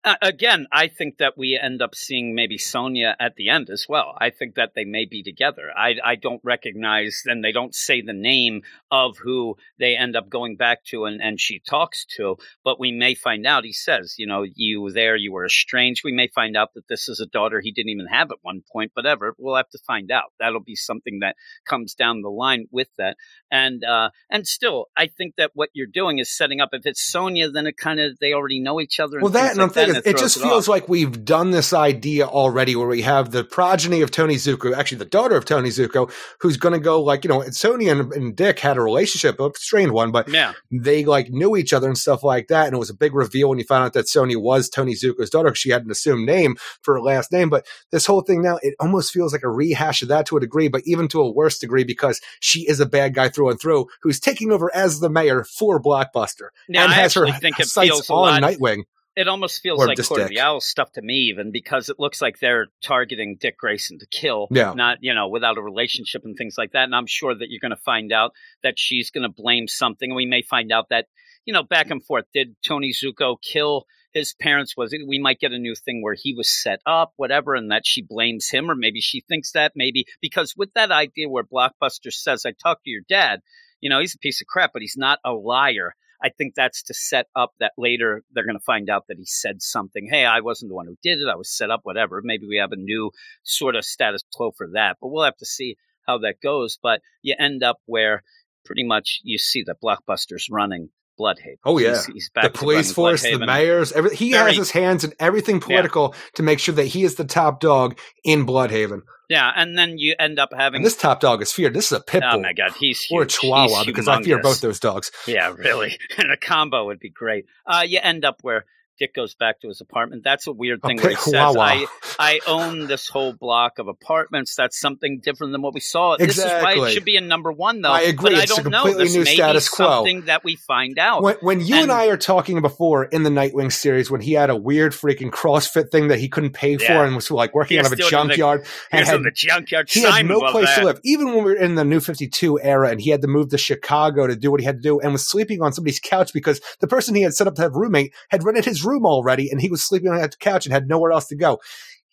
Uh, again, I think that we end up seeing maybe Sonia at the end as well. I think that they may be together. I, I don't recognize, and they don't say the name of who they end up going back to and, and she talks to, but we may find out. He says, you know, you were there, you were estranged. We may find out that this is a daughter he didn't even have at one point, whatever. We'll have to find out. That'll be something that comes down the line with that. And, uh, and still, I think that what you're doing is setting up. If it's Sonia, then it kind of, they already know each other. Well, that and I'm thinking, it just feels like. like we've done this idea already where we have the progeny of Tony Zucco, actually the daughter of Tony Zucco, who's going to go like, you know, and Sonia and, and Dick had a relationship, a strained one, but Yeah. they like knew each other and stuff like that. And it was a big reveal when you found out that Sonia was Tony Zucco's daughter because she had an assumed name for her last name. But this whole thing now, it almost feels like a rehash of that to a degree, but even to a worse degree because she is a bad guy through and through who's taking over as the mayor for Blockbuster Yeah, and I has her think it sights on Nightwing. It almost feels Or like just Court of Dick. the Owl stuff to me, even because it looks like they're targeting Dick Grayson to kill, Yeah. not you know without a relationship and things like that. And I'm sure that you're going to find out that she's going to blame something. We may find out that you know back and forth. Did Tony Zucco kill his parents? Was it? We might get a new thing where he was set up, whatever, and that she blames him, or maybe she thinks that maybe because with that idea where Blockbuster says, "I talked to your dad," you know, he's a piece of crap, but he's not a liar. I think that's to set up that later they're going to find out that he said something. Hey, I wasn't the one who did it. I was set up, whatever. Maybe we have a new sort of status quo for that, but we'll have to see how that goes. But you end up where pretty much you see that Blockbuster's running Blüdhaven. Oh, yeah. He's, he's back the police force, the mayors, every, he Very- has his hands in everything political to make sure that he is the top dog in Blüdhaven. Yeah, and then you end up having. And this top dog is feared. This is a pit bull oh my god, he's or a chihuahua He's because I fear both those dogs. Yeah, really. And a combo would be great. Uh, you end up where Dick goes back to his apartment. That's a weird A thing where he says. I, I own this whole block of apartments. That's something different than what we saw. Exactly. This is why it should be in number one, though. I agree. But It's a don't know. completely This new may be status quo. something that we find out. When, when you and, And- I are talking before in the Nightwing series, when he had a weird freaking CrossFit thing that he couldn't pay for and was like working out of a the- junkyard and had in the junkyard. he had no place that. to live. Even when we were in the New 52 era and he had to move to Chicago to do what he had to do and was sleeping on somebody's couch because the person he had set up to have a roommate had rented his room already and he was sleeping on that couch and had nowhere else to go.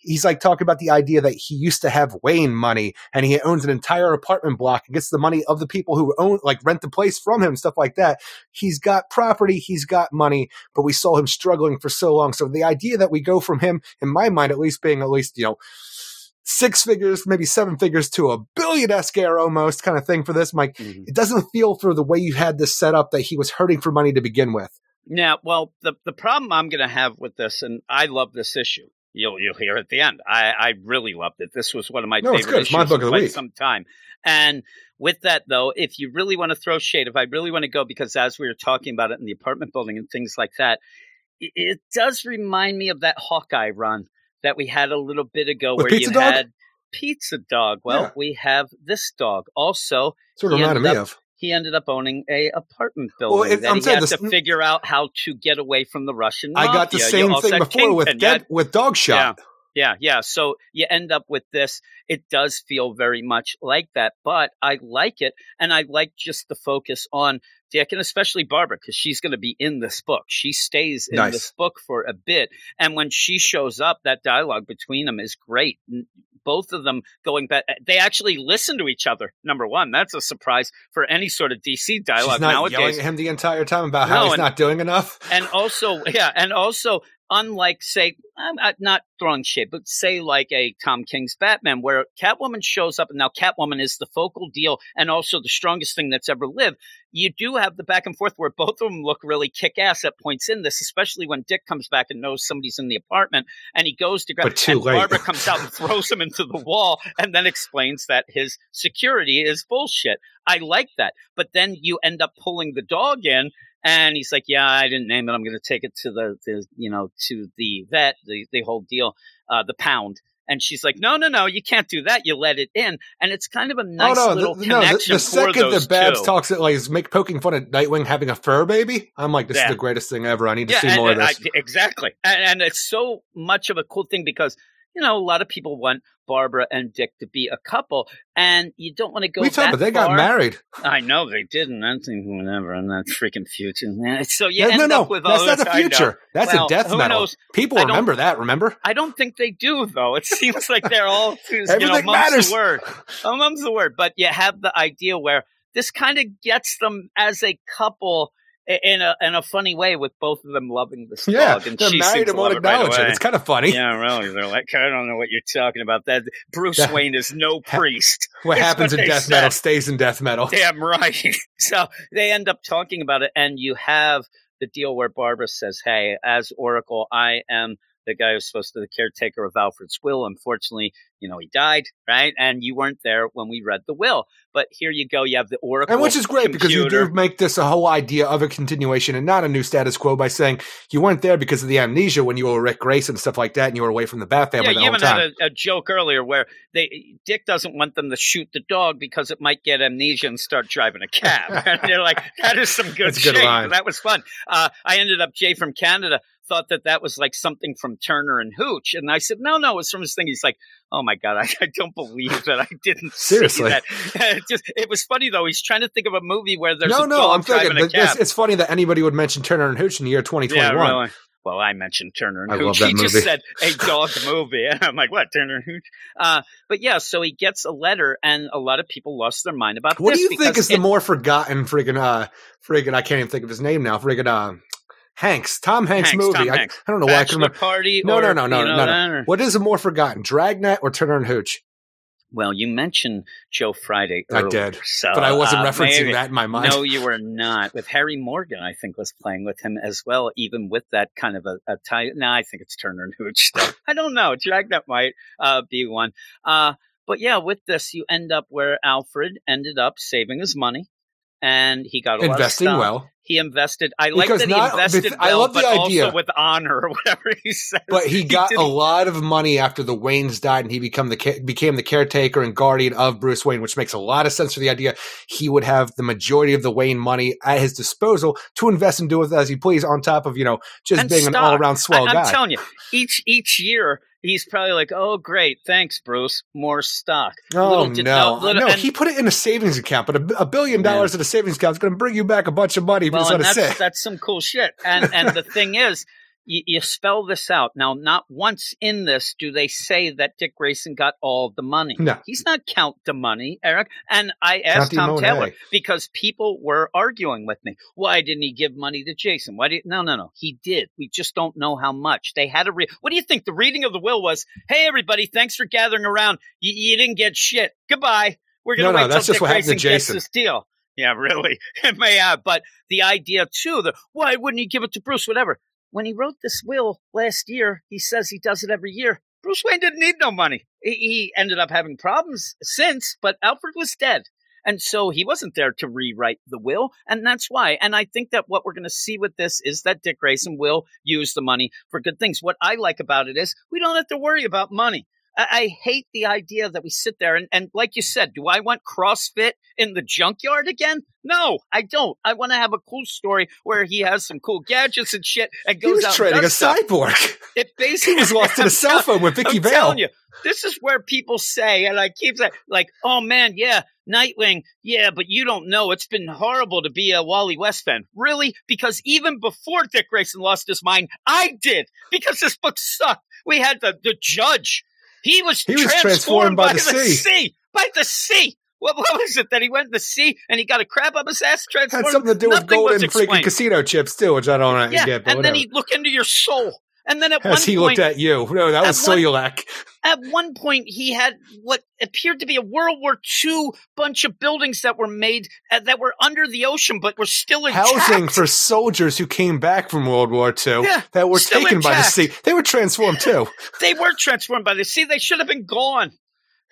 He's like talking about the idea that he used to have Wayne money and he owns an entire apartment block and gets the money of the people who own, like rent the place from him and stuff like that. He's got property, he's got money, but we saw him struggling for so long. So the idea that we go from him, in my mind, at least being at least, you know, six figures, maybe seven figures to a billion escare almost kind of thing for this, Mike. Mhm. It doesn't feel for the way you had this set up that he was hurting for money to begin with. Yeah, well, the the problem I'm going to have with this, and I love this issue. You'll you'll hear at the end. I I really loved it. This was one of my No, it's favorite. It's issues my book in of the quite week. some time. And with that though, if you really want to throw shade, if I really want to go, because as we were talking about it in the apartment building and things like that, it, it does remind me of that Hawkeye run that we had a little bit ago, With where you Dog? had Pizza Dog. Well, Yeah. we have this dog also Sort of reminded me of. He ended up owning a apartment building it- that I'm he had this- to figure out how to get away from the Russian I got the mafia. You same thing before with Kingpin. Had- Dead, with Dog Shot. yeah, yeah. So you end up with this. It does feel very much like that, but I like it, and I like just the focus on Dick and especially Barbara because she's going to be in this book. She stays in Nice. this book for a bit, and when she shows up, that dialogue between them is great. Both of them going back, eh, they actually listen to each other. Number one, that's a surprise for any sort of DC She's dialogue not nowadays yelling at him the entire time about how No, he's and- not doing enough. and also yeah and also unlike say I'm not- not throwing shade, but say like a Tom King's Batman, where Catwoman shows up, and now Catwoman is the focal deal and also the strongest thing that's ever lived. You do have the back and forth where both of them look really kick ass at points in this, especially when Dick comes back and knows somebody's in the apartment, and he goes to grab, But too and late. Barbara comes out and throws him into the wall, and then explains that his security is bullshit. I like that, but then you end up pulling the dog in, and he's like, "Yeah, I didn't name it. I'm going to take it to the, the, you know, to the vet, the the whole deal, uh, the pound." And she's like, "No, no, no, you can't do that. You let it in." And it's kind of a nice oh no, little the, no, the, connection the second that Babs two. talks it like is make poking fun at Nightwing having a fur baby, I'm like, this Yeah. is the greatest thing ever. I need to yeah, see and- more of and this. I- exactly, and, and it's so much of a cool thing because you know a lot of people want Barbara and Dick to be a couple, and you don't want to go. we that about they got married. I know they didn't. I think whatever in that freaking future. man. So you no, end no, no, up with that's not the future. That's Well, a death who metal. knows? People remember that. Remember? I don't think they do though. It seems like they're all too you know, matters. the word. Oh, mum's the word. But you have the idea where this kind of gets them as a couple in a in a funny way with both of them loving this Yeah, dog. And they're she married and won't love it right acknowledge it. It's kind of funny. Yeah, really. They're like, I don't know what you're talking about. That Bruce That- Wayne is no priest. What It's happens what in death said. metal stays in death metal. Damn right. So they end up talking about it, and you have the deal where Barbara says, "Hey, as Oracle, I am the guy who's supposed to be the caretaker of Alfred's will. Unfortunately, you know, he died, right? And you weren't there when we read the will. But here you go. You have the Oracle, And which is great because you do make this a whole idea of a continuation and not a new status quo by saying you weren't there because of the amnesia when you were Rick Grace and stuff like that and you were away from the Bat family Yeah, you even time. had a, a joke earlier where they Dick doesn't want them to shoot the dog because it might get amnesia and start driving a cab. and they're like, that is some good good shit. line. That was fun. Uh, I ended up Jay from Canada thought that that was like something from Turner and Hooch, and I said, no, no, it's from his thing. He's like, oh my god, I, I don't believe that I didn't Seriously. see that. it just it was funny though. He's trying to think of a movie where there's no, a no, dog I'm thinking cab. it's funny that anybody would mention Turner and Hooch in the year Yeah, 2021. really. Well, I mentioned Turner and I love Hooch. He just said a dog movie. And I'm like, what, Turner and Hooch? Uh, but yeah, so he gets a letter, and a lot of people lost their mind about What this. do you think is the more forgotten friggin' uh friggin' I can't even think of his name now. Friggin' uh Hanks. Tom Hanks, Hanks, movie. Tom I, Hanks. I don't know why I can Bachelor remember. Party? No, or, no, no, no, you know no, no. or- What is the more forgotten? Dragnet or Turner and Hooch? Well, you mentioned Joe Friday I did, so, but I wasn't uh, referencing maybe- that in my mind. No, you were not. With Harry Morgan, I think was playing with him as well, even with that kind of a, a tie. No, I think it's Turner and Hooch. I don't know. Dragnet might uh, be one. Uh, but yeah, with this, you end up where Alfred ended up saving his money, and he got a Investing lot of well, He invested. I like that he invested I well, love the idea. also with honor or whatever he said. but he got a lot of money after the Waynes died, and he become the became the caretaker and guardian of Bruce Wayne, which makes a lot of sense for the idea he would have the majority of the Wayne money at his disposal to invest and do with as he please. On top of you know just And being an all around swell I, am guy. telling you, each each year he's probably like, "Oh, great, thanks, Bruce, more stock." Oh Little no! no, little- no, and- he put it in a savings account, but a, a billion Yeah. dollars in a savings account is going to bring you back a bunch of money. Well, that's that's some cool shit. And and the thing is, you, you spell this out now. Not once in this do they say that Dick Grayson got all the money. No. He's not count the money, Eric. And I asked Tom Monet. Taylor because people were arguing with me. Why didn't he give money to Jason? Why did no no no? He did. We just don't know how much. They had a re- What do you think? The reading of the will was, "Hey everybody, thanks for gathering around. You, you didn't get shit. Goodbye. We're gonna No, no, wait that's till Dick what happened to Grayson gets this deal." Yeah, really. It may have, but the idea too, the why wouldn't he give it to Bruce? Whatever. When he wrote this will last year, he says he does it every year. Bruce Wayne didn't need no money. He, he ended up having problems since, but Alfred was dead. And so he wasn't there to rewrite the will, and that's why. And I think that what we're going to see with this is that Dick Grayson will use the money for good things. What I like about it is we don't have to worry about money. I, I hate the idea that we sit there and, and, like you said, do I want CrossFit in the junkyard again? No, I don't. I want to have a cool story where he has some cool gadgets and shit and He goes was out trading and a stuff. cyborg. It basically he was lost in a cell phone with Vicky I'm Vale. telling you, this is where people say, and I keep saying, like, oh man, yeah, Nightwing, yeah, but you don't know. It's been horrible to be a Wally West fan. Really? Because even before Dick Grayson lost his mind, I did. Because this book sucked. We had the, the judge. He was, He was transformed, transformed by by, the sea. sea. By the sea. What, what was it that he went in the sea and he got a crab up his ass? Transformed. Had something to do with Nothing was golden freaking casino chips too, which I don't Yeah, get. But and then he'd look into your soul. And then at one As he point, looked at you. No, that was one- Soyulak. at one point he had what appeared to be a World War II bunch of buildings that were made uh, that were under the ocean but were still intact. Housing for soldiers who came back from World War II Yeah, that were taken by the sea. They were transformed too. They were transformed by the sea. They should have been gone.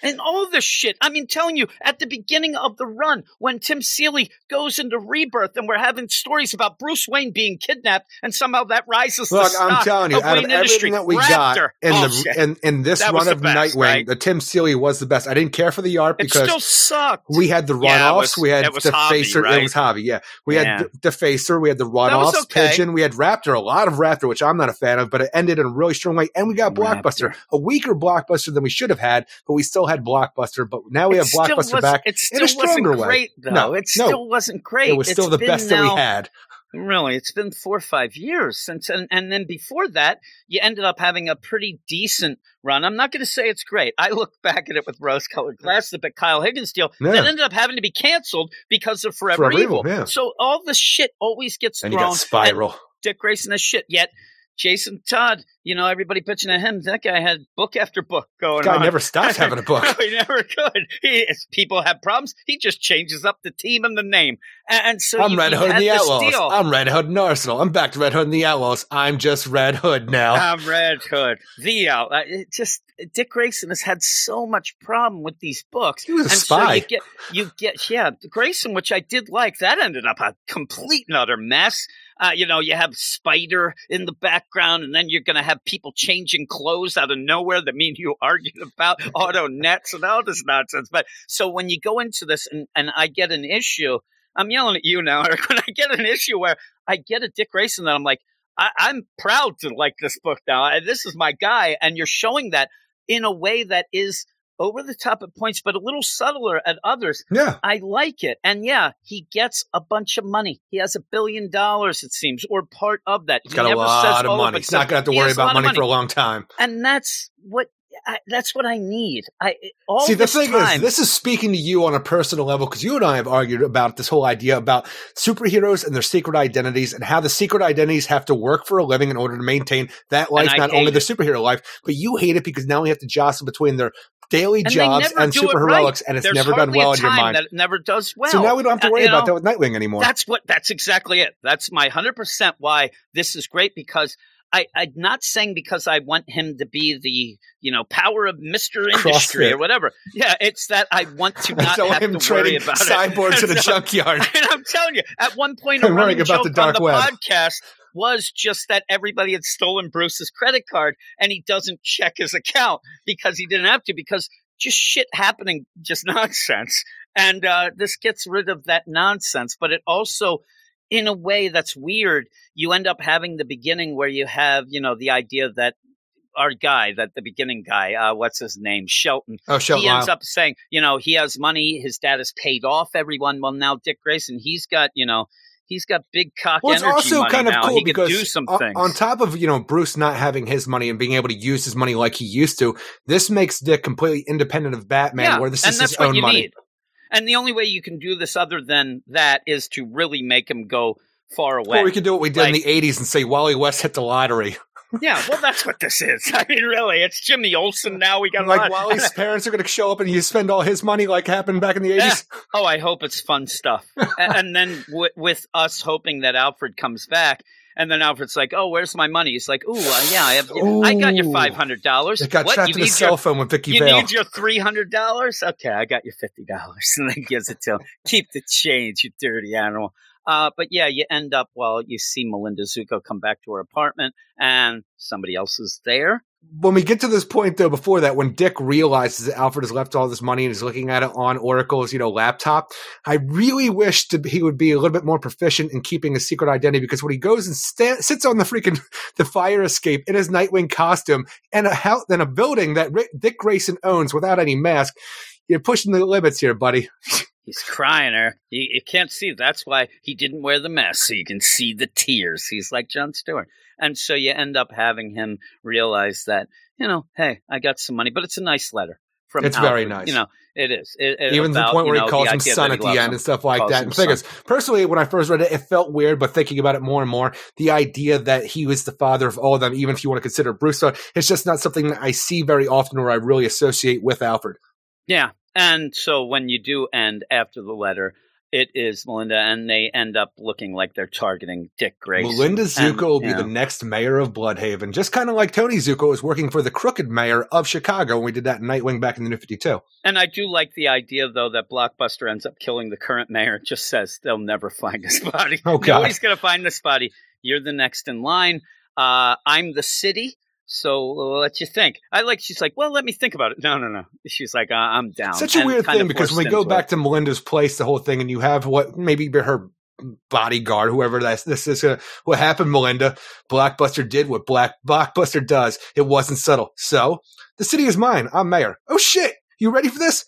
And all this shit. I mean, telling you, at the beginning of the run, when Tim Seeley goes into rebirth and we're having stories about Bruce Wayne being kidnapped and somehow that rises the Look, I'm telling you, out of Wayne everything that we Raptor. got in Oh, the in, in this That run of best, Nightwing, right? the Tim Seeley was the best. I didn't care for the art because it still sucked. we had the Yeah, runoffs, was- we had Hobby, Defacer, right? it was Hobby, yeah. We Yeah. had D- Defacer, we had the runoffs, okay. Pigeon, we had Raptor, a lot of Raptor, which I'm not a fan of, but it ended in a really strong way. And we got Blockbuster, Raptor. a weaker Blockbuster than we should have had, but we still had Blockbuster. But now we It have Blockbuster back. It in a stronger wasn't way. great, though. No, it no. still wasn't great. It was still It's the best that we had. Really, it's been four or five years since, and, and then before that, you ended up having a pretty decent run. I'm not going to say it's great. I look back at it with rose-colored glasses, but Kyle Higgins deal Yeah. that ended up having to be canceled because of Forever, Forever Evil. Evil, yeah. So all the shit always gets And you thrown. got Spyral. Dick Grayson is shit. Yet Jason Todd, you know, everybody pitching at him. That guy had book after book going Guy on. never stops having a book. No, he never could. He, as people have problems, he just changes up the team and the name. And, and so I'm you, Red Hood and the Outlaws. I'm Red Hood and Arsenal. I'm back to Red Hood and the Outlaws. I'm just Red Hood now. I'm Red Hood. The out. uh, It just Dick Grayson has had so much problem with these books. he was a and so spy. you get you get yeah Grayson, which I did like. That ended up a complete and utter mess. Uh, you know, you have Spider in the background, and then you're going to have people changing clothes out of nowhere that mean you argued about auto nets and all this nonsense. But so when you go into this, and, and I get an issue, I'm yelling at you now, Eric. When I get an issue where I get a Dick Grayson that I'm like, I, I'm proud to like this book now. This is my guy, and you're showing that in a way that is over the top at points, but a little subtler at others. yeah. I like it. And yeah, he gets a bunch of money. He has a billion dollars, it seems, or part of that. He's got a oh, lot of money. He's not going to have to worry about money, for a long time. And that's what I, that's what I need. I all See, the this thing time, is, this is speaking to you on a personal level because you and I have argued about this whole idea about superheroes and their secret identities and how the secret identities have to work for a living in order to maintain that life, not only the superhero life, but you hate it because now we have to jostle between their daily and jobs and superheroics, right. and it's There's never done well in your mind. That it never does well. so now we don't have to Uh, worry you about know, that with Nightwing anymore. That's what. That's exactly it. That's my hundred percent why this is great because I, I'm not saying because I want him to be the you know power of Mister Industry CrossFit. or whatever. Yeah, it's that I want to not don't have to worry about cyborgs it. in a junkyard. And I'm telling you, at one point, I'm worrying about the on dark web. podcast was just that everybody had stolen Bruce's credit card, and he doesn't check his account because he didn't have to because just shit happening, just nonsense. And uh, this gets rid of that nonsense, but it also, in a way that's weird, you end up having the beginning where you have, you know, the idea that our guy, that the beginning guy, uh, what's his name, Shelton, Oh, Shelton he ends up saying, you know, he has money, his dad has paid off everyone. Well, now Dick Grayson, he's got, you know, he's got big cock Well, it's energy also money kind of now. cool he because do some on, on top of you know Bruce not having his money and being able to use his money like he used to, this makes Dick completely independent of Batman, yeah, where this is his own money. need. And the only way you can do this other than that is to really make him go far away. Or we could do what we did in the '80s and say Wally West hit the lottery. Yeah, well, that's what this is. I mean, really, it's Jimmy Olsen now. We got like Wally's parents are going to show up and you spend all his money like happened back in the '80s. Oh, I hope it's fun stuff. And then w- with us hoping that Alfred comes back, and then Alfred's like, "Oh, where's my money?" He's like, "Ooh, uh, yeah, I have. I got your five hundred dollars. Got what trapped you in a cell phone with Vicky you Vale. need your three hundred dollars? Okay, I got your fifty dollars, and then gives it to him. Keep the change, you dirty animal. Uh, but yeah, you end up well. You see Melinda Zucco come back to her apartment, and somebody else is there. when we get to this point though before that when dick realizes that alfred has left all this money and is looking at it on oracle's you know laptop i really wish to, he would be a little bit more proficient in keeping his secret identity because when he goes and sta- sits on the freaking the fire escape in his nightwing costume and a house and a building that dick grayson owns without any mask you're pushing the limits here buddy He's crying her. You, you can't see. That's why he didn't wear the mask, so you can see the tears. He's like John Stewart. And so you end up having him realize that, you know, hey, I got some money, but it's a nice letter from It's very nice. You know, it is. It, it- Even to the about, point you where know, he calls him son at the end him. and stuff like that. And thing is, personally, when I first read it, it felt weird, but thinking about it more and more, the idea that he was the father of all of them, even if you want to consider Bruce, son, it's just not something that I see very often or I really associate with Alfred. Yeah. And so when you do end after the letter, it is Melinda, and they end up looking like they're targeting Dick Grayson. Melinda And, Zucco will be know, the next mayor of Blüdhaven, just kind of like Tony Zucco was working for the crooked mayor of Chicago when we did that in Nightwing back in the New 52. And I do like the idea, though, that Blockbuster ends up killing the current mayor. It just says they'll never find his body. Oh, God. Nobody's going to find this body. You're the next in line. Uh, I'm the city. So let you think. I like. She's like, well, let me think about it. No, no, no. She's like, uh, I'm down. Such a And weird thing because when we go back to Melinda's place, the whole thing, and you have what maybe her bodyguard, whoever that's this is. Uh, what happened, Melinda? Blockbuster did what Black Blockbuster does. It wasn't subtle. So the city is mine. I'm mayor. Oh shit! You ready for this?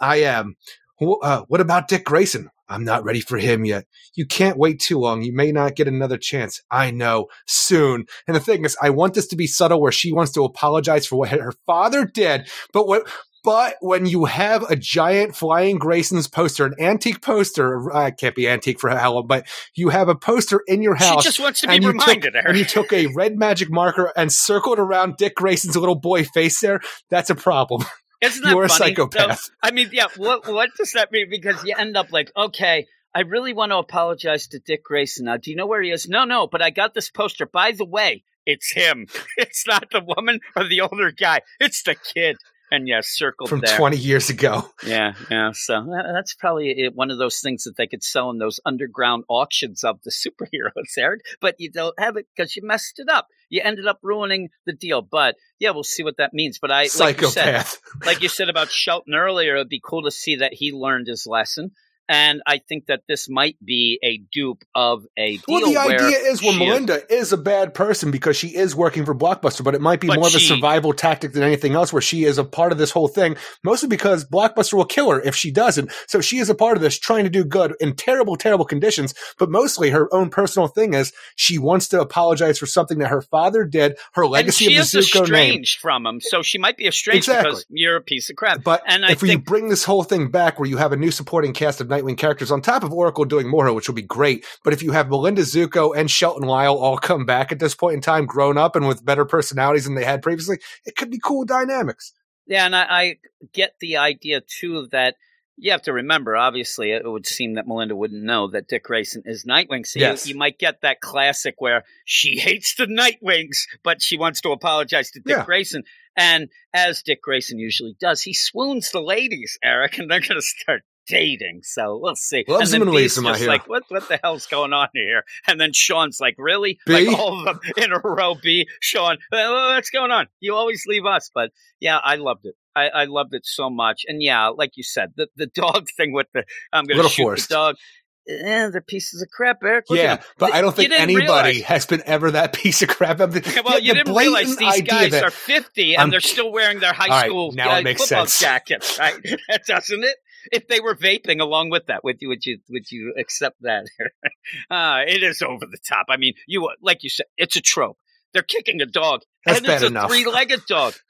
I am. Uh, what about Dick Grayson? I'm not ready for him yet. You can't wait too long. You may not get another chance. I know. Soon. And the thing is, I want this to be subtle where she wants to apologize for what her father did, but what but when you have a giant flying Grayson's poster, an antique poster, uh, it can't be antique for how long, but you have a poster in your house. she just wants to be reminded. took, and you took a red magic marker and circled around Dick Grayson's little boy face there. That's a problem. Isn't that You're a funny? psychopath. So, I mean, yeah. What what does that mean? Because you end up like, okay, I really want to apologize to Dick Grayson. Now, do you know where he is? No, no. But I got this poster. By the way, it's him. It's not the woman or the older guy. It's the kid. And yeah, circled From there. 20 years ago. Yeah, yeah. So uh, that's probably one of those things that they could sell in those underground auctions of the superheroes, Eric. But you don't have it because you messed it up. You ended up ruining the deal. But yeah, we'll see what that means. But I, like you said, like you said about Shelton earlier, it'd be cool to see that he learned his lesson. And I think that this might be a dupe of a deal. Well, the idea is, well, Melinda is a bad person because she is working for Blockbuster, but it might be more of a survival tactic than anything else, where she is a part of this whole thing, mostly because Blockbuster will kill her if she doesn't. So she is a part of this, trying to do good in terrible, terrible conditions. But mostly, her own personal thing is she wants to apologize for something that her father did. Her and legacy she of is the Zucco name. from him, so she might be estranged Exactly. because you're a piece of crap. But and I if you think bring this whole thing back where you have a new supporting cast of Nightwing characters on top of Oracle doing more, which will be great. But if you have Melinda Zucco and Shelton Lyle all come back at this point in time, grown up and with better personalities than they had previously, it could be cool dynamics. Yeah, and I, I get the idea too that you have to remember. Obviously, it would seem that Melinda wouldn't know that Dick Grayson is Nightwing. So Yes. you, you might get that classic where she hates the Nightwings, but she wants to apologize to Dick Yeah. Grayson. And as Dick Grayson usually does, he swoons the ladies, Eric, and they're going to start dating. So we'll see. Loves and him then and leaves B's him, I just hear. like, what, what the hell's going on here? And then Sean's like, really? B? Like all of them in a row. B, Sean, "Uh, what's going on? You always leave us, but yeah, I loved it. I, I loved it so much. And yeah, like you said, the, the dog thing with the I'm going to Little shoot forced. the dog. Eh, they're pieces of crap, Eric. Look yeah, but I don't think anybody realize- has been ever that piece of crap. Well, yeah, you didn't realize these guys that- are 50 and I'm- they're still wearing their high right, school now it uh, makes football sense. jackets, right? Doesn't it? If they were vaping along with that, would you would you would you accept that? uh, it is over the top. I mean, you like you said, it's a trope. They're kicking a dog, That's and it's a enough. three-legged dog.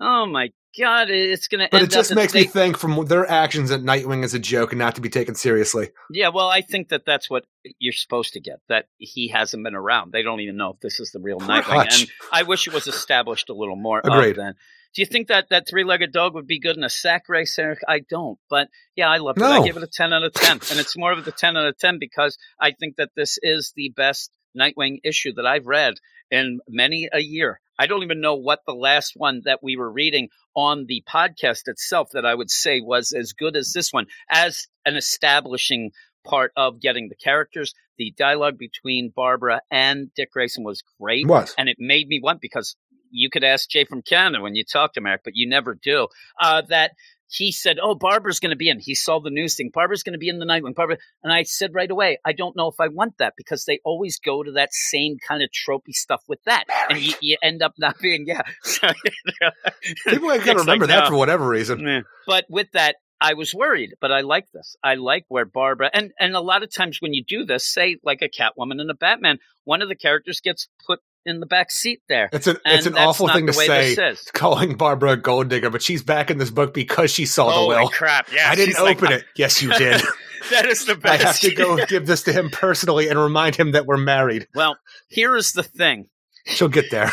Oh my god, it's going to But it just makes that me think from their actions that Nightwing is a joke and not to be taken seriously. Yeah, well, I think that that's what you're supposed to get. That he hasn't been around. They don't even know if this is the real Poor Nightwing. Hutch. And I wish it was established a little more. Agreed. Then. Do you think that that three-legged dog would be good in a sack race, Eric? I don't. But yeah, I loved it. I give it a ten out of ten, and it's more of a ten out of ten because I think that this is the best Nightwing issue that I've read in many a year. I don't even know what the last one that we were reading on the podcast itself that I would say was as good as this one as an establishing part of getting the characters. The dialogue between Barbara and Dick Grayson was great. Was. And it made me want because you could ask Jay from Canada when you talk to Merrick, but you never do. Uh, that he said, "Oh, Barbara's going to be in." He saw the news thing. Barbara's going to be in the Nightwing. Barbara, and I said right away, "I don't know if I want that because they always go to that same kind of tropey stuff with that, and you, you end up not being yeah." People ain't It's got to remember like, that no. for whatever reason. Meh. But with that, I was worried, but I like this. I like where Barbara and and a lot of times when you do this, say like a Catwoman and a Batman, one of the characters gets put in the back seat there. It's an And it's an awful thing to say, calling Barbara a gold digger, but she's back in this book because she saw the Holy will. crap! Yeah, I didn't she's like, open uh, it. Yes, you did. that is the best. I have to go give this to him personally and remind him that we're married. Well, here is the thing. She'll get there.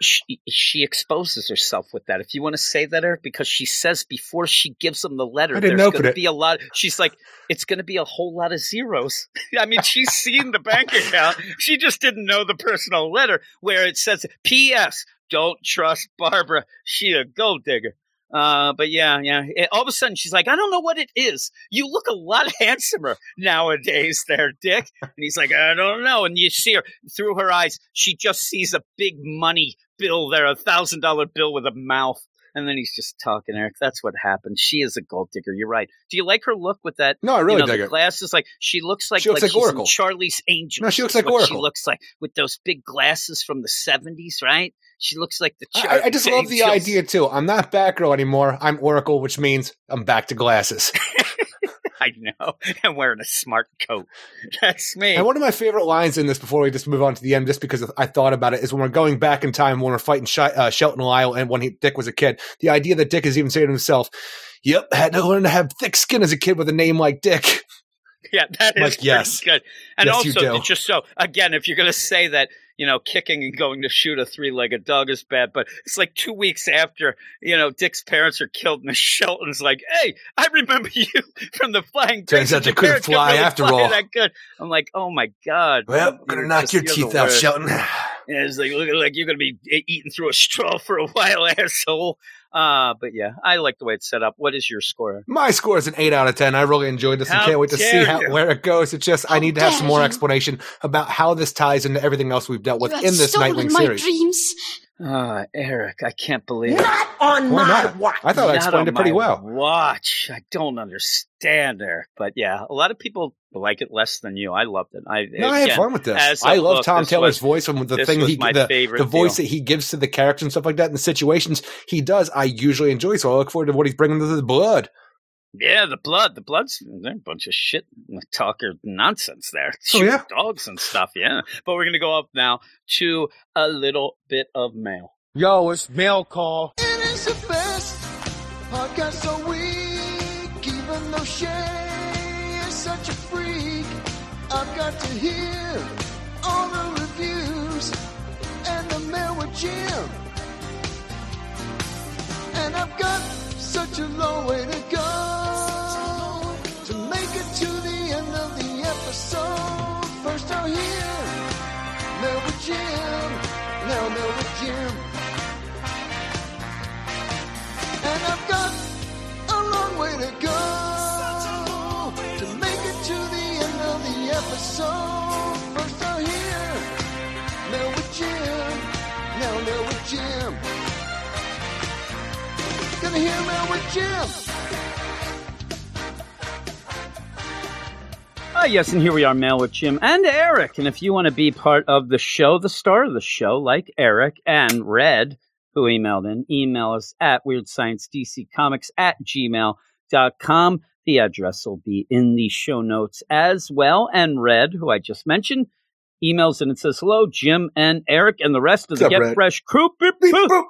She, she exposes herself with that. If you want to say that, Eric, because she says before she gives him the letter, there's going to be a lot. She's like, it's going to be a whole lot of zeros. I mean, she's seen the bank account. She just didn't know the personal letter where it says, "P.S. Don't trust Barbara. She a gold digger." Uh, but yeah, yeah. It- all of a sudden, she's like, "I don't know what it is. You look a lot handsomer nowadays, there, Dick." And he's like, "I don't know." And you see her through her eyes. She just sees a big money bill there, a thousand dollar bill with a mouth. And then he's just talking, Eric. That's what happened. She is a gold digger. You're right. Do you like her look with that? No, I really you know, dig the it. glasses, like she looks like She looks like in Oracle. Charlie's Angels. No, she looks like what She Oracle. looks like with those big glasses from the '70s, right? She looks like the. I, I just love the idea too. I'm not Batgirl anymore. I'm Oracle, which means I'm back to glasses. I know. I'm wearing a smart coat. That's me. And one of my favorite lines in this, before we just move on to the end, just because I thought about it, is when we're going back in time when we're fighting Sh- uh, Shelton Lyle and when he, Dick was a kid. The idea that Dick is even saying to himself, "Yep, had to learn to have thick skin as a kid with a name like Dick." Yeah, that is Like, yes. good. And Yes, also, just so again, if you're going to say that, you know, kicking and going to shoot a three-legged dog is bad, but it's like two weeks after, you know, Dick's parents are killed, and Shelton's like, "Hey, I remember you from the flying." Turns out and they couldn't fly really after fly all. That good. I'm like, oh my god. Well, gonna knock your teeth out. Shelton. Yeah, it's like looking like you're going to be eating through a straw for a while, asshole. Uh, but yeah, I like the way it's set up. What is your score? My score is an eight out of ten. I really enjoyed this and How can't wait to see how, where it goes. It's just I need to have some more you. explanation about how this ties into everything else we've dealt with you in have this stolen Nightwing my series. dreams. Ah, Eric, I can't believe it. Not on Why my not? watch. I thought I Not explained on it pretty my well. Watch. I don't understand her, but yeah, a lot of people like it less than you. I loved it. I No, I had fun with this. as a I love book, Tom Taylor's was- voice and the thing he my the, favorite the voice deal. that he gives to the character and stuff like that and the situations he does. I usually enjoy. So I look forward to what he's bringing to the blood. Yeah, the blood, the blood's a bunch of shit talker nonsense there. Oh, yeah? dogs and stuff. Yeah, but we're gonna go up now to a little bit of mail. Yo, it's mail call. It is the best podcast a week, even though Shay is such a freak. I've got to hear all the reviews and the mail with Jim. And I've got such a long way to go Gonna hear Mail with Jim. Ah, yes, and here we are, Mail with Jim and Eric. And if you want to be part of the show, the star of the show, like Eric and Red, who emailed in, email us at weirdsciencedccomics at gmail.com. The address will be in the show notes as well. And Red, who I just mentioned, emails in and says, Hello, Jim and Eric and the rest of What's the up, Get Red? Fresh crew. Beep, Beep, boop.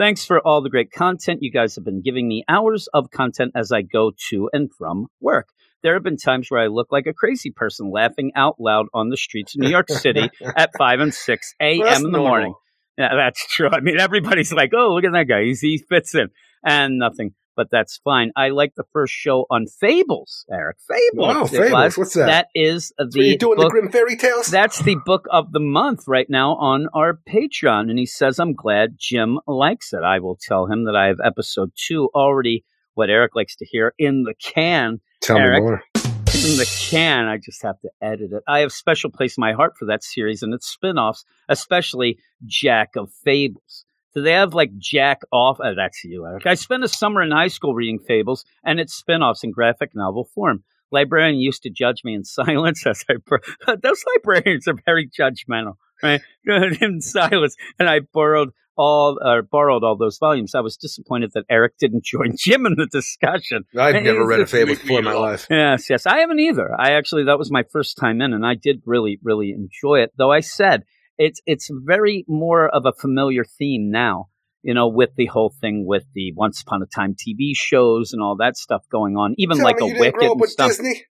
Thanks for all the great content. You guys have been giving me hours of content as I go to and from work. There have been times where I look like a crazy person laughing out loud on the streets of New York City at 5 and 6 a.m. that's in the normal. morning. Yeah, that's true. I mean, everybody's like, oh, look at that guy. He's, he fits in. And nothing. But that's fine. I like the first show on Fables, Eric. Fables. Wow, Fables. What's that? That is the. So you doing book the grim fairy tales? that's the book of the month right now on our Patreon. And he says, I'm glad Jim likes it. I will tell him that I have episode two already, what Eric likes to hear, in the can. Tell Eric. me more. In the can. I just have to edit it. I have special place in my heart for that series and its spin offs, especially Jack of Fables. Do they have like Jack off? Oh, that's you, Eric. I spent a summer in high school reading Fables and its spin offs in graphic novel form. Librarian used to judge me in silence as I. Bur- Those librarians are very judgmental, right? in silence, and I borrowed all or borrowed all those volumes. I was disappointed that Eric didn't join Jim in the discussion. I've Hey, never read a fable before in my life. Yes, yes. I haven't either. I actually, that was my first time in, and I did really, really enjoy it. Though I said it's it's very more of a familiar theme now. You know, with the whole thing with the Once Upon a Time TV shows and all that stuff going on, even Tell like a Wicked and stuff. Disney?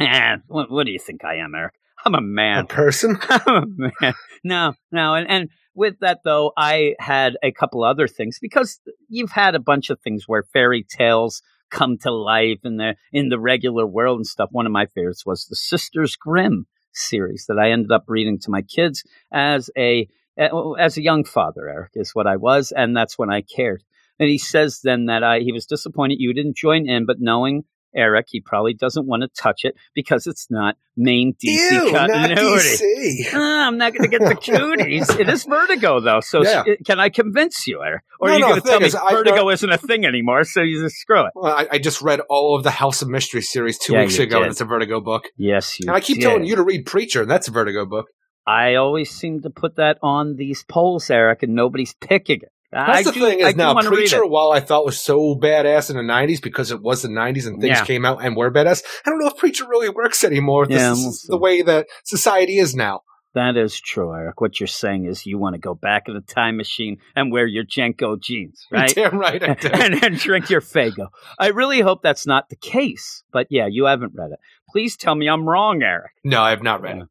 Eh, what, what do you think I am, Eric? I'm a man. A person? Oh, man. No, no, and and with that though, I had a couple other things because you've had a bunch of things where fairy tales come to life in the in the regular world and stuff. One of my favorites was the Sisters Grimm series that I ended up reading to my kids as a as a young father. Eric is what I was, and that's when I cared. And he says then that I he was disappointed you didn't join in, but knowing Eric, he probably doesn't want to touch it because it's not main DC Ew, not. DC. Ah, I'm not going to get the cuties. it is Vertigo, though. So Yeah. s- can I convince you, Eric? Or No, are you no, going to tell me is, I- Vertigo isn't a thing anymore? So you just screw it. Well, I, I just read all of the House of Mystery series two Yeah, weeks ago, and it's a Vertigo book. Yes, you. And I keep did. telling you to read Preacher, and that's a Vertigo book. I always seem to put that on these polls, Eric, and nobody's picking it. That's I the do, thing is do now Preacher, while I thought was so badass in the '90s because it was the '90s and things Yeah. came out and were badass. I don't know if Preacher really works anymore. This Yeah, is we'll see. the way that society is now. That is true, Eric. What you're saying is you want to go back in the time machine and wear your JNCO jeans, right? Damn right I do. and, and drink your Faygo. I really hope that's not the case. But yeah, you haven't read it. Please tell me I'm wrong, Eric. no, I have not read it.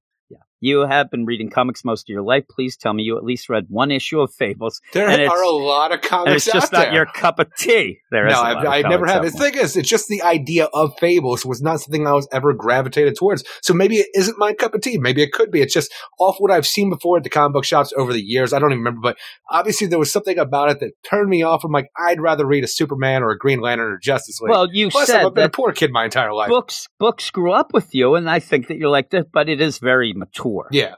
You have been reading comics most of your life. Please tell me you at least read one issue of Fables. There And are a lot of comics. And it's just not there. your cup of tea. There no, I've, lot of I never out The thing is, it's just the idea of fables was not something I was ever gravitated towards. So maybe it isn't my cup of tea. Maybe it could be. It's just off what I've seen before at the comic book shops over the years. I don't even remember, but obviously there was something about it that turned me off. I'm like, I'd rather read a Superman or a Green Lantern or Justice League. Well, you Plus, said I've been a that poor kid my entire life. books books grew up with you, and I think that you're like that, but it is very mature. Yeah.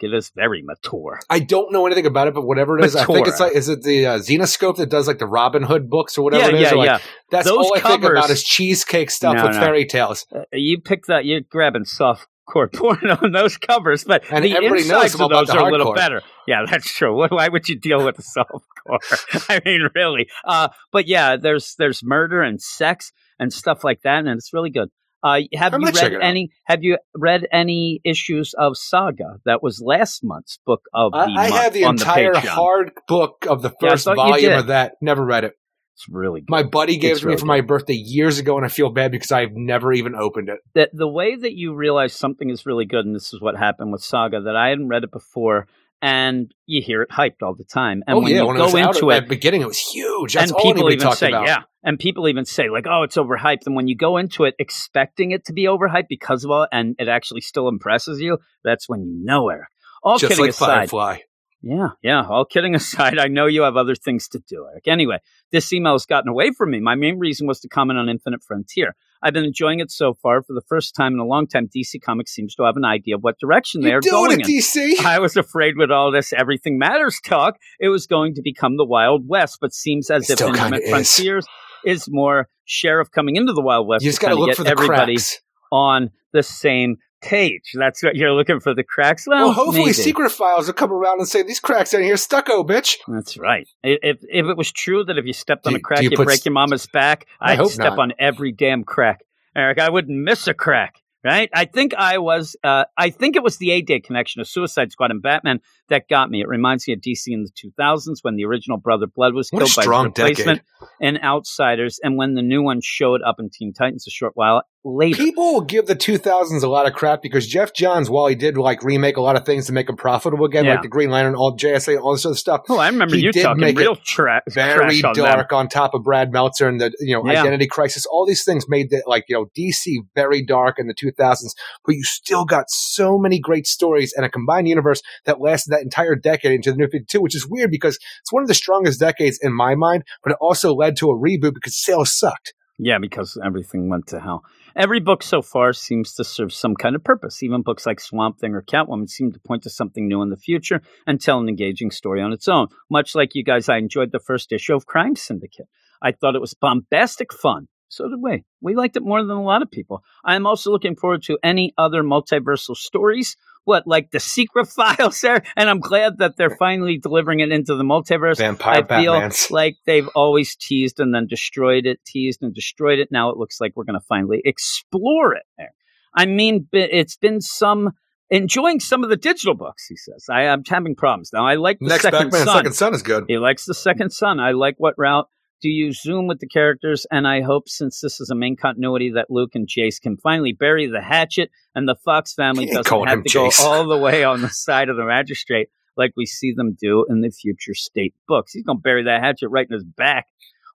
It is very mature. I don't know anything about it, but whatever it is, I think it's like, is it the uh, Zenescope that does like the Robin Hood books or whatever yeah, it is? yeah, like, yeah. That's Those all I think about is cheesecake stuff No, with no. fairy tales. Uh, you pick that. You're grabbing soft core porn on those covers, but And the insides of those are a little better. Yeah, that's true. Why- Why would you deal with the soft core? I mean, really. Uh, but yeah, there's there's murder and sex and stuff like that, and it's really good. Uh, have I you read any? Have you read any issues of Saga? That was last month's book of the I, I have the entire the hard book of the first you volume of that. Never read it. It's really good. My buddy gave It's it to me really for my birthday years ago, and I feel bad because I've never even opened it. that the way that you realize something is really good, and this is what happened with Saga, that I hadn't read it before, and you hear it hyped all the time. And oh when yeah, you when go it into at it, the beginning, it was huge. That's and all people even say, about. yeah, and people even say like, oh, it's overhyped. And when you go into it expecting it to be overhyped because of all, and it actually still impresses you, that's when you know, Eric. All just kidding like aside, Firefly. yeah, yeah. All kidding aside, I know you have other things to do, Eric. Anyway, this email has gotten away from me. My main reason was to comment on Infinite Frontier. I've been enjoying it so far. For the first time in a long time, DC Comics seems to have an idea of what direction they You're doing going it, in. DC. I was afraid with all this everything matters talk, it was going to become the Wild West, but seems as It if Infinite is. Frontiers is more sheriff coming into the Wild West You just got to look get for the everybody cracks. on the same page. That's what you're looking for the cracks. Well, Well, hopefully, maybe. secret files will come around and say these cracks in here stucco, bitch. That's right. If if it was true that if you stepped on Do- a crack you you put break s- your mama's back, I I'd step not. on every damn crack. Eric, I wouldn't miss a crack. Right? I think I was. Uh, I think it was the A Day connection of Suicide Squad and Batman that got me. It reminds me of DC in the 2000s when the original Brother Blood was What killed by strong his replacement and Outsiders, and when the new one showed up in Teen Titans a short while later. People will give the 2000s a lot of crap because Geoff Johns, while he did like remake a lot of things to make them profitable again, Yeah. like the Green Lantern, all JSA, all this other stuff, oh, I remember you did talking make real it tra- very trash on them. dark on top of Brad Meltzer and the you know Yeah. Identity Crisis. All these things made the like you know DC very dark in the 2000s, but you still got so many great stories and a combined universe that lasted that entire decade into the New 52, which is weird because it's one of the strongest decades in my mind, but it also led to a reboot because sales sucked. Yeah, because everything went to hell. Every book so far seems to serve some kind of purpose. Even books like Swamp Thing or Catwoman seem to point to something new in the future and tell an engaging story on its own. Much like you guys, I enjoyed the first issue of Crime Syndicate. I thought it was bombastic fun. So did we. We liked it more than a lot of people. I am also looking forward to any other multiversal stories. What, like the secret files there? And I'm glad that they're finally delivering it into the multiverse. Vampire I feel Batmans. like they've always teased and then destroyed it, teased and destroyed it. Now it looks like we're going to finally explore it there. I mean, it's been some enjoying some of the digital books. He says, I am having problems now. I like the Next second Batman, son. Second Son is good. He likes the second son. I like what route do you zoom with the characters? And I hope, since this is a main continuity, that Luke and Jace can finally bury the hatchet and the Fox family doesn't have to go all the way on the side of the magistrate like we see them do in the future state books. He's going to bury that hatchet right in his back.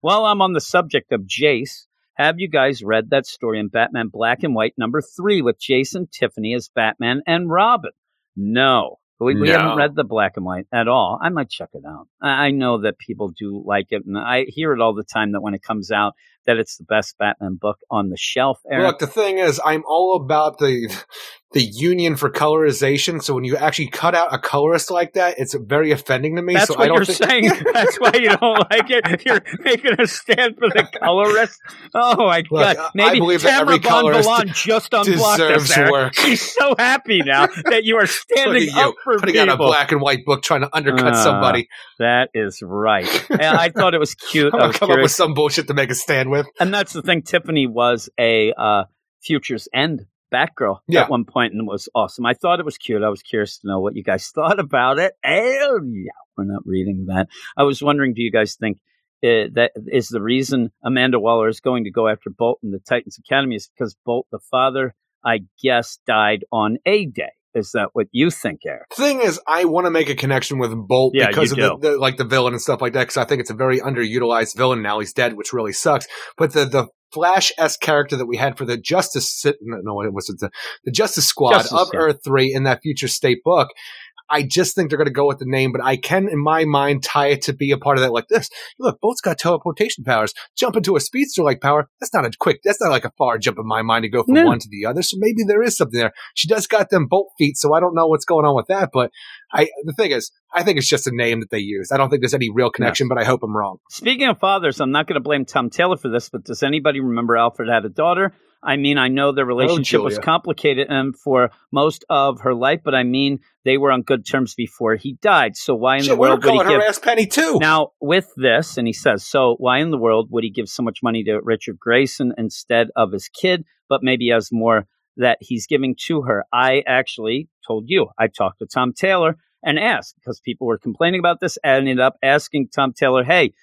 While I'm on the subject of Jace, have you guys read that story in Batman Black and White number three with Jason Tiffany as Batman and Robin? No. We, we No. haven't read the black and white at all. I might check it out. I I know that people do like it, and I hear it all the time that when it comes out, that it's the best Batman book on the shelf. Eric, Look, the thing is, I'm all about the the union for colorization. So when you actually cut out a colorist like that, it's very offending to me. that's so I what don't you're think- saying. That's why you don't like it. You're making a stand for the colorist. Oh my Look, god! Maybe I Tamra every colorist Bonvillain just unblocked us. deserves Eric. work. She's so happy now that you are standing at you up for putting people. out a black and white book trying to undercut Ah, somebody. That is right. And I thought it was cute. I'm gonna come up with some bullshit to make a stand with. And that's the thing. Tiffany was a uh, Futures End Batgirl Yeah. at one point and was awesome. I thought it was cute. I was curious to know what you guys thought about it. And yeah, we're not reading that. I was wondering, do you guys think uh, that is the reason Amanda Waller is going to go after Bolt in the Titans Academy is because Bolt, the father, I guess, died on A Day. Is that what you think, Eric? Thing is, I want to make a connection with Bolt Yeah, because of the, the like the villain and stuff like that. Because I think it's a very underutilized villain. Now he's dead, which really sucks. But the the Flash s character that we had for the Justice no, no, what was it? The, the Justice Squad Justice, of. Earth three in that future state book. I just think they're going to go with the name, but I can, in my mind, tie it to be a part of that. Like this, look, Bolt's got teleportation powers. Jump into a speedster like power. That's not a quick. That's not like a far jump in my mind to go from No. one to the other. So maybe there is something there. She does got them Bolt feet, so I don't know what's going on with that. But I, the thing is, I think it's just a name that they used. I don't think there's any real connection, but I hope I'm wrong. Speaking of fathers, I'm not going to blame Tom Taylor for this, but does anybody remember Alfred had a daughter? I mean, I know their oh, relationship was complicated and for most of her life, but I mean, they were on good terms before he died. So why in Shit, the world would he calling her give? ass Penny too. Now, with this, and he says, so why in the world would he give so much money to Richard Grayson instead of his kid, but maybe has more that he's giving to her? I actually told you, I talked to Tom Taylor and asked because people were complaining about this. I ended up asking Tom Taylor, hey,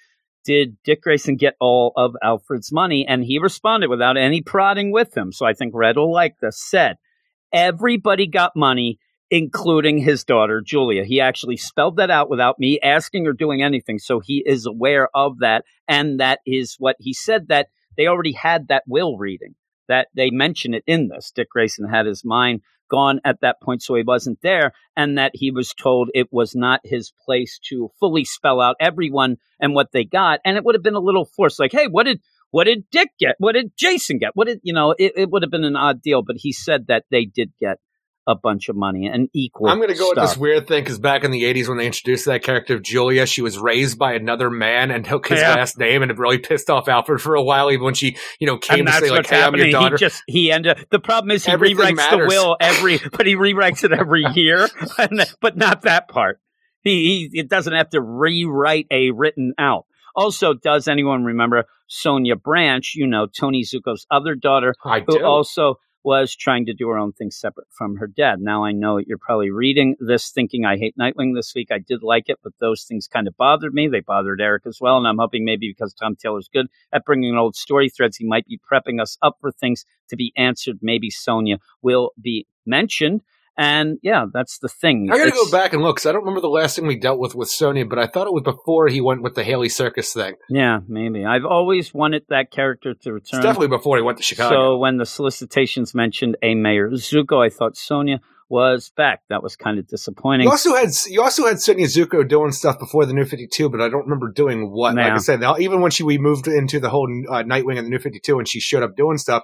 did Dick Grayson get all of Alfred's money? And he responded without any prodding with him. So I think Red will like this. Said, everybody got money, including his daughter, Julia. He actually spelled that out without me asking or doing anything. So he is aware of that. And that is what he said that they already had that will reading, that they mention it in this. Dick Grayson had his mind gone at that point, so he wasn't there, and that he was told it was not his place to fully spell out everyone and what they got. And it would have been a little forced, like, hey, what did what did Dick get? What did Jason get? What did you know? It, it would have been an odd deal, but he said that they did get a bunch of money and equal. I'm going to go with this weird thing because back in the 80s when they introduced that character of Julia, she was raised by another man and took his Yeah. last name, and it really pissed off Alfred for a while, even when she, you know, came and to that's say like, what's "Hey, I'm your daughter." He just he ended. The problem is he Everything rewrites matters. the will every, but he rewrites it every year, and, but not that part. He, he it doesn't have to rewrite a written out. Also, does anyone remember Sonia Branch? You know Tony Zucco's other daughter, I who do. also was trying to do her own thing separate from her dad. Now I know you're probably reading this thinking I hate Nightwing this week. I did like it, but those things kind of bothered me. They bothered Eric as well, and I'm hoping maybe because Tom Taylor's good at bringing old story threads, he might be prepping us up for things to be answered. Maybe Sonia will be mentioned. And yeah, that's the thing. I got to go back and look because I don't remember the last thing we dealt with with Sonya, but I thought it was before he went with the Haley Circus thing. Yeah, maybe. I've always wanted that character to return. It's definitely before he went to Chicago. So when the solicitations mentioned a mayor Zucco, I thought Sonia was back. That was kind of disappointing. you also had you also had Sonya Zucco doing stuff before the New Fifty Two, but I don't remember doing what. Like I said, even when she we moved into the whole uh, Nightwing and the New Fifty Two, and she showed up doing stuff,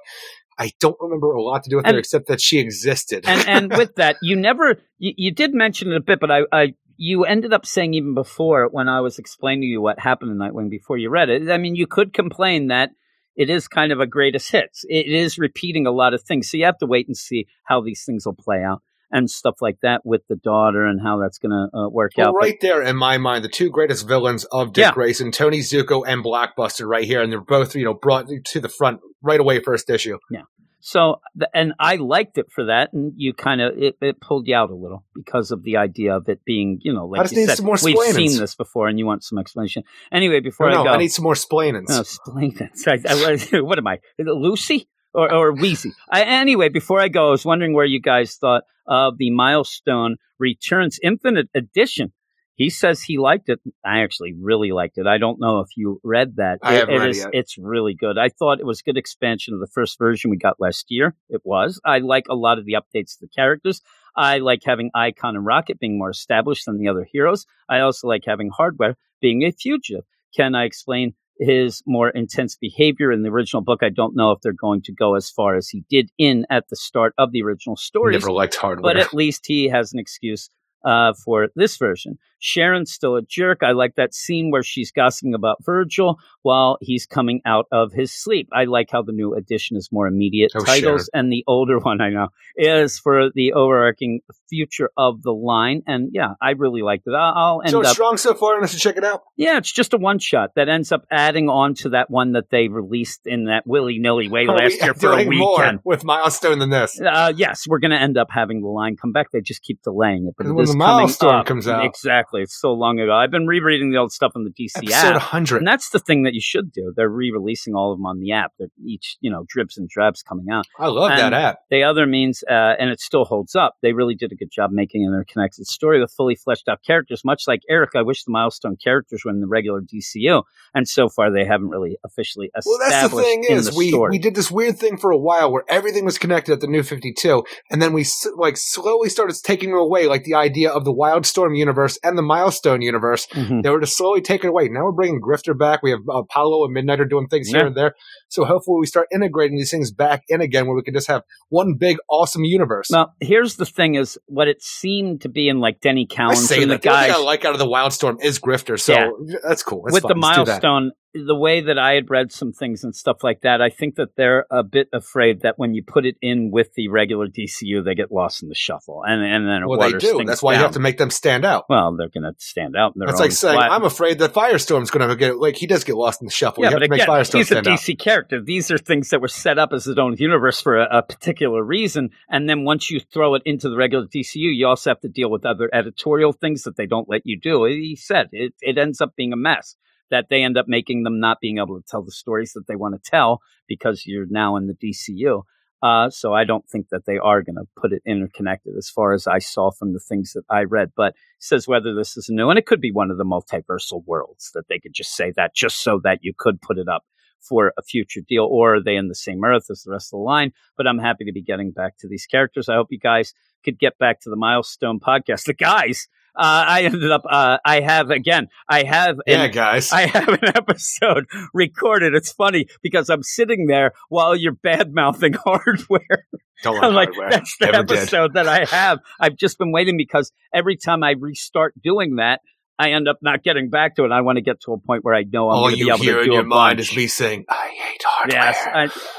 I don't remember a lot to do with And- her except that she existed. and and with that, you never you, you did mention it a bit, but I, I you ended up saying even before when I was explaining to you what happened in Nightwing before you read it. I mean, you could complain that it is kind of a greatest hits. It is repeating a lot of things, so you have to wait and see how these things will play out and stuff like that with the daughter and how that's going to uh, work Well, out. But- right there in my mind, the two greatest villains of Dick Yeah. Grayson, Tony Zucco and Blockbuster, right here, and they're both you know brought to the front right away first issue. Yeah. So, and I liked it for that, and you kind of it, it pulled you out a little because of the idea of it being, you know, I like just you need said, some more we've seen this before, and you want some explanation. Anyway, before no, I go, I need some more splainings. Oh, splainings. I, I, what am I? Lucy or, or Wheezy? I, anyway, before I go, I was wondering where you guys thought of the Milestone Returns Infinite Edition. He says he liked it. I actually really liked it. I don't know if you read that. I It- haven't it read it is- yet. It's really good. I thought it was a good expansion of the first version we got last year. It was. I like a lot of the updates to the characters. I like having Icon and Rocket being more established than the other heroes. I also like having Hardware being a fugitive. Can I explain his more intense behavior in the original book? I don't know if they're going to go as far as he did in at the start of the original story. Never liked hardware. but at least he has an excuse uh, for this version. Sharon's still a jerk. I like that scene where she's gossiping about Virgil while he's coming out of his sleep. I like how the new edition is more immediate Oh, titles, and the older one I know is for the overarching future of the line. And yeah, I really liked it. I'll, end so it's up. strong so far, should check it out. Yeah, it's just a one shot that ends up adding on to that one that they released in that willy nilly way last year for a weekend. with milestone than this. Uh, yes, we're going to end up having the line come back. They just keep delaying it, but it When the coming Milestone up. comes out. Exactly, it's so long ago. I've been rereading the old stuff on the DC Episode app, 100. and that's the thing that you should do. They're re-releasing all of them on the app. They're each, you know, drips and drabs coming out. I love and- that app. The other means, uh, and it still holds up. They really did a good job making an interconnected story with fully fleshed out characters. Much like Eric, I wish the milestone characters were in the regular DCU, and so far they haven't really officially established. Well, that's the thing is the we story. we did this weird thing for a while where everything was connected at the New Fifty Two, and then we like slowly started taking away like the idea of the Wildstorm universe and the Milestone universe. Mhm. They were just slowly taken away. Now we're bringing Grifter back. We have Apollo and Midnighter doing things Yeah. here and there. So hopefully we start integrating these things back in again, where we can just have one big awesome universe. Now, here's the thing: is what it seemed to be in like Denny I Cowens say the. The thing I like out of the Wildstorm is Grifter, so Yeah. that's cool. That's with fine. the Let's milestone. The way that I had read some things and stuff like that, I think that they're a bit afraid that when you put it in with the regular DCU, they get lost in the shuffle, and and then it Well, they do. That's why you have to make them stand out. Well, they're going to stand out. That's like saying flat- I'm afraid that Firestorm's going to get like he does get lost in the shuffle. yeah, you have but to make again, Firestorm he's a stand out. DC character. These are things that were set up as his own universe for a, a particular reason, and then once you throw it into the regular DCU, you also have to deal with other editorial things that they don't let you do. He said it, it ends up being a mess that they end up making them not being able to tell the stories that they want to tell because you're now in the DCU. Uh, so I don't think that they are going to put it interconnected as far as I saw from the things that I read. But says whether this is new, and it could be one of the multiversal worlds that they could just say that just so that you could put it up for a future deal, or are they in the same earth as the rest of the line? But I'm happy to be getting back to these characters. I hope you guys could get back to the milestone podcast. The guys, uh, I ended up, uh, I have again, I have an yeah, guys. I have an episode recorded. It's funny because I'm sitting there while you're bad mouthing hardware. Don't I'm like, hardware. that's the Never did. episode that I have. I've just been waiting because every time I restart doing that, I end up not getting back to it. I want to get to a point where I know I'm All going to be you able hear to in do your a mind bunch. is me saying, "I hate hardware." Yes,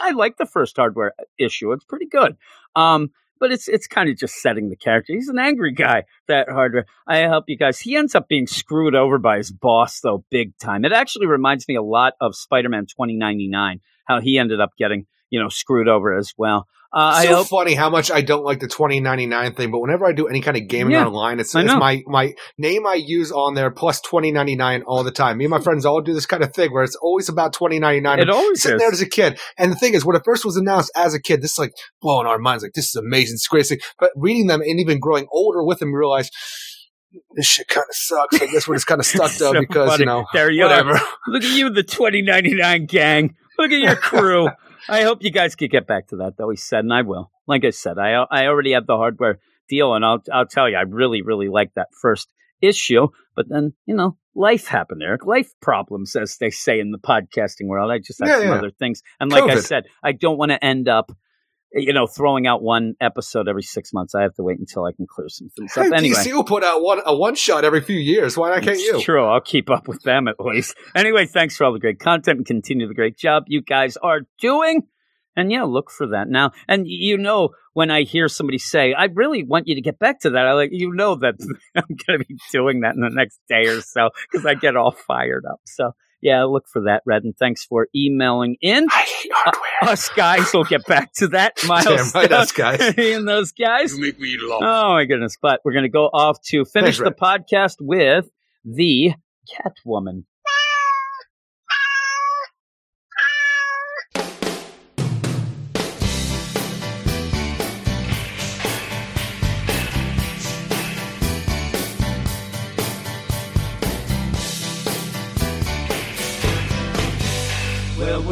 I, I like the first hardware issue. It's pretty good. Um, but it's it's kind of just setting the character. He's an angry guy. That hardware. I help you guys. He ends up being screwed over by his boss though, big time. It actually reminds me a lot of Spider-Man 2099. How he ended up getting you know screwed over as well. Uh, I so hope. funny how much I don't like the 2099 thing, but whenever I do any kind of gaming Yeah, online, it's, it's my my name I use on there plus 2099 all the time. Me and my friends all do this kind of thing where it's always about 2099. It always sitting is. there as a kid. And the thing is, when it first was announced as a kid, this is like blowing our minds. Like this is amazing, it's great. But reading them and even growing older with them, realize this shit kind of sucks. I guess we're just kind of stuck though So because funny. you know There you whatever. are. Look at you, the 2099 gang. Look at your crew. I hope you guys could get back to that, though. He said, and I will. Like I said, I I already have the hardware deal, and I'll I'll tell you, I really really like that first issue. But then you know, life happened, Eric. Life problems, as they say in the podcasting world. I just had Yeah, some yeah. other things, and like I said, I don't want to end up. You know, throwing out one episode every six months. I have to wait until I can clear some things up. Anyway, DC will put out one a one shot every few years. Why not can't you? True. I'll keep up with them at least. Anyway, thanks for all the great content and continue the great job you guys are doing. And yeah, look for that now. And you know, when I hear somebody say, I really want you to get back to that, I like, you know, that I'm going to be doing that in the next day or so because I get all fired up. So Yeah, look for that, Red, and thanks for emailing in. I hate hardware. Uh, us guys will get back to that. Miles, Damn right, us guys. and those guys. You make me laugh. Oh my goodness! But we're going to go off to finish Thanks, the podcast with the Catwoman.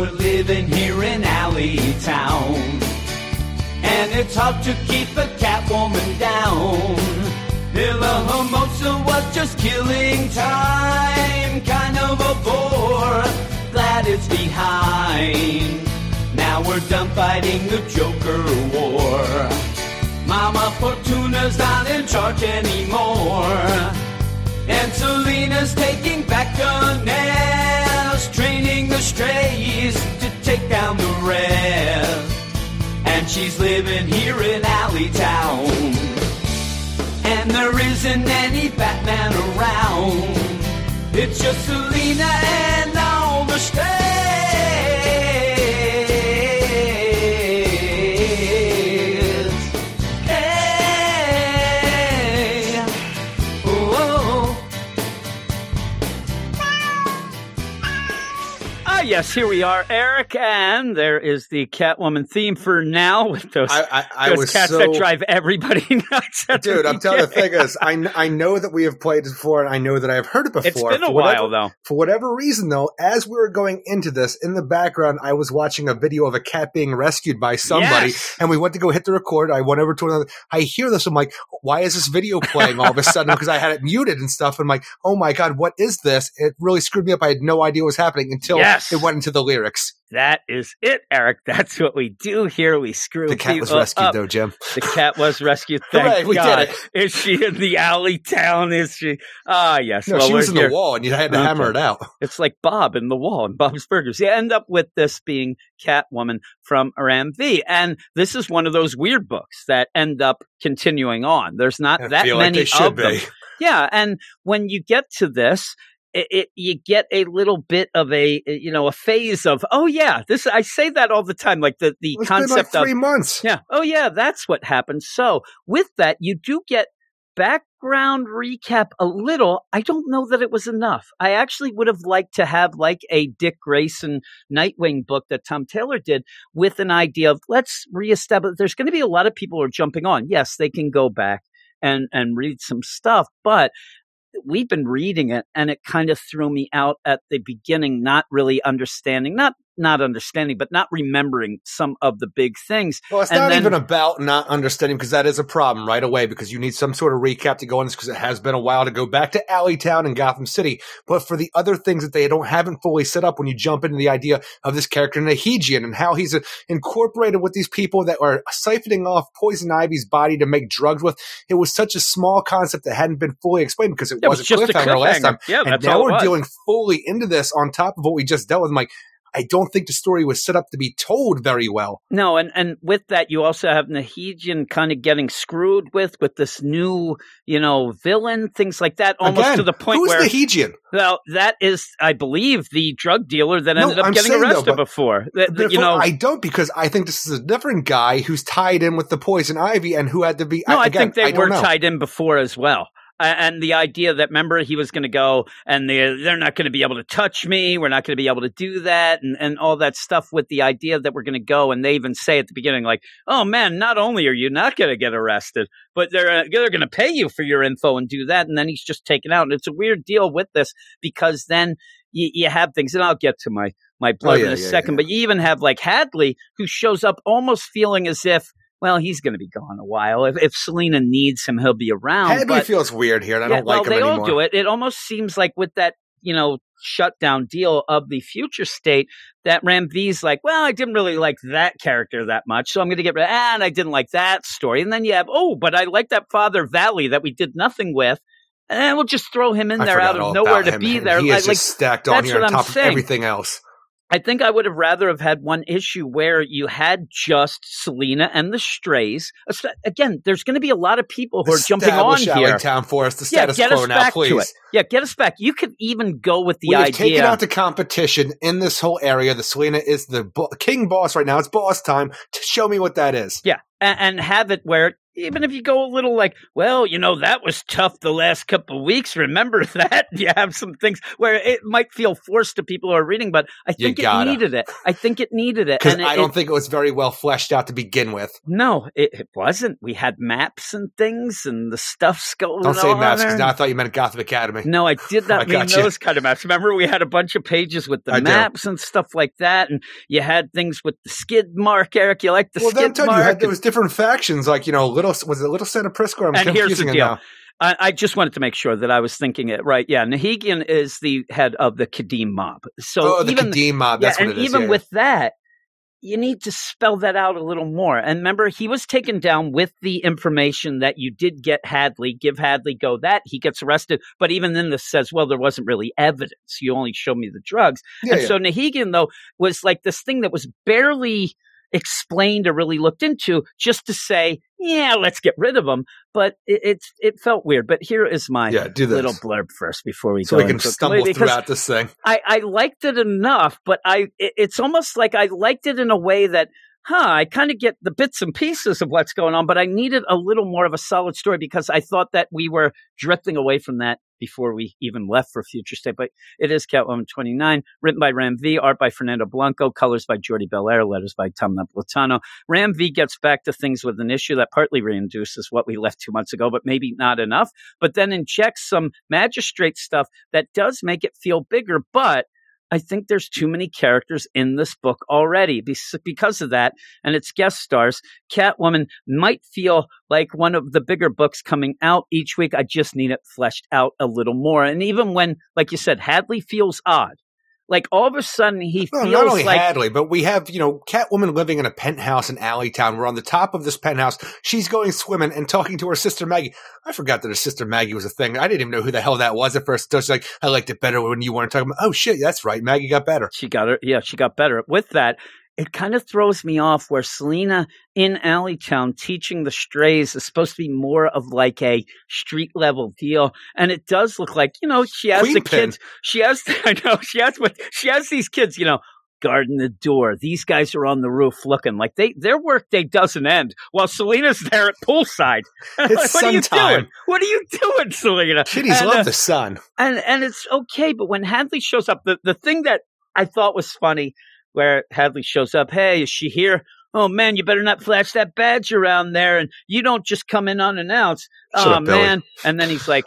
We're living here in Alley Town. And it's hard to keep a Catwoman down. Villa Hermosa was just killing time. Kind of a bore. Glad it's behind. Now we're done fighting the Joker war. Mama Fortuna's not in charge anymore. And Selina's taking back the the strays to take down the rest. And she's living here in Alleytown. And there isn't any Batman around. It's just Selina and all the strays. Yes, here we are, Eric, and there is the Catwoman theme for now with those, I, I, I those cats so that drive everybody nuts. Dude, I'm telling you, the thing is, I, I know that we have played it before, and I know that I have heard it before. It's been a For while, whatever- though. For whatever reason, though, as we were going into this, in the background, I was watching a video of a cat being rescued by somebody, Yes. and we went to go hit the record. I went over to another. I hear this. I'm like, why is this video playing all of a sudden? Because I had it muted and stuff. And I'm like, oh my god, what is this? It really screwed me up. I had no idea what was happening until Yes. it went into the lyrics. That is it, Eric. That's what we do here. We screw The cat was rescued, up. though, Jim. The cat was rescued. Thank did God. it. Is she in the alley town? Is she? Ah, yes. No, well, she was in here. the wall, and you had to Okay. hammer it out. It's like Bob in the wall and Bob's Burgers. You end up with this being Catwoman from Ram V. And this is one of those weird books that end up continuing on. There's not I that like many should of them. Yeah, and when you get to this, it, it you get a little bit of a eh, you know a phase of oh yeah this I say that all the time like the the It's been like concept of three months. yeah. Oh yeah that's what happened. So with that you do get background recap a little. I don't know that it was enough. I actually would have liked to have like a Dick Grayson Nightwing book that Tom Taylor did with an idea of let's reestablish there's going to be a lot of people who are jumping on. Yes they can go back and and read some stuff but we've been reading it and it kind of threw me out at the beginning not really understanding not not understanding but not remembering some of the big things Well, it's And not then- even about not understanding because that is a problem right away because you need some sort of recap to go on this because it has been a while to go back to Alleytown and Gotham City. But for the other things that they don't haven't fully set up when you jump into the idea of this character Nahigian and how he's uh, incorporated with these people that are siphoning off Poison Ivy's body to make drugs with, it was such a small concept that hadn't been fully explained because it Yeah, was, was a just a cliffhanger last time. Yeah, and that's now we're dealing fully into this on top of what we just dealt with. I'm like, I don't think the story was set up to be told very well. no and and with that you also have Nahijian kind of getting screwed with with this new you know villain things like that almost Again, to the point who's where Nahigian? well that is I believe the drug dealer that No, ended up I'm getting saying, though, arrested before That- you know I don't because I think this is a different guy who's tied in with the poison ivy and who had to be. No, I, again, think they I were know. tied in before as well. And the idea that remember he was going to go and they're, they're not going to be able to touch me. We're not going to be able to do that and, and all that stuff with the idea that we're going to go. And they even say at the beginning, like, oh man, not only are you not going to get arrested, but they're, uh, they're going to pay you for your info and do that. And then he's just taken out. And it's a weird deal with this because then you, you have things, and I'll get to my, my blood Oh, yeah, in a yeah, second, yeah. but you even have like Hadley who shows up almost feeling as if, well, he's going to be gone a while. If, if Selina needs him, he'll be around. Hadley but, feels weird here, and I yeah, don't like well, him they anymore. all do it. It almost seems like with that, you know, shutdown deal of the future state, that Ram V's like, well, I didn't really like that character that much, so I'm going to get rid. of, and I didn't like that story. And then you have, oh, but I like that Father Valley that we did nothing with. And we'll just throw him in I there out of nowhere to him, be there. He is like just stacked on here on what I'm of saying. everything else. I think I would have rather have had one issue where you had just Selina and the Strays. Again, there's going to be a lot of people who are jumping on here. Alleytown for us, the Yeah, status get quo us now, back please. to it. Yeah, get us back. You could even go with the idea we idea. taken out the competition in this whole area. The Selina is the bo- king boss right now. It's boss time. To show me what that is. Yeah, and, and have it where even if you go a little like, well, you know, that was tough the last couple of weeks. Remember that? You have some things where it might feel forced to people who are reading, but I think it needed it. I think it needed it. Because I don't it- think it was very well fleshed out to begin with. no, it, it wasn't. We had maps and things, and the stuff's going Don't say maps because now I thought you meant Gotham Academy. No, I did I not mean gotcha. those kind of maps. Remember, we had a bunch of pages with the I do. maps and stuff like that, and you had things with the skid mark. Eric, you like the well, skid telling you, mark? had, there was different factions, like you know, little was it Little Santa Prisco? I'm And here's the deal. now. I, I just wanted to make sure that I was thinking it right. Yeah, Nahigian is the head of the Kadim mob. So oh, the even Kadim mob. That's yeah, what and even yeah, yeah. with that, you need to spell that out a little more. And remember, he was taken down with the information that you did get Hadley. Give Hadley go that he gets arrested. But even then, this says, well, there wasn't really evidence. You only showed me the drugs. yeah, and yeah. so Nahigian, though, was like this thing that was barely explained or really looked into just to say, yeah, let's get rid of them. But it, it's it felt weird. But here is my yeah, little blurb first before we so go we can stumble throughout this thing. I, I liked it enough, but I it- it's almost like I liked it in a way that, huh, I kind of get the bits and pieces of what's going on, but I needed a little more of a solid story because I thought that we were drifting away from that before we even left for Future State. But it is Catwoman 29, written by Ram V, art by Fernando Blanco, colors by Jordie Bellaire, letters by Tom Napolitano. Ram V gets back to things with an issue that partly reintroduces what we left two months ago, but maybe not enough, but then injects some magistrate stuff that does make it feel bigger, but I think there's too many characters in this book already. Because of that, and its guest stars, Catwoman might feel like one of the bigger books coming out each week. I just need it fleshed out a little more. And even when, like you said, Hadley feels odd. Like all of a sudden he No, feels not only like Hadley, but we have, you know, Catwoman living in a penthouse in Alleytown. We're on the top of this penthouse. She's going swimming and talking to her sister Maggie. I forgot that her sister Maggie was a thing. I didn't even know who the hell that was at first. So she's like, I liked it better when you weren't talking about, oh shit, that's right. Maggie got better. she got her yeah she got better with that it kind of throws me off where selina in alleytown teaching the strays is supposed to be more of like a street level deal and it does look like you know she has the Queenpin. kids she has i know she has what she has these kids you know guarding the door these guys are on the roof looking like they their workday doesn't end while selina's there at poolside It's what are you time. doing what are you doing selina Kitties And, love uh, the sun. and and it's okay. But when Hadley shows up, the the thing that I thought was funny, where Hadley shows up, hey, is she here? Oh man, you better not flash that badge around there, and you don't just come in unannounced. Shut oh up, man! And then he's like,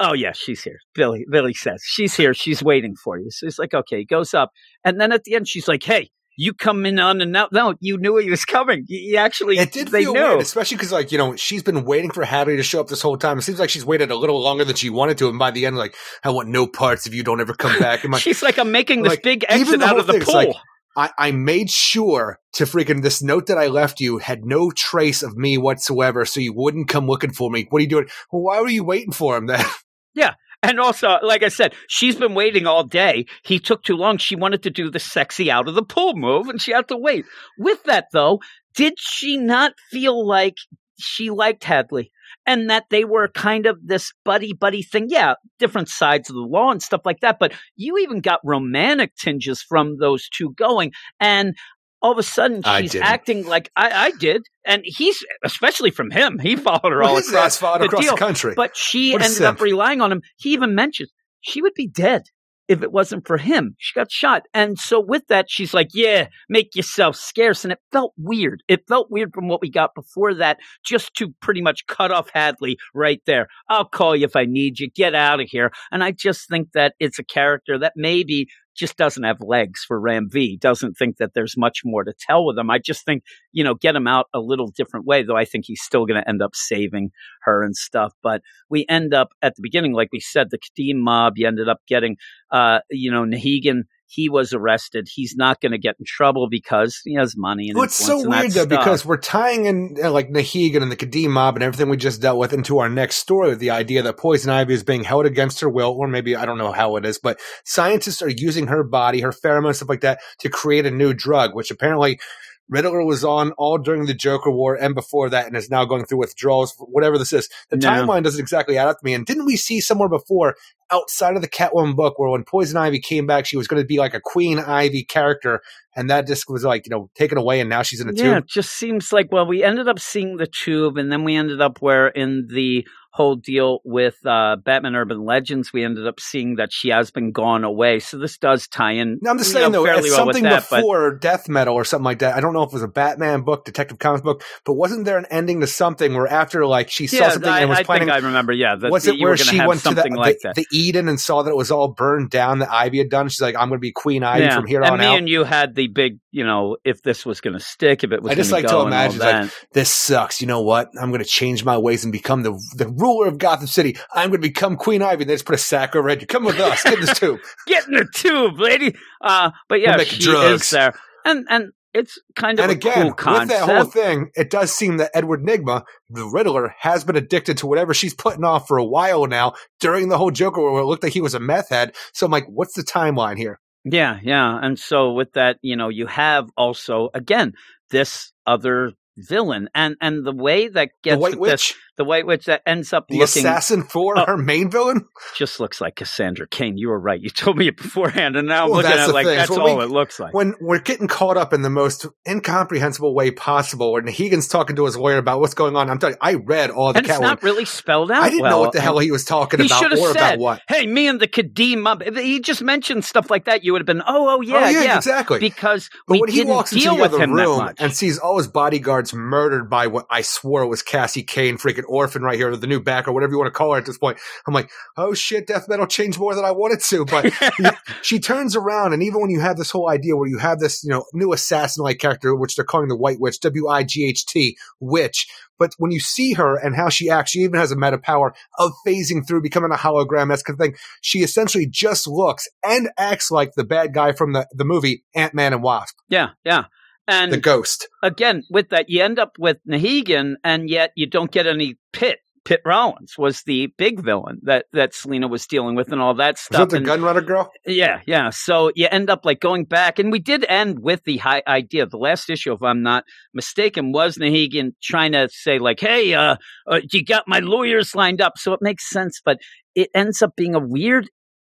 oh yeah, she's here. Billy Billy says she's here. She's waiting for you. So he's like, okay. He goes up, and then at the end, she's like, hey. You come in on unannounced. No, you knew he was coming. You you actually, It did they feel knew. weird, especially because, like, you know, she's been waiting for Hadley to show up this whole time. It seems like she's waited a little longer than she wanted to. And by the end, like, I want no parts if you don't ever come back. And my, She's like, I'm making this like, big exit out of the thing, pool. like, I, I made sure to freaking this note that I left you had no trace of me whatsoever, so you wouldn't come looking for me. What are you doing? Well, why were you waiting for him then? Yeah. And also, like I said, she's been waiting all day. He took too long. She wanted to do the sexy out of the pool move, and she had to wait. With that, though, did she not feel like she liked Hadley? And that they were kind of this buddy buddy thing. Yeah, different sides of the law and stuff like that. But you even got romantic tinges from those two going. And all of a sudden, she's acting like I, I did. And he's, especially from him, he followed her all across the across the country. but she What ended up relying on him. He even mentions she would be dead if it wasn't for him. She got shot. And so with that, she's like, yeah, make yourself scarce. And it felt weird. It felt weird from what we got before that, just to pretty much cut off Hadley right there. I'll call you if I need you. Get out of here. And I just think that it's a character that maybe just doesn't have legs for Ram V, doesn't think that there's much more to tell with him. I just think, you know, get him out a little different way, though I think he's still going to end up saving her and stuff. But we end up at the beginning, like we said, the Kadim mob, you ended up getting, uh, you know, Nahigan. He was arrested. He's not going to get in trouble because he has money and Well, it's so and weird though stuff. because we're tying in uh, like Nahegan and the Kadim mob and everything we just dealt with into our next story with the idea that Poison Ivy is being held against her will, or maybe I don't know how it is, but scientists are using her body, her pheromones, stuff like that, to create a new drug, which apparently Riddler was on all during the Joker War and before that, and is now going through withdrawals, whatever this is. The No. timeline doesn't exactly add up to me. And didn't we see somewhere before outside of the Catwoman book where when Poison Ivy came back, she was going to be like a Queen Ivy character, and that just was like, you know, taken away, and now she's in a yeah, tube? it just seems like well, we ended up seeing the tube, and then we ended up where in the whole deal with uh, Batman Urban Legends, we ended up seeing that she has been gone away. So this does tie in. No, I'm just saying know, though, it's well something that, but- before Death Metal or something like that. I don't know if it was a Batman book, Detective Comics book, but wasn't there an ending to something where after like she saw yeah, something I, and was I planning? think I remember. Yeah, that was it where she went to the, like the, the Eden and saw that it was all burned down that Ivy had done? She's like, I'm going to be Queen Ivy yeah. from here and on me out. and you had the big, you know, if this was going to stick, if it was. I just like to imagine, like, this sucks. You know what? I'm going to change my ways and become the the ruler of Gotham City. I'm going to become Queen Ivy. And they just put a sack over it. You come with us. Get in this tube. get in the tube, lady. Uh, but yeah, she drugs. is there, and and it's kind of and again, cool with that whole thing, it does seem that Edward Nygma, the Riddler, has been addicted to whatever she's putting off for a while now. During the whole Joker, where it looked like he was a meth head. So I'm like, what's the timeline here? Yeah, yeah. And so with that, you know, you have also again this other villain and and the way that The gets White with this- Witch, the white witch that ends up the looking assassin for Oh. her main villain. just looks like Cassandra Cain. You were right. You told me it beforehand and now I'm looking at it like thing. that's all we- it looks like. When we're getting caught up in the most incomprehensible way possible, when Hegan's talking to his lawyer about what's going on, I'm telling you, I read all the and it's not really spelled out. I didn't well. know what the hell he was talking he about or said, about what. "Hey, me and the Kadim." mob," he just mentioned stuff like that, you would have been, "Oh, oh yeah, oh, yeah, yeah," exactly. because But we when he didn't walks into deal the with other him that room much. and sees all his bodyguards murdered by what I swore was Cassie Cain, freaking orphan right here, the new back or whatever you want to call her at this point, I'm like, oh shit, death metal changed more than I wanted to. But she turns around, and even when you have this whole idea where you have this, you know, new assassin-like character, which they're calling the White Witch, W I G H T, witch. But when you see her and how she acts, she even has a meta power of phasing through, becoming a hologram, that kind of thing. She essentially just looks and acts like the bad guy from the, the movie Ant Man and Wasp, yeah, yeah. And the ghost. again, with that, you end up with Nahegan, and yet you don't get any Pit. Pit Rollins was the big villain that that Selina was dealing with, and all that stuff. that the and- Gunrunner girl? Yeah, yeah. So you end up like going back, and we did end with the high idea. The last issue, if I'm not mistaken, was Nahegan trying to say like, "Hey, uh, uh, you got my lawyers lined up," so it makes sense. But it ends up being a weird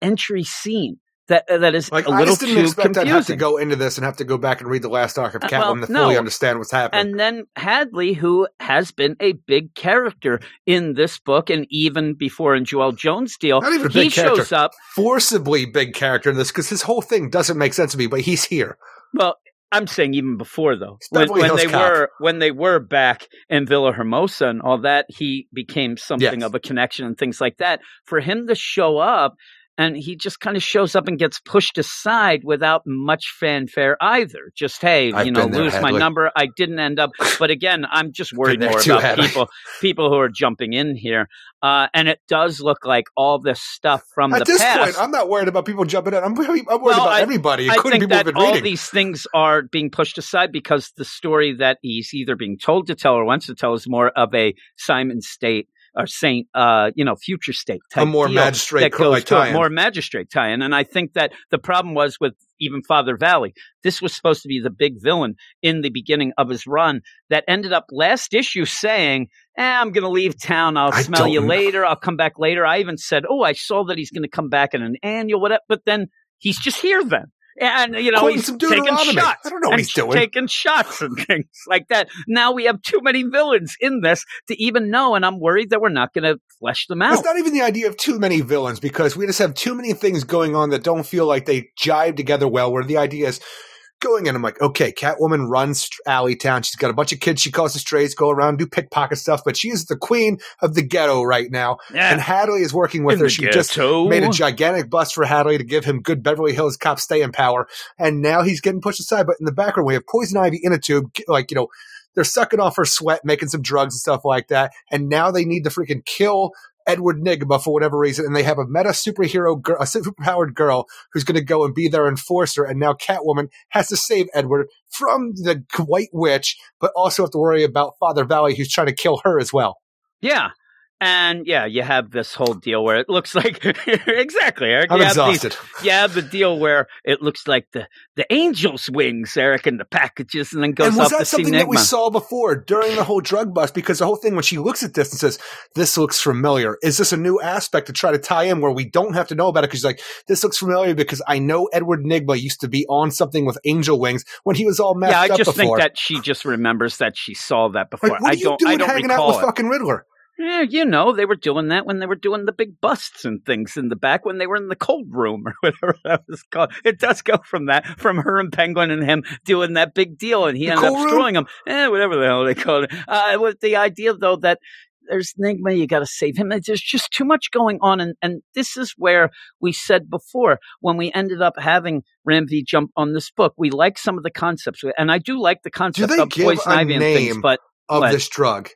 entry scene that uh, that is Like a I little just didn't too expect I'd have to go into this and have to go back and read the last arc of Uh, Catwoman well, to fully no. understand what's happening. And then Hadley, who has been a big character in this book, and even before in Joëlle Jones' deal, Not even a he big character. shows up. Forcibly big character in this because his whole thing doesn't make sense to me, but he's here. Well, I'm saying even before though, when, when they cop. were when they were back in Villa Hermosa and all that, he became something Yes. of a connection and things like that. For him to show up. And he just kind of shows up and gets pushed aside without much fanfare either. Just hey, I've you know, there, lose my number. I didn't end up, but again, I'm just worried more too, about Hadley. people people who are jumping in here. Uh, and it does look like all this stuff from At the this past. point, I'm not worried about people jumping in. I'm, worried- I'm worried Well, about I- everybody, I think that all reading. these things are being pushed aside because the story that he's either being told to tell or wants to tell is more of a Simon State or Saint, uh, you know, future state type a more magistrate that goes like to a tie-in. more magistrate tie-in. And I think that the problem was with even Father Valley. This was supposed to be the big villain in the beginning of his run that ended up last issue saying, eh, I'm going to leave town. I'll I smell you know. later. I'll come back later. I even said, oh, I saw that he's going to come back in an annual, whatever. But then he's just here then. And, you know, Quoting he's taking shots. I don't know what and he's doing. Taking shots and things like that. Now we have too many villains in this to even know, and I'm worried that we're not going to flesh them out. It's not even the idea of too many villains because we just have too many things going on that don't feel like they jive together well. Where the idea is going in, I'm like, okay, Catwoman runs Alley Town. She's got a bunch of kids she calls the strays, go around, do pickpocket stuff, but she is the queen of the ghetto right now. Yeah. And Hadley is working with In her. She just made a gigantic bust for Hadley to give him good Beverly Hills cop staying power. And now he's getting pushed aside. But in the background, we have Poison Ivy in a tube, like, you know, they're sucking off her sweat, making some drugs and stuff like that. And now they need to freaking kill Edward Nygma for whatever reason, and they have a meta superhero, girl, a superpowered girl who's going to go and be their enforcer. And now Catwoman has to save Edward from the White Witch, but also have to worry about Father Valley, who's trying to kill her as well. Yeah. And yeah, you have this whole deal where it looks like exactly, Eric. I'm you have these- exhausted. you have the deal where it looks like the the angel's wings, Eric, and the packages, and then goes and was that something that we saw before during the whole drug bust? Because the whole thing, when she looks at this and says, "This looks familiar," is this a new aspect to try to tie in where we don't have to know about it? Because she's like, "This looks familiar," because I know Edward Nygma used to be on something with angel wings when he was all messed up. yeah, I up just before. think that she just remembers that she saw that before. like, what I are you don't. doing I don't hanging out with it. fucking Riddler? Yeah, you know, they were doing that when they were doing the big busts and things in the back when they were in the cold room or whatever that was called. It does go from that, from her and Penguin and him doing that big deal, and he The ended up room? destroying him. Eh, whatever the hell they called it. Uh, with the idea though that there's Nygma, you got to save him. There's just too much going on, and and this is where we said before when we ended up having Ram V jump on this book, we like some of the concepts, and I do like the concept of poison ivy and things, but Of What? this drug,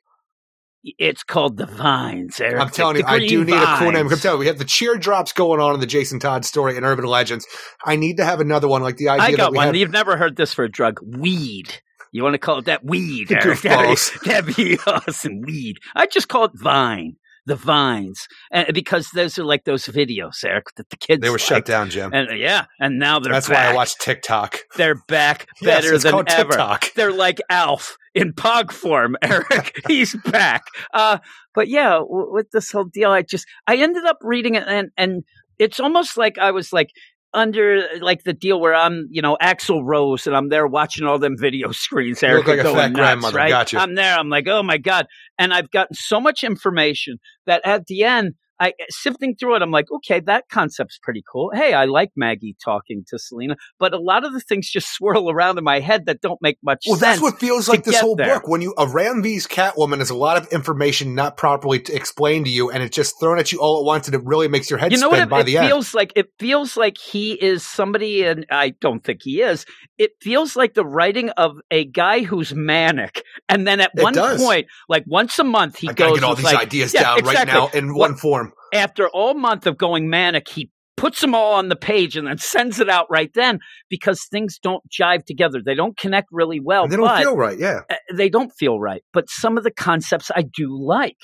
it's called the vines. Eric. I'm telling you, I do need a cool name. I'm telling you, we have the cheer drops going on in the Jason Todd story and Urban Legends. I need to have another one like the idea I got one. had. You've never heard this for a drug. Weed. You want to call it that weed, Eric? That'd be, that'd be awesome. Weed. I just call it vine. The vines, and because those are like those videos, Eric, that the kids They were like. shut down, Jim. And yeah, and now they're That's back. why I watch TikTok. They're back better it's than ever. TikTok. They're like Alf in pog form, Eric. He's back. Uh, but yeah, w- with this whole deal, I just I ended up reading it, and and it's almost like I was like under like the deal where I'm, you know, Axl Rose, and I'm there watching all them video screens. Eric, like a going fat nuts, grandmother. Right? Gotcha. I'm there. I'm like, oh my god, and I've gotten so much information that at the end. I sifting through it, I'm like, okay, that concept's pretty cool. Hey, I like Maggie talking to Selina, but a lot of the things just swirl around in my head that don't make much Well, sense. Well, that's what feels like this whole there. book. When you a Ram V's Catwoman is a lot of information not properly explained to you, and it's just thrown at you all at once, and it really makes your head you know spin what it, by it the end. feels like? It feels like he is somebody, and I don't think he is. It feels like the writing of a guy who's manic, and then at It one does. point, like once a month, he I goes get all these like- ideas Yeah, down right now in one form. After all month of going manic, he puts them all on the page and then sends it out right then because things don't jive together. They don't connect really well. And they don't feel right. Yeah, uh, they don't feel right. But some of the concepts I do like.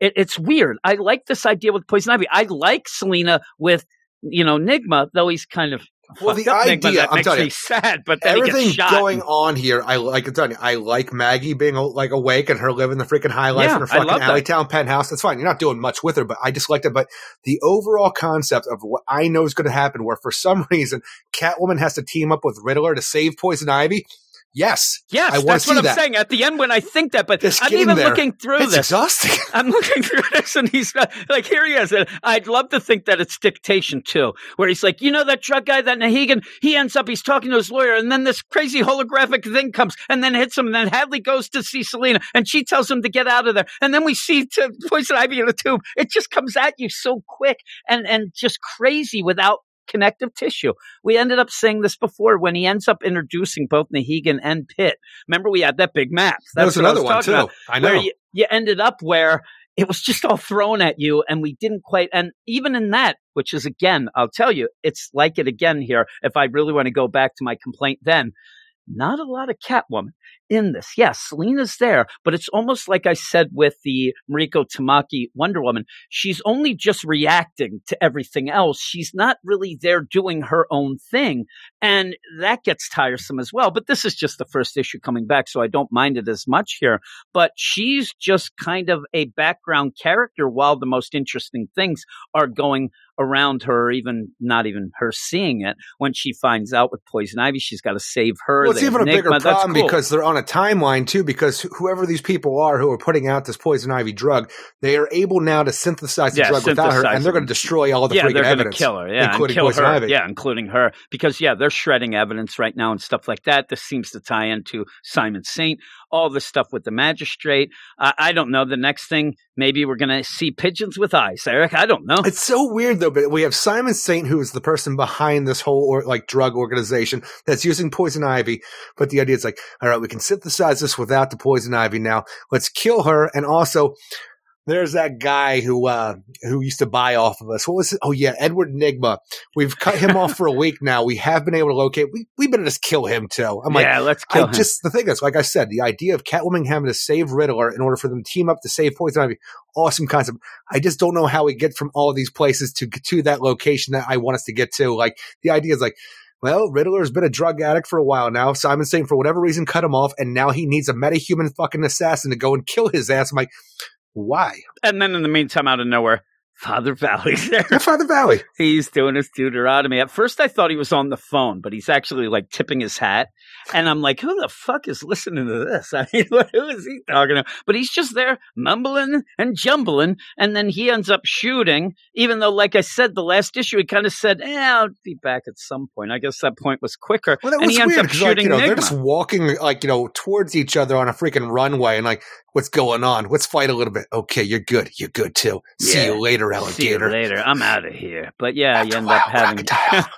It, it's weird. I like this idea with Poison Ivy. I like Selina with, you know, Nygma, though he's kind of Well, the up Nygma. idea- That I'm makes telling me you, sad. But everything going on here. I like. I'm telling you, I like Maggie being like awake and her living the freaking high life Yeah, in her fucking that. Alleytown penthouse. That's fine. You're not doing much with her, but I just liked it. But the overall concept of what I know is going to happen, where for some reason Catwoman has to team up with Riddler to save Poison Ivy. Yes, yes, I that's what I'm that. saying. At the end, when I think that, but Just I'm even there. looking through it's this. exhausting. I'm looking through this and he's like, here he is. And I'd love to think that it's dictation too, where he's like, you know, that drug guy, that Nahegan, he ends up, he's talking to his lawyer and then this crazy holographic thing comes and then hits him. And then Hadley goes to see Selina and she tells him to get out of there. And then we see to Poison Ivy in a tube. It just comes at you so quick and, and just crazy without connective tissue. We ended up saying this before when he ends up introducing both Nahegan and Pitt. Remember we had that big map. That was what I another one too. about I know. where you, you ended up where it was just all thrown at you and we didn't quite and even in that which is again i'll tell you it's like it again here if i really want to go back to my complaint then not a lot of catwoman in this yes selina's there but it's almost like i said with the mariko tamaki wonder woman she's only just reacting to everything else she's not really there doing her own thing and that gets tiresome as well but this is just the first issue coming back so i don't mind it as much here but she's just kind of a background character while the most interesting things are going around her, even not even her seeing it. When she finds out with Poison Ivy, she's got to save her. Well, it's even a bigger problem cool. because they're on a timeline too. Because whoever these people are who are putting out this poison ivy drug, they are able now to synthesize the Yeah, drug without her, and they're going to destroy all the yeah, freaking they're going to evidence. kill her. Yeah, including kill Poison her. Ivy. Yeah, including her because yeah, they're shredding evidence right now and stuff like that. This seems to tie into Simon Saint. All this stuff with the magistrate. I I don't know. The next thing, maybe we're going to see pigeons with eyes, Eric. I don't know. It's so weird though, but we have Simon Saint, who is the person behind this whole or, like drug organization that's using poison ivy. But the idea is like, all right, we can synthesize this without the poison ivy now. Let's kill her, and also There's that guy who uh who used to buy off of us. What was it? Oh yeah, Edward Nygma. We've cut him off for a week now. We have been able to locate. We we better just kill him too. I'm like, yeah, let's kill I him. just the thing is, like I said, the idea of Catwoman having to save Riddler in order for them to team up to save Poison Ivy, awesome concept. I just don't know how we get from all of these places to to that location that I want us to get to. Like the idea is like. Well, Riddler's been a drug addict for a while now. Simon Saint for whatever reason cut him off, and now he needs a metahuman fucking assassin to go and kill his ass. I'm like, why? and then in the meantime, out of nowhere, Father Valley's there. Father Valley. He's doing his Deuteronomy. At first, I thought he was on the phone, but he's actually like tipping his hat. And I'm like, who the fuck is listening to this? I mean, what, who is he talking to? But he's just there mumbling and jumbling. And then he ends up shooting, even though, like I said, the last issue, he kind of said, eh, I'll be back at some point. I guess that point was quicker. Well, that and was he ends weird up because like, you know they're just walking like you know towards each other on a freaking runway, and like, what's going on? Let's fight a little bit. Okay, you're good. You're good too. See you later, alligator. See you later. I'm out of here. But yeah, you end up having crocodile.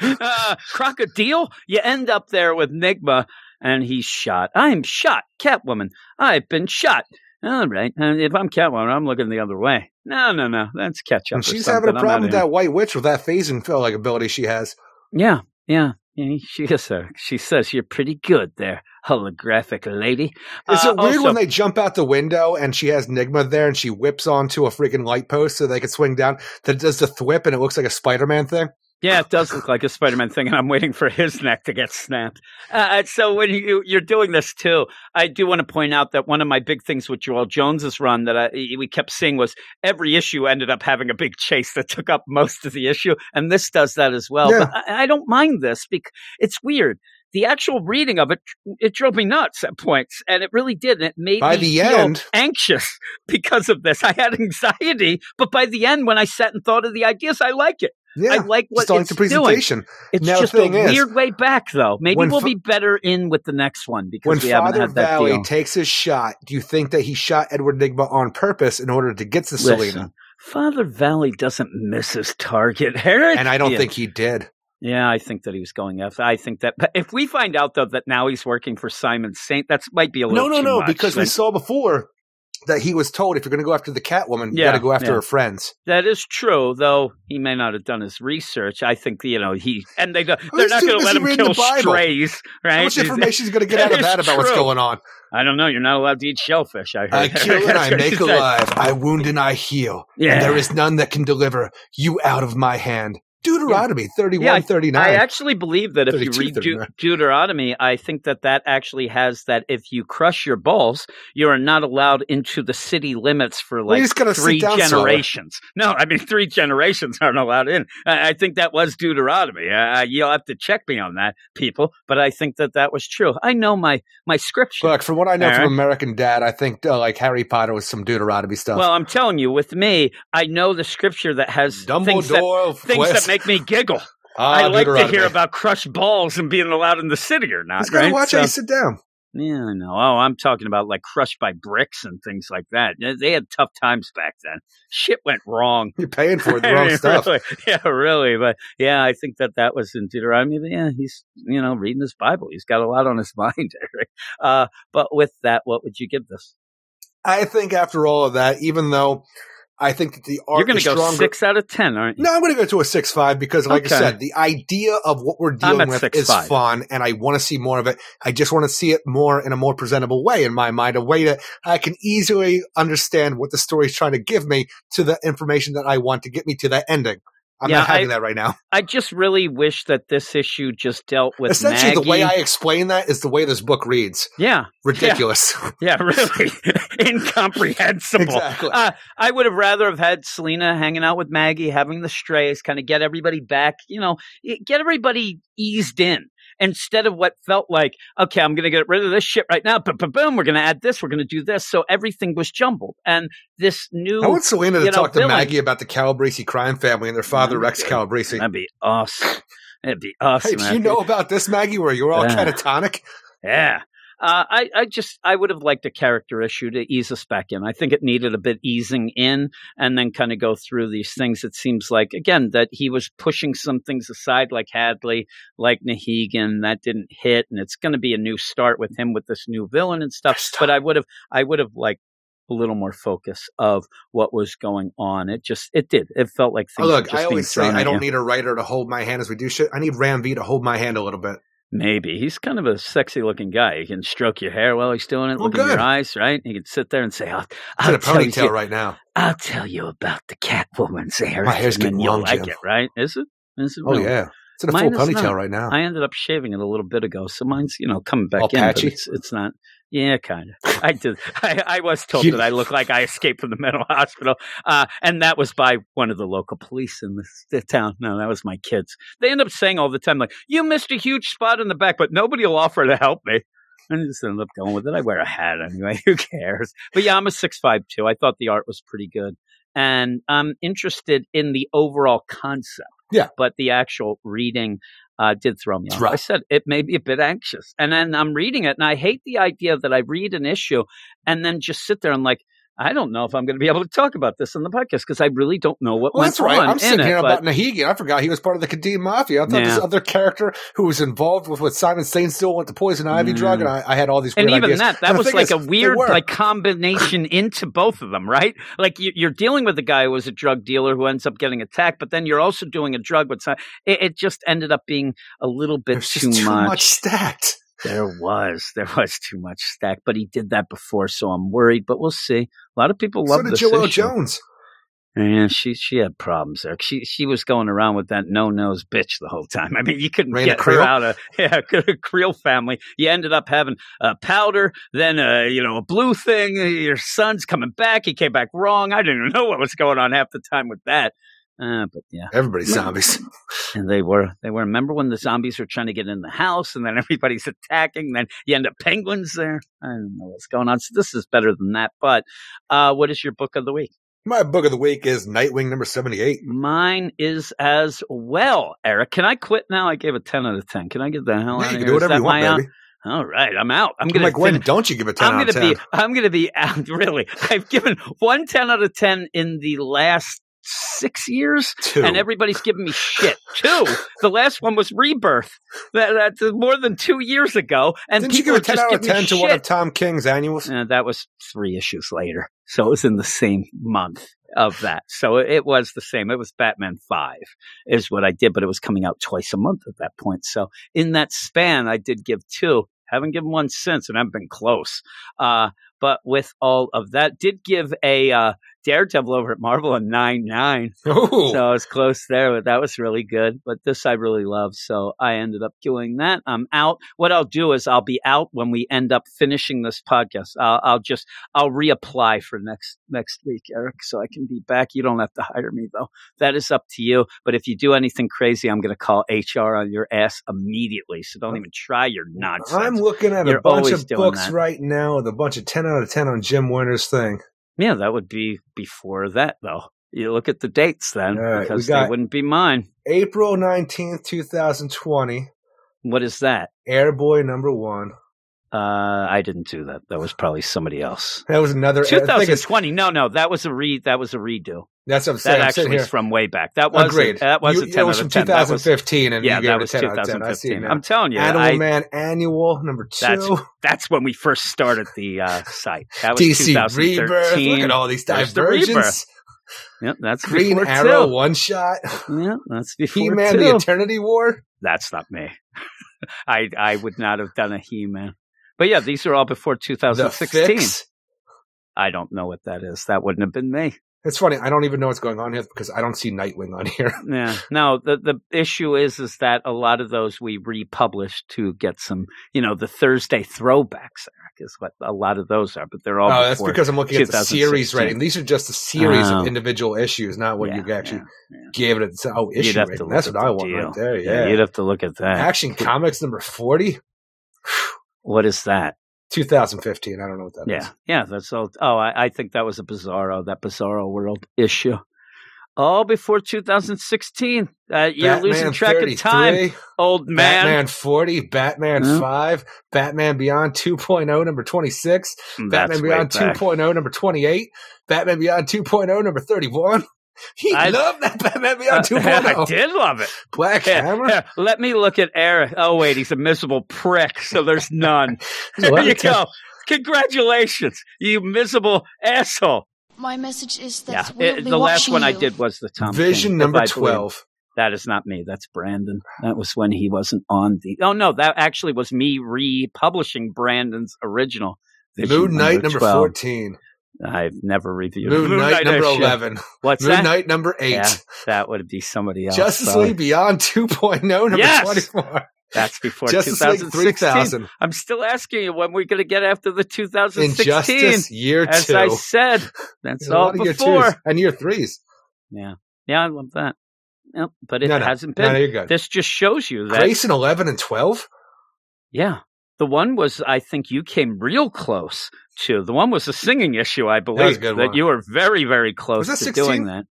uh, crocodile. You end up there with Nygma, and he's shot. I'm shot, Catwoman. I've been shot. All right. And if I'm Catwoman, I'm looking the other way. No, no, no. That's catch up. And she's having a problem with that white witch with that phasing feel like ability she has. Yeah, yeah. yeah, She is a, She says you're pretty good there, holographic lady. Is Uh, it weird also- when they jump out the window and she has Nygma there and she whips onto a freaking light post so they can swing down? That does the thwip and it looks like a Spider Man thing. Yeah, it does look like a Spider-Man thing, and I'm waiting for his neck to get snapped. Uh, so when you, you're doing this too, I do want to point out that one of my big things with Joëlle Jones's run that I, we kept seeing was every issue ended up having a big chase that took up most of the issue, and this does that as well. Yeah. But I, I don't mind this because it's weird. The actual reading of it, it drove me nuts at points, and it really did. And it made By me feel end- anxious because of this. I had anxiety, but by the end, when I sat and thought of the ideas, I like it. Yeah, I like what like it's the doing. It's Now, just a is, weird way back, though. Maybe we'll fa- be better in with the next one because When we haven't Father had that Valley deal. takes his shot, do you think that he shot Edward Nygma on purpose in order to get to Selina? Father Valley doesn't miss his target, Eric. And I don't think he did. Yeah, I think that he was going after. I think that but if we find out though that now he's working for Simon Saint, that might be a little no, too no, much. because we saw before that he was told if you're going to go after the Catwoman, you Yeah, got to go after yeah. her friends. that is true, though he may not have done his research. I think you know he and they they're not going to let him kill strays, right? How much information is going to get out of that about what's going on? I don't know. You're not allowed to eat shellfish. I heard. I kill and I make alive. I wound and I heal. Yeah. And there is none that can deliver you out of my hand. Deuteronomy 31, Yeah, 39. I actually believe that if you read 39. Deuteronomy, I think that that actually has that if you crush your balls, you are not allowed into the city limits for like just three somewhere. generations. No, I mean three generations aren't allowed in. I, I think that was Deuteronomy. Uh, you'll have to check me on that, people. But I think that that was true. I know my my scripture. Look, from what I know from American Dad, I think uh, like Harry Potter was some Deuteronomy stuff. well, I'm telling you, with me, I know the scripture that has things that things that make me giggle. Ah, I like to hear about crushed balls and being allowed in the city or not. Just gotta right? watch So- how you sit down. Yeah, I know. Oh, I'm talking about like crushed by bricks and things like that. They had tough times back then. Shit went wrong. You're paying for the wrong mean, stuff. really. yeah, really. But yeah, I think that that was in Deuteronomy. Yeah, he's you know reading his Bible. He's got a lot on his mind, Eric. Uh, but with that, what would you give this? I think after all of that, even though I think that the art You're going to go stronger. six out of ten, aren't you? No, I'm going to go to a six five because, like Okay. I said, the idea of what we're dealing with 6'5". is fun, and I want to see more of it. I just want to see it more in a more presentable way in my mind, a way that I can easily understand what the story is trying to give me to the information that I want to get me to that ending. I'm Yeah, not having I- that right now. I just really wish that this issue just dealt with Essentially, the way I explain that is the way this book reads. yeah, Ridiculous. yeah, really incomprehensible. exactly. Uh, I would have rather have had Selina hanging out with Maggie, having the strays, kind of get everybody back, you know, get everybody eased in instead of what felt like, okay, I'm going to get rid of this shit right now. But boom, we're going to add this, we're going to do this. So everything was jumbled. And this new, I want Selina to know, talk to villain. Maggie about the Calabrese crime family and their father, Rex good. Calabrese. that'd be awesome. It'd be Hey, awesome. do you know about this, Maggie, where you're all Yeah. catatonic? Yeah. Uh, I, I just, I would have liked a character issue to ease us back in. I think it needed a bit easing in and then kind of go through these things. It seems like, again, that he was pushing some things aside, like Hadley, like Nahegan, that didn't hit. And it's going to be a new start with him with this new villain and stuff. But I would have, I would have like a little more focus of what was going on. It just it did. It felt like Oh, things were look, just I always say I don't you. need a writer to hold my hand as we do shit. I need Ram V to hold my hand a little bit. Maybe he's kind of a sexy looking guy. He can stroke your hair while he's doing it, Oh, look in your eyes, right? He can sit there and say, "I'll, I'll a tell ponytail you, right now. I'll tell you about the Catwoman's hair." My hair's getting you'll long, like Jim. it, right? Is it? Is it? Oh really? yeah, it's in a Mine full ponytail not. right now. I ended up shaving it a little bit ago, so mine's you know coming back All in. But patchy? it's, it's not. Yeah, kind of. I did. I, I was told You- that I look like I escaped from the mental hospital, uh, and that was by one of the local police in this the town. No, that was my kids. They end up saying all the time, like, "You missed a huge spot in the back, but nobody will offer to help me." And I just ended up going with it. I wear a hat anyway. Who cares? But yeah, I'm a six five two. I thought the art was pretty good, and I'm interested in the overall concept. Yeah. but the actual reading uh, did throw me off. I said it made me a bit anxious, and then I'm reading it, and I hate the idea that I read an issue and then just sit there and like. I don't know if I'm going to be able to talk about this on the podcast because I really don't know what Well, went that's right. on I'm in sitting it. here but- about Nahigi. I forgot he was part of the Kadim Mafia. I thought this other character who was involved with what Simon Sainstill with the poison ivy Mm. drug, and I, I had all these. and even ideas. that, that And was like is, a weird like combination into both of them, right? Like you, you're dealing with a guy who was a drug dealer who ends up getting attacked, but then you're also doing a drug with. It, it just ended up being a little bit There's too, just too much. much stacked. There was, there was too much stack, but he did that before, so I'm worried. But we'll see. A lot of people love So did this issue. Jones. Yeah, she she had problems there. She she was going around with that no nose bitch the whole time. I mean, you couldn't Raina get her Creel? out of yeah, a Creel family. You ended up having a powder, then a you know a blue thing. Your son's coming back. He came back wrong. I didn't even know what was going on half the time with that. Uh, but yeah, Everybody's zombies. and they were they were. Remember when the zombies were trying to get in the house, and then everybody's attacking. Then you end up penguins there. I don't know what's going on. So this is better than that. But uh, what is your book of the week? My book of the week is Nightwing number seventy-eight. Mine is as well, Eric. Can I quit now? I gave a 10 out of 10. Can I get the hell Yeah, out you of can here? do whatever you want, out? baby. All right, I'm out. I'm going to I'm going like, to when don't you give a 10 I'm out going of to 10? be I'm going to be out really. I've given one 10 out of 10 in the last 6 years Two. and everybody's giving me shit. Two. The last one was Rebirth. That, that's more than 2 years ago and Didn't you people give a 10 just out of 10 to one of. Tom King's annuals? Uh, that was three issues later. So it was in the same month of that. So it was the same. It was Batman 5 is what I did, but it was coming out twice a month at that point. So in that span, I did give two. Haven't given one since, and I've been close. Uh, but with all of that, did give a uh, Daredevil over at Marvel a 9 9. Ooh. So I was close there, but that was really good. But this I really love. So I ended up doing that. I'm out. What I'll do is I'll be out when we end up finishing this podcast. I'll, I'll just, I'll reapply for next, next week, Eric, so I can be back. You don't have to hire me though. That is up to you. But if you do anything crazy, I'm going to call HR on your ass immediately. So don't even try your nonsense. I'm looking at You're a bunch of books that. right now with a bunch of 10 out of 10 on Jim Winter's thing. Yeah, that would be before that though. You look at the dates then right, because they wouldn't be mine. April 19th, 2020. What is that? Airboy number one. Uh, I didn't do that. That was probably somebody else. That was another. I think 2020. No, no, that was a re. That was a redo. That's what I'm saying. That I'm actually is from way back. That was Agreed. A, that was You- a it 10 was out from of 10. That was, 2015, and yeah, you gave that it a was 10 out of 10. I see it 2015. now. I'm telling you, Animal I, Man Annual number two. That's that's when we first started the uh, site. That was DC 2013. Rebirth. Look at all these the Yep, that's Green Arrow two. one shot. Yeah, that's before He Man the Eternity War. That's not me. I I would not have done a He Man. But yeah, these are all before The 2016. Fix. I don't know what that is. That wouldn't have been me. It's funny. I don't even know what's going on here because I don't see Nightwing on here. Yeah. No, the the issue is is that a lot of those we republished to get some, you know, the Thursday throwbacks, Eric, is what a lot of those are, but they're all Oh, that's because I'm looking at the series 2016. rating. These are just a series Oh. of individual issues, not what Yeah, you actually yeah, yeah. gave it. A, oh, issue rating. That's what I want deal. right there. Yeah, Yeah. you'd have to look at that. Action Comics number 40, What is that? 2015. I don't know what that is. Yeah, yeah, that's all. Oh, I, I think that was a Bizarro, uh, that Bizarro World issue. Oh, before 2016. Uh, you're Batman losing track of time, old man. Batman 40, Batman Yeah. 5, Batman Beyond 2.0 number 26, hmm, That's Batman Beyond 2.0 number 28, Batman Beyond 2.0 number 31. He I- loved that Batman Beyond Uh, I did love it. Black Here, Hammer. here, let me look at Eric. Oh wait, he's a miserable prick. So there's none. There's a there you of ten- go. Congratulations, you miserable asshole. My message is that Yeah, we'll it- be the last watching one I did was the Tom Vision King, number 12. That is not me. That's Brandon. That was when he wasn't on the. Oh no, that actually was me republishing Brandon's original. Vision Moon Knight number 12. 14. I've never reviewed Moon, Knight number 11. What's Moon that? Knight number 8. Yeah, that would be somebody else. Justice Sorry. League Beyond 2.0 number Yes! 24. That's before Justice League 2016. 3000. I'm still asking you when we're going to get after the 2016. Injustice year 2. As I said, that's all year before. twos and year threes. Yeah, yeah, I love that. Yep, but it no, no. hasn't been. no. This just shows you that. Grayson 11 and 12? Yeah. The one was, I think you came real close to. The one was a singing issue, I believe. that one. you were very, very close that to 16? doing that.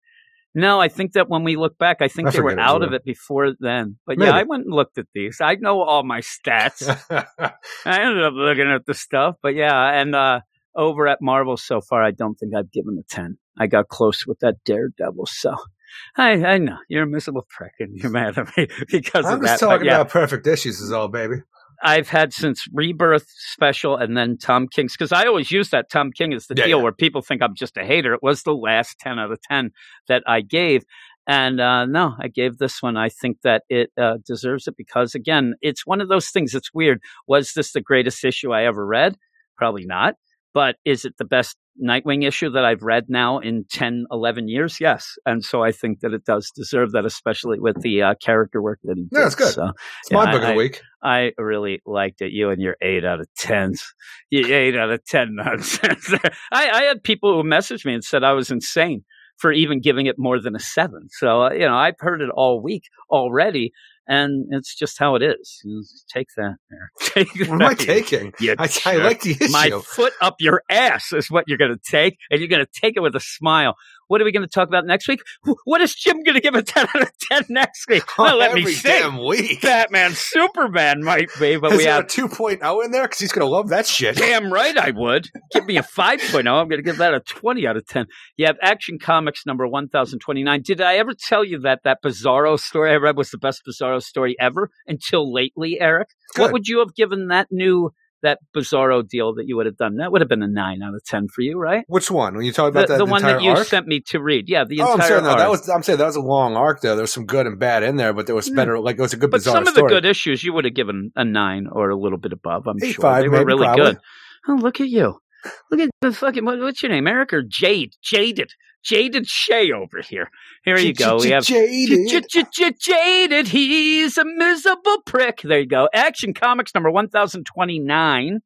No, I think that when we look back, I think I they were forget it was out of it before then. But Maybe. yeah, I went and looked at these. I know all my stats. I ended up looking at the stuff, but yeah, and uh over at Marvel so far, I don't think I've given a ten. I got close with that Daredevil, so I I know you're a miserable prick and you're mad at me because I'm of that. just but talking yeah, about perfect issues, is all, baby. I've had since Rebirth special and then Tom King's because I always use that Tom King is the Yeah, deal yeah. where people think I'm just a hater. It was the last ten out of ten that I gave. And uh, no, I gave this one. I think that it uh, deserves it because, again, it's one of those things. It's weird. Was this the greatest issue I ever read? Probably not. But is it the best Nightwing issue that I've read now in 10, 11 years? Yes. And so I think that it does deserve that, especially with the uh, character work that he did. Yeah, it's good. So, It's my Yeah, book of the week. I really liked it. You and your eight out of tens. You eight out of ten nonsense. I, I had people who messaged me and said I was insane for even giving it more than a seven. So uh, you know, I've heard it all week already, and it's just how it is. You take that. There. Take What am I taking? You I, I like the issue. My foot up your ass is what you're going to take, and you're going to take it with a smile. What are we going to talk about next week? What is Jim going to give a 10 out of 10 next week? Well, let me Every think. damn week. Batman, Superman might be, but Is we have a 2.0 in there? Because he's going to love that shit. Damn right I would. Give me a 5.0. I'm going to give that a 20 out of 10. You have Action Comics number 1029. Did I ever tell you that that Bizarro story I read was the best Bizarro story ever until lately, Eric? What would you have given that new, that Bizarro deal that you would have done? That would have been a 9 out of 10 for you, right? Which one? When you talk The, about that the one that you arc? sent me to read. Yeah, the Oh, I'm entire saying no, that was. I'm saying that was a long arc though. There was some good and bad in there, but there was Hmm. better. Like it was a good But some of story. the good issues you would have given a nine or a little bit above. I'm Eight, sure five, they were really probably. good. Oh, look at you! Look at the fucking what, what's your name, Eric or Jade? Jaded, Jaded Shay over here. Here you go. We have Jaded. Jaded. He's a miserable prick. There you go. Action Comics number one thousand twenty nine.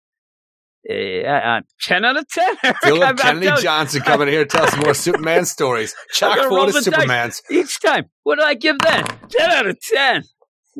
Uh, uh, ten out of ten. Eric. I'm- Philip I'm Kennedy Johnson coming here to tell us more Superman stories. Chock full of. Supermans. each time. What did I give then? 10 out of 10.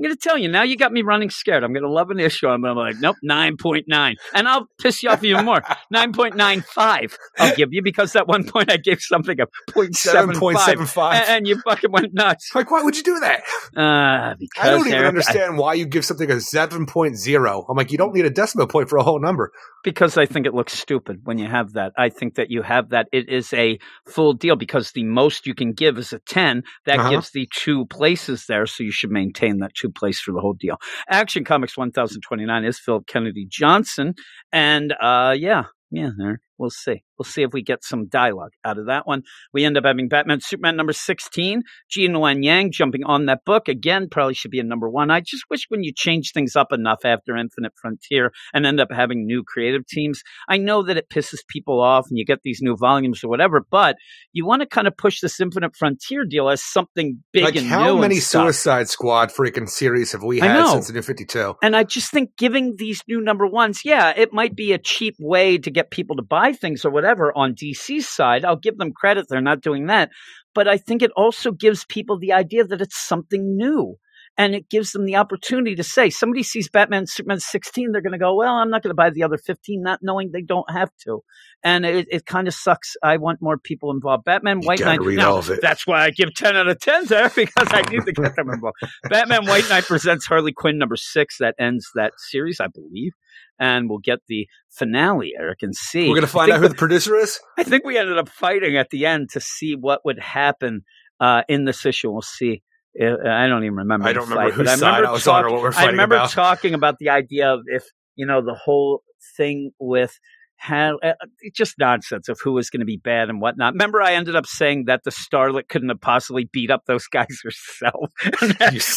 I'm going to tell you now. You got me running scared. I'm going to love an issue. I'm gonna like, nope, 9.9. And I'll piss you off even more. 9.95 I'll give you because at one point I gave something a 0.75. 7.75. And, and you fucking went nuts. Like, why would you do that? Uh, because I don't even Eric, I- understand why you give something a 7.0. I'm like, you don't need a decimal point for a whole number. because I think it looks stupid when you have that. I think that you have that. It is a full deal because the most you can give is a 10. That Uh-huh. gives the two places there. So you should maintain that two place for the whole deal. Action Comics 1029 is Philip Kennedy Johnson. And uh, yeah, yeah, there. We'll see. We'll see if we get some dialogue out of that one. We end up having Batman Superman number 16. Gene Luen Yang jumping on that book. Again, probably should be a number one. I just wish when you change things up enough after Infinite Frontier and end up having new creative teams, I know that it pisses people off and you get these new volumes or whatever, but you want to kind of push this Infinite Frontier deal as something big like, and how new. many and stuff. Suicide Squad freaking series have we had since the New 52? And I just think giving these new number ones, yeah, it might be a cheap way to get people to buy things or whatever on DC's side. I'll give them credit. They're not doing that. But I think it also gives people the idea that it's something new. And it gives them the opportunity to say, somebody sees Batman Superman 16, they're going to go, well, I'm not going to buy the other 15, not knowing they don't have to. And it, it kind of sucks. I want more people involved. Batman You White Knight. read Now, all of it. That's why I give 10 out of 10 there because I need to get them involved. Batman White Knight presents Harley Quinn number six. That ends that series, I believe. And we'll get the finale, Eric, and see. We're going to find out who the producer is? I think we ended up fighting at the end to see what would happen uh, in this issue. We'll see. Uh, I don't even remember. I don't remember fight, whose but I side remember I was on or what we're I remember about. talking about the idea of if you know the whole thing with had uh, just nonsense of who was going to be bad and whatnot. Remember, I ended up saying that the Starlet couldn't have possibly beat up those guys herself.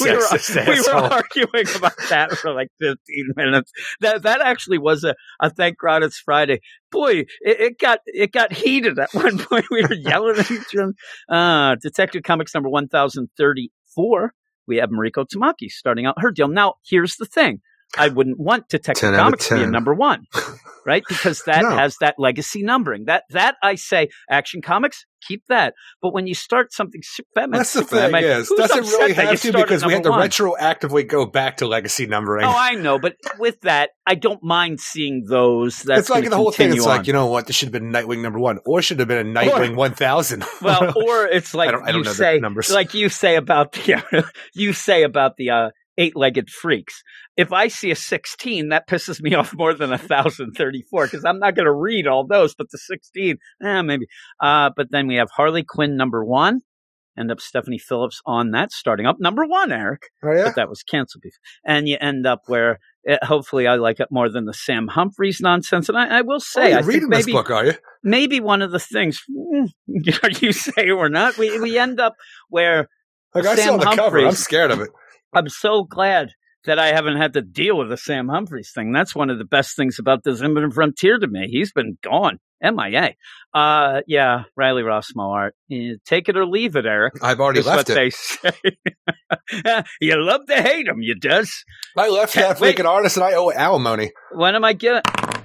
We, were, we were arguing about that for like 15 minutes. That that actually was a, a thank God it's Friday. Boy, it, it got it got heated at one point. We were yelling at each other. Uh, Detective Comics number 1034. We have Mariko Tamaki starting out her deal. Now, here's the thing. I wouldn't want Detective 10 out Comics to be a number one, right? Because that No. has that legacy numbering. That that I say, Action Comics, keep that. But when you start something Superman, That's the thing like, is, doesn't really have to because we had to one? retroactively go back to legacy numbering. Oh, I know, but with that, I don't mind seeing those. That's it's like the whole thing. It's on. like you know what? This should have been Nightwing number one, or should have been a Nightwing one thousand. well, or it's like I don't, I don't you know say, numbers. like you say about the, you say about the uh, eight-legged freaks. If I see a sixteen, that pisses me off more than a thousand thirty-four because I'm not going to read all those. But the sixteen, eh, maybe. Uh, but then we have Harley Quinn number one. End up Stephanie Phillips on that starting up number one, Eric. oh yeah, but that was canceled before. And you end up where uh, hopefully I like it more than the Sam Humphries nonsense. And I, I will oh, say, you're I think reading this maybe book, are you? maybe one of the things mm, you say or not, we we end up where Like I Sam saw the cover. I'm scared of it. I'm so glad that I haven't had to deal with the Sam Humphries thing. That's one of the best things about the Zimmerman Frontier to me. He's been gone. MIA. Uh, yeah, Riley Rossmo art. Eh, take it or leave it, Eric. I've already left what it. they say. you love to hate him, you does. I left Ten- that freaking artist, and I owe alimony. When am I giving?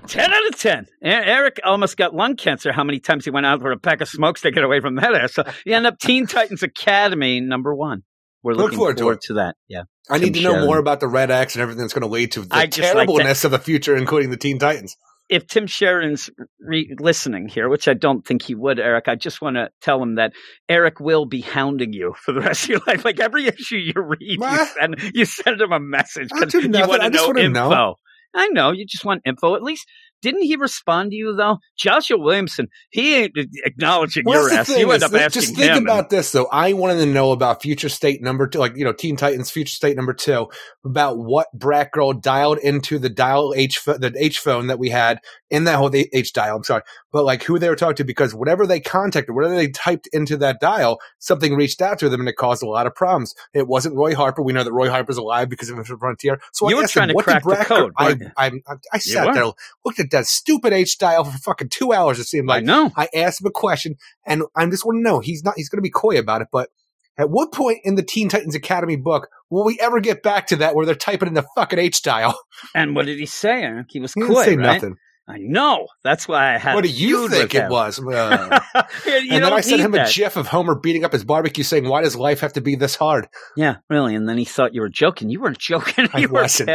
10 out of 10. E- Eric almost got lung cancer. How many times he went out for a pack of smokes to get away from that ass? So you end up Teen Titans Academy number one. We're Look looking forward forward, to to, that. Yeah. I need to know more about the Red X and everything that's going to lead to the just like terribleness of the future, including the Teen Titans. If Tim Sheridan's re- listening here, which I don't think he would, Eric, I just want to tell him that Eric will be hounding you for the rest of your life. Like every issue you read, you send, you send him a message I do nothing. I just wanna know. I know you just want info. At least didn't he respond to you though? Joshua Williamson, he ain't acknowledging Well, your ass. You end up asking just think about this though. I wanted to know about Future State number two, like you know, Teen Titans Future State number two, about what Brat Girl dialed into the dial H the H phone that we had in that whole H dial. I'm sorry, but like who they were talking to because whatever they contacted, whatever they typed into that dial, something reached out to them and it caused a lot of problems. It wasn't Roy Harper. We know that Roy Harper's alive because of Frontier. So You I were trying him, to crack did the code, I. I, I, I sat there, looked at that stupid H dial for fucking two hours. It seemed I like. know. I asked him a question, and I just want to know he's not he's going to be coy about it. But at what point in the Teen Titans Academy book will we ever get back to that where they're typing in the fucking H dial? And what did he say? He was He coy, didn't say right? nothing. I know. That's why I had. What do you think it was? Uh, and then I sent him that. a gif of Homer beating up his barbecue, saying, "Why does life have to be this hard?" Yeah, really. And then he thought you were joking. You weren't joking. I you were wasn't.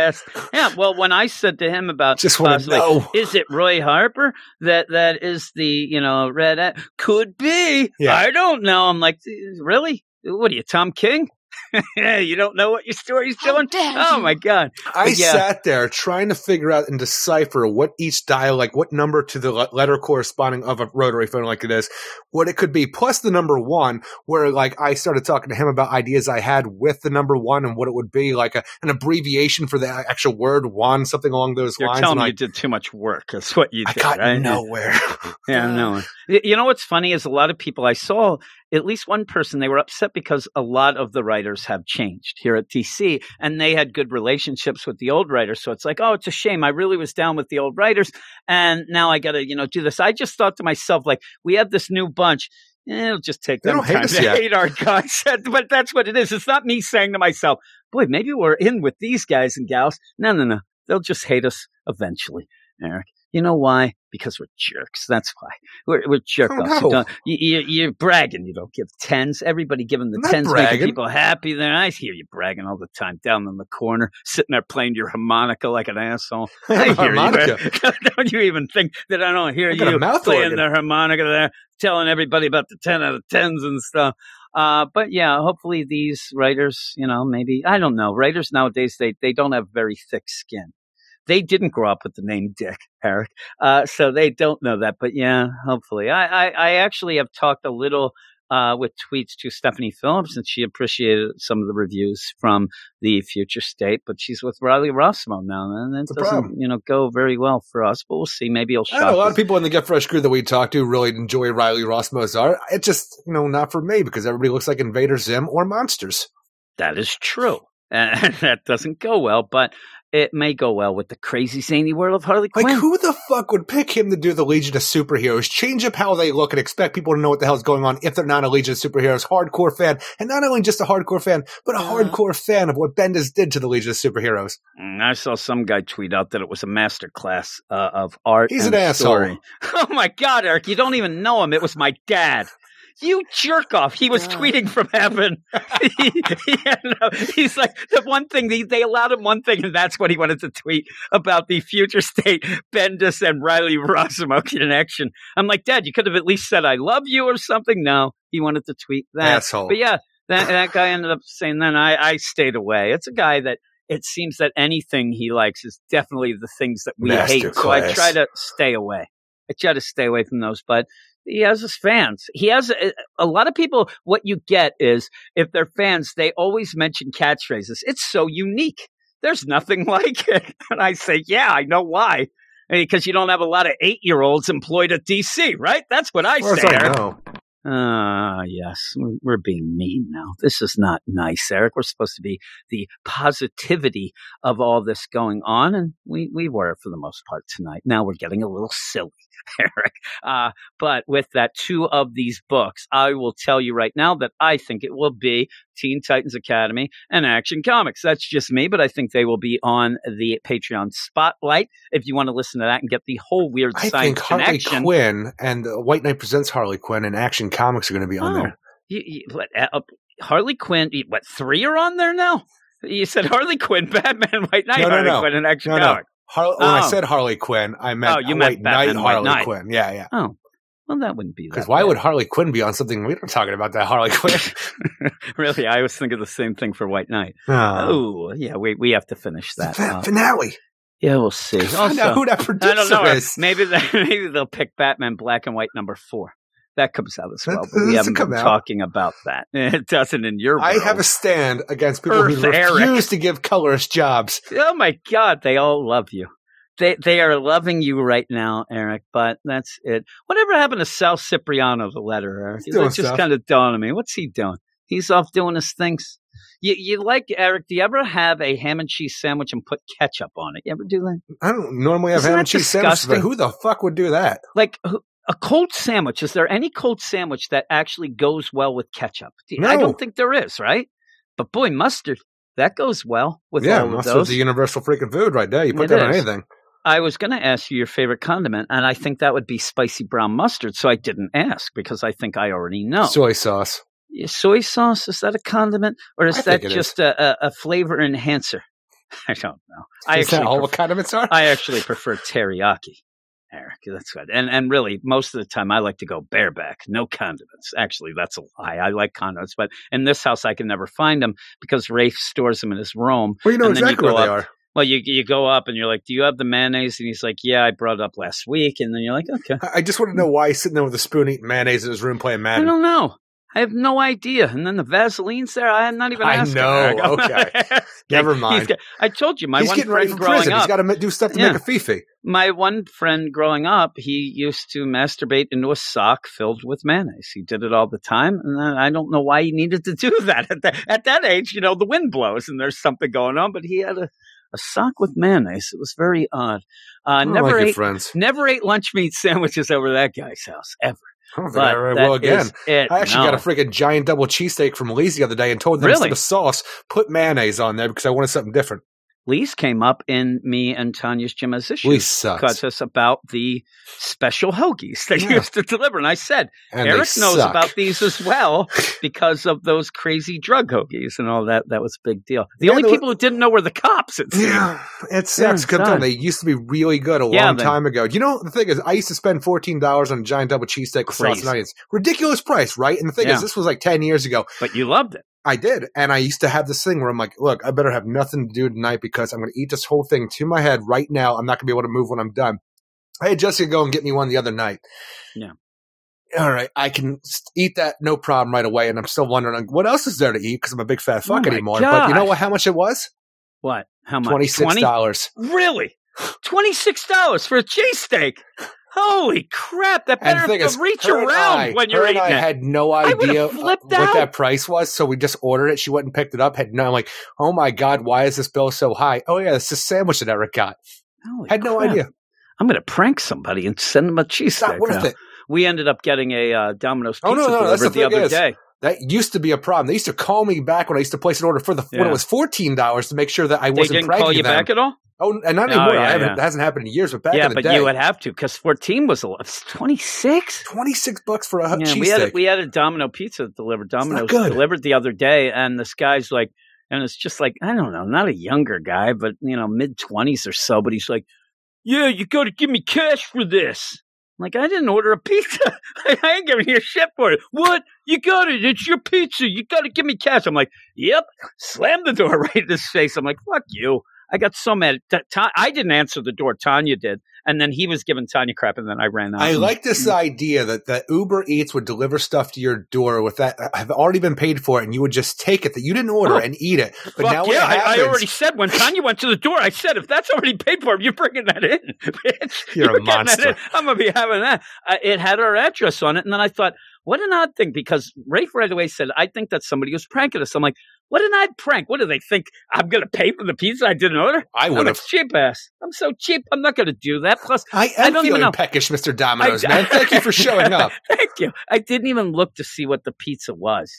Yeah. Well, when I said to him about Just want to know. is it Roy Harper that that is the you know red? Could be. Yeah. I don't know. I'm like, really? What are you, Tom King? you don't know what your story's doing? Oh my god! I yeah. sat there trying to figure out and decipher what each dial, like what number to the letter corresponding of a rotary phone like it is, what it could be, plus the number one, where like I started talking to him about ideas I had with the number one and what it would be, like a, an abbreviation for the actual word one, something along those You're lines. telling and me I, you did too much work. That's what you I did, got right? nowhere. Yeah, no. You know what's funny is a lot of people I saw, at least one person, they were upset because a lot of the writers have changed here at DC and they had good relationships with the old writers. So it's like, oh, it's a shame. I really was down with the old writers and now I got to, you know, do this. I just thought to myself, like, we have this new bunch. Eh, it'll just take They them don't hate to yet. hate our guys. but that's what it is. It's not me saying to myself, boy, maybe we're in with these guys and gals. No, no, no. They'll just hate us eventually, Eric. You know why? Because we're jerks. That's why. We're, we're jerk Oh, no. You don't, you, bragging. You don't give tens. Everybody giving the tens, making people happy. There, I hear you bragging all the time down in the corner, sitting there playing your harmonica like an asshole. I hear Harmonica. you. don't you even think that I don't hear I you playing organ. the harmonica there, telling everybody about the ten out of tens and stuff. Uh, but yeah, hopefully these writers, you know, maybe I don't know. Writers nowadays they they don't have very thick skin. They didn't grow up with the name Dick, Eric, uh, so they don't know that. But yeah, hopefully, I, I I actually have talked a little uh, with tweets to Stephanie Phillips, and she appreciated some of the reviews from the future state. But she's with Riley Rossmo now, and it The doesn't, problem. you know, go very well for us. But we'll see. Maybe he'll I know a lot us. of people in the Get Fresh crew that we talk to really enjoy Riley Rossmo's art. It just, you know, not for me because everybody looks like Invader Zim or monsters. That is true. And that doesn't go well, but it may go well with the crazy zany world of Harley Quinn. Like, who the fuck would pick him to do the Legion of Superheroes? Change up how they look and expect people to know what the hell's going on if they're not a Legion of Superheroes hardcore fan. And not only just a hardcore fan, but a hardcore fan of what Bendis did to the Legion of Superheroes. Mm, I saw some guy tweet out that it was a master class uh, of art. He's and an asshole. story. Oh my God, Eric, you don't even know him. It was my dad. You jerk off. He was tweeting from heaven. he, he no- he's like, the one thing, they, they allowed him one thing, and that's what he wanted to tweet about the future state Bendis and Riley Rossimo connection. I'm like, Dad, you could have at least said, I love you or something. No, he wanted to tweet that. Asshole. But yeah, that, that guy ended up saying then I, I stayed away. It's a guy that it seems that anything he likes is definitely the things that we hate. So I try to stay away. I try to stay away from those. But he has his fans. He has a, a lot of people. What you get is if they're fans, they always mention catchphrases. It's so unique. There's nothing like it. And I say, yeah, I know why. Because you don't have a lot of eight year olds employed at DC, right? That's what I as say. I know. Ah, yes, we're- we're being mean now. This is not nice, Eric. We're supposed to be the positivity of all this going on, and we, we were for the most part tonight. Now we're getting a little silly, Eric. Uh, but with that, two of these books, I will tell you right now that I think it will be Teen Titans Academy and Action Comics. That's just me, but I think they will be on the Patreon spotlight if you want to listen to that and get the whole weird I science think Harley connection. Quinn and uh, White Knight Presents Harley Quinn and Action Comics are going to be on Oh. there. You, you, what, uh, Harley Quinn, what, three are on there now? You said Harley Quinn, Batman, White Knight, No, no, Harley no. Quinn, and Action No, no. Comic. Har- when I Oh. said Harley Quinn, I meant Oh, you White meant Knight Batman, White Harley Knight. Quinn. Yeah, yeah. Oh, well, that wouldn't be. Because why bad. would Harley Quinn be on something we're talking about that Harley Quinn? really? I was thinking the same thing for White Knight. oh, Oh, yeah, we we have to finish that. Uh, finale. yeah, we'll see. Find Also, who that I producer don't know. is. Maybe they, maybe they'll pick Batman Black and White number four. That comes out as That well, but we haven't come been out. talking about that. It doesn't in your. I world. have a stand against people Earth who Eric. refuse to give colorist jobs. Oh my God, they all love you. They they are loving you right now, Eric. But that's it. Whatever happened to Sal Cipriano, the letterer? Doing just kind of dawned on me. What's he doing? He's off doing his things. You, you like Eric? Do you ever have a ham and cheese sandwich and put ketchup on it? You ever do that? I don't normally have Isn't ham and cheese sandwiches, but disgusting? who the fuck would do that? Like a cold sandwich? Is there any cold sandwich that actually goes well with ketchup? You- I don't think there is, right? But boy, mustard that goes well with yeah, all of mustard's those. the universal freaking food right there. You put It that on anything. I was going to ask you your favorite condiment, and I think that would be spicy brown mustard. So I didn't ask because I think I already know. Soy sauce. Soy sauce is that a condiment, or is I that just a, a, a flavor enhancer? I don't know. I is that all pref- what condiments are? I actually prefer teriyaki. Eric, that's good. And and really, most of the time, I like to go bareback, no condiments. Actually, that's a lie. I like condiments, but in this house, I can never find them because Rafe stores them in his room. well, you know and then you exactly where they up- are. Well, you you go up and you're like, "Do you have the mayonnaise?" And he's like, "Yeah, I brought it up last week." And then you're like, "Okay." I just want to know why he's sitting there with a spoon eating mayonnaise in his room playing I don't know. I have no idea. And then the Vaseline's there. I'm not even I asking. know. Okay. Never He's mind. got- I told you, my he's one getting ready friend for growing prison. He's up. got to do stuff to Yeah. make a fifi. my one friend growing up, he used to masturbate into a sock filled with mayonnaise. He did it all the time, and I I don't know why he needed to do that at that at that age. You know, the wind blows and there's something going on, but he had a, a sock with mayonnaise. It was very odd. Uh, never like ate friends. never ate lunch meat sandwiches over that guy's house ever. I don't think I ever again. it. I actually No. got a freaking giant double cheesesteak from Lee's the other day and told them Really? instead of sauce, put mayonnaise on there because I wanted something different. Lee's came up in me and Tanya's gym as Lee issues. sucks. Cuts us about the special hoagies they Yeah. used to deliver. And I said, And Eric knows suck. about these as well because of those crazy drug hoagies and all that. That was a big deal. The Yeah, only were- people who didn't know were the cops. It. Yeah, it sucks. Yeah, 'cause I'm telling God. you, they used to be really good a Yeah, long they- time ago. You know, the thing is, I used to spend fourteen dollars on a giant double cheesesteak with sauce and onions. Ridiculous price, right? And the thing is, this was like ten years ago. But you loved it. I did, and I used to have this thing where I'm like, "Look, I better have nothing to do tonight because I'm going to eat this whole thing to my head right now. I'm not going to be able to move when I'm done." I had Jessica go and get me one the other night. Yeah. all right, I can eat that no problem right away. And I'm still wondering like, what else is there to eat because I'm a big fat oh fuck Oh anymore. But you know what? How much it was? What? How much? Twenty six 20? dollars. Really? Twenty six dollars for a cheesesteak? Holy crap! That better the is, reach around I- when you're eating I it. had no idea what out. that price was, so we just ordered it. She went and picked it up. Had no, I'm like, oh my god, why is this bill so high? Oh yeah, it's a sandwich that Eric got. Holy Had no idea. I'm going to prank somebody and send them a It's not worth it. We ended up getting a uh, Domino's Oh, pizza no, no, delivered the the, other is, day. That used to be a problem. They used to call me back when I used to place an order for the when it was fourteen dollars to make sure that I They wasn't didn't call you them. back at all? Oh, and not Oh, anymore. yeah, yeah. It hasn't happened in years, but back yeah, but day, you would have to because 14 was a lot. 26? twenty six bucks for a Yeah, we had a, we had a Domino pizza delivered. Domino's delivered the other day, and this guy's like, and it's just like I don't know, not a younger guy, but you know, mid twenties or so. But he's like, "Yeah, you got to give me cash for this." Like, I didn't order a pizza. I ain't giving you shit for it. What? You got it. It's your pizza. You got to give me cash. I'm like, yep. Slam the door right in his face. I'm like, fuck you. I got so mad. Ta- Ta- I didn't answer the door. Tanya did. And then he was giving Tanya crap, and then I ran out. I And- like this idea that, that Uber Eats would deliver stuff to your door with that have already been paid for it, and you would just take it that you didn't order Oh. and eat it. But now yeah, happens, I, I already said when Tanya went to the door, I said, if that's already paid for, you're bringing that in. Bitch. You're a getting that monster. I'm going to be having that. Uh, it had our address on it. And then I thought, what an odd thing, because Rafe right away said, I think that somebody was pranking us. I'm like, what an odd prank. What do they think? I'm going to pay for the pizza I didn't order? I I'm would a have. cheap ass. I'm so cheap. I'm not going to do that. Plus, I I don't even feeling know. peckish, Mister Domino's, I- man. Thank you for showing up. Thank you. I didn't even look to see what the pizza was.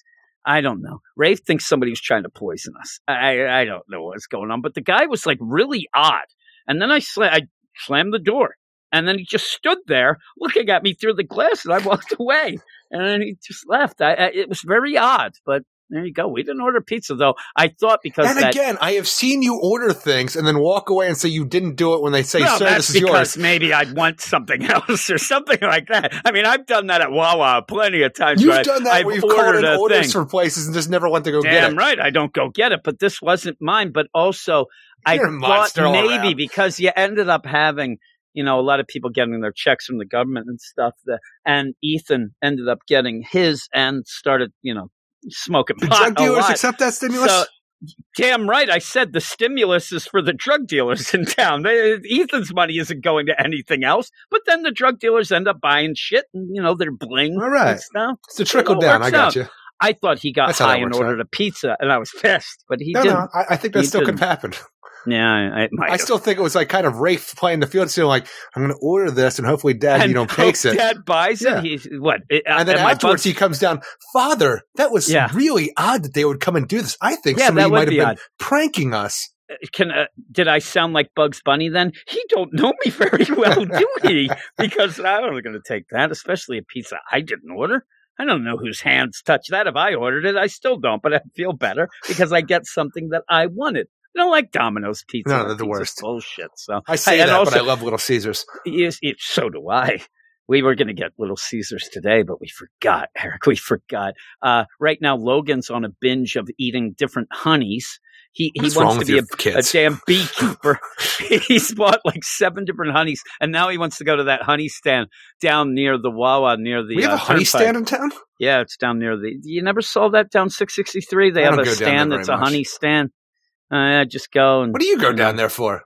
I don't know. Rafe thinks somebody was trying to poison us. I I don't know what's going on, but the guy was like really odd. And then I sla- I slammed the door, and then he just stood there looking at me through the glass, and I walked away, and then he just left. I, I it was very odd, but. There you go. We didn't order pizza though. I thought because And that again, I have seen you order things and then walk away and say you didn't do it when they say, well, "Sir, that's this is because yours." maybe I'd want something else or something like that. I mean, I've done that at Wawa plenty of times. You've done that I've where you've called ordered in orders thing. for places and just never went to go get Damn it. right, I don't go get it. But this wasn't mine. But also, I You're a thought maybe around. because you ended up having, you know, a lot of people getting their checks from the government and stuff. That, and Ethan ended up getting his and started, you know, smoking The pot drug dealers accept that stimulus. So, damn right. I said the stimulus is for the drug dealers in town. They, Ethan's money isn't going to anything else. But then the drug dealers end up buying shit and, you know, they're bling All right. and stuff. it's a trickle down. I got out. you. I thought he got That's high and works ordered a pizza, and I was pissed. But he No, didn't. no, I, I think that He still could didn't. happen. Yeah, I, I might I have. still think it was like kind of Rafe playing the field, still like, I'm going to order this, and hopefully Dad, and you know, oh, takes hope it. Dad buys Yeah. it. He's what? It, and then afterwards, he comes down, Father, that was Yeah. really odd that they would come and do this. I think Yeah, somebody might have be been odd. pranking us. Uh, can uh, did I sound like Bugs Bunny then? He don't know me very well, do he? Because I'm not going to take that, especially a pizza I didn't order. I don't know whose hands touched that. If I ordered it, I still don't, but I feel better because I get something that I wanted. I don't like Domino's pizza. No, they're the pizza's worst. Bullshit. So I say and that, also, but I love Little Caesars. Yes, it, so do I. We were going to get Little Caesars today, but we forgot, Eric. We forgot. Uh, right now, Logan's on a binge of eating different honeys. He he What's wants to be a, a damn beekeeper. He's bought like seven different honeys, and now he wants to go to that honey stand down near the Wawa, near the. we have uh, a honey turnpike. stand in town? Yeah, it's down near the. You never saw that down six sixty three? They I have a go down there stand that's a much. honey stand. Uh, yeah, just go and. What do you go down there for?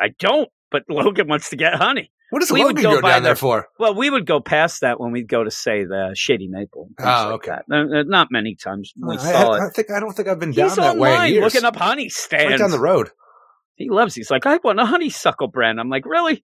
I don't, but Logan wants to get honey. What does We would Logan go go, down there there- for? Well, we would go past that when we'd go to say the Shady Maple. Oh, okay. Uh, uh, not many times we I, saw I, I think I don't think I've been down He's that way in online years. looking up honey stands. right down the road. He loves. He's like, I want a honeysuckle brand. I'm like, really?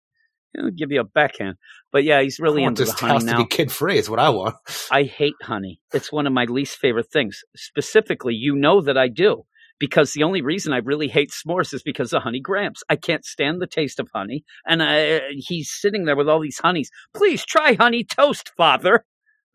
I'll give you a backhand. But yeah, he's really I into the this honey house now. to be kid free. Is what I want. I hate honey. It's one of my least favorite things. Specifically, you know that I do. Because the only reason I really hate s'mores is because of honey grahams. I can't stand the taste of honey. And I, he's sitting there with all these honeys. Please try honey toast, father.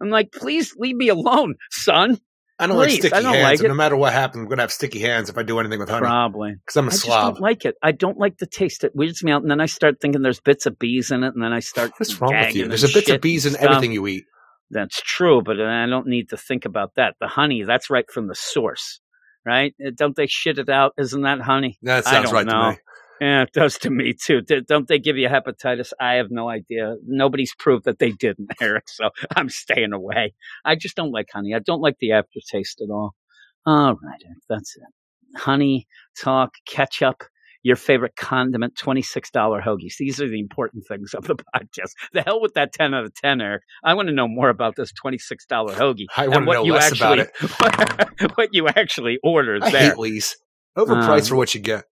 I'm like, please leave me alone, son. I don't Please, like sticky I don't hands. like no matter what happens, I'm gonna have sticky hands if I do anything with honey Probably. because I'm a I slob. don't like it. I don't like the taste. It weirds me out. And then I start thinking there's bits of bees in it. And then I start. What's wrong with you? There's a bits of bees in everything you eat. That's true, but uh, I don't need to think about that. The honey, that's right from the source, right? Uh, Don't they shit it out? Isn't that honey? That sounds right know. to me. Yeah, it does to me too. Don't they give you hepatitis? I have no idea. Nobody's proved that they didn't, Eric. So I'm staying away. I just don't like honey. I don't like the aftertaste at all. All right, Eric, that's it. Honey, talk, ketchup, your favorite condiment, $26 hoagies. These are the important things of the podcast. The hell with that 10 out of 10, Eric. I want to know more about this $26 hoagie. I want to what know you less about actually, it. what you actually ordered I there hate. Overpriced Um, for what you get.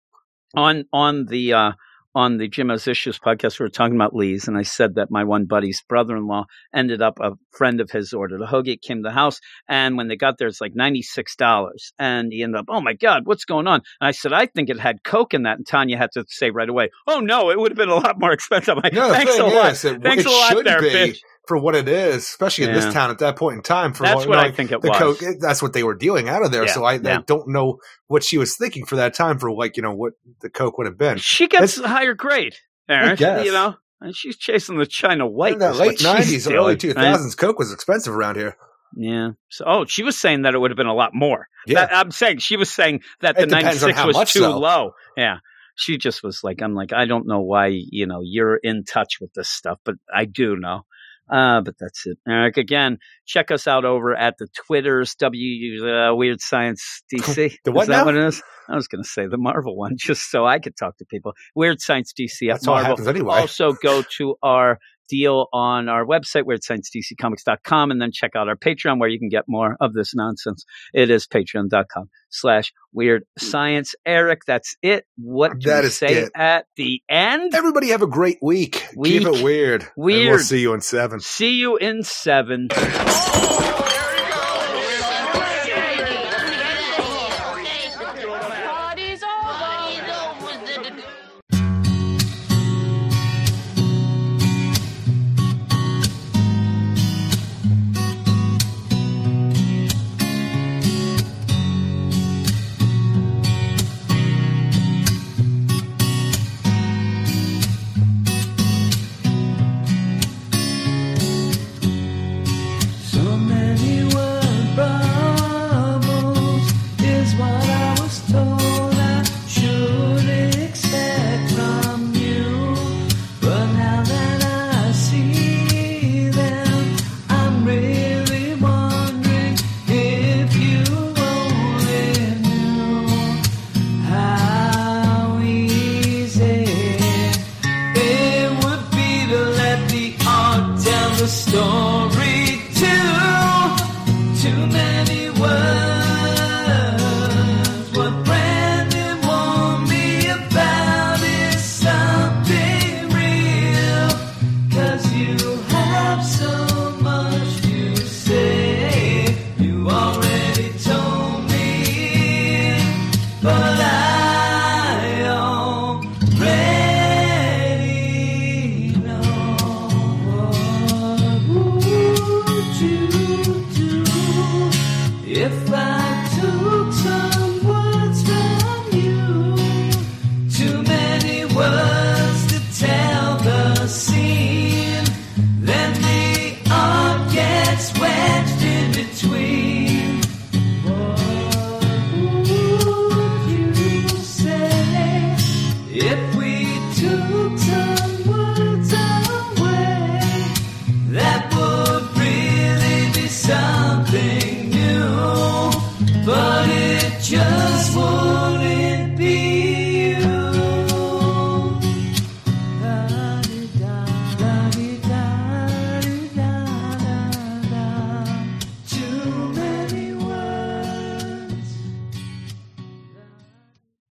on on the uh on the Jim Issues podcast, we were talking about Lee's, and I said that my one buddy's brother-in-law ended up a friend of his ordered a hoagie. Came to the house, and when they got there, it's like ninety-six dollars, and he ended up, oh my god, what's going on? And I said, I think it had Coke in that, and Tanya had to say right away, oh no, it would have been a lot more expensive. I'm like, No, thanks a lot, is, it, thanks it a lot, should there, be bitch. For what it is, especially in this town at that point in time. For That's what, what I knowing think it the was. Coke, that's what they were dealing out of there. Yeah, so I, yeah. I don't know what she was thinking for that time for like you know what the Coke would have been. She gets a higher grade, Eric. You know, and she's chasing the China White. in the late nineties, early two thousands, Coke was expensive around here. Yeah. So, oh, she was saying that it would have been a lot more. Yeah, That- I'm saying she was saying that It the 96 was much, too though. low. Yeah. She just was like, I'm like, I don't know why, you know, you're in touch with this stuff, but I do know. Uh, but that's it. Eric, again, check us out over at the Twitters, W uh, Weird Science DC. The what is that now? what it is? I was going to say the Marvel one, just so I could talk to people. Weird Science DC at that's all Marvel. happens anyway. Also, go to our deal on our website, weirdsciencedccomics.com, and then check out our Patreon where you can get more of this nonsense. It is patreon.com slash weird hmm. science. Eric, that's it. What do That you is say it. at the end? Everybody have a great week. Week. Keep it weird. And Weird. we'll see you in seven. See you in seven. Oh,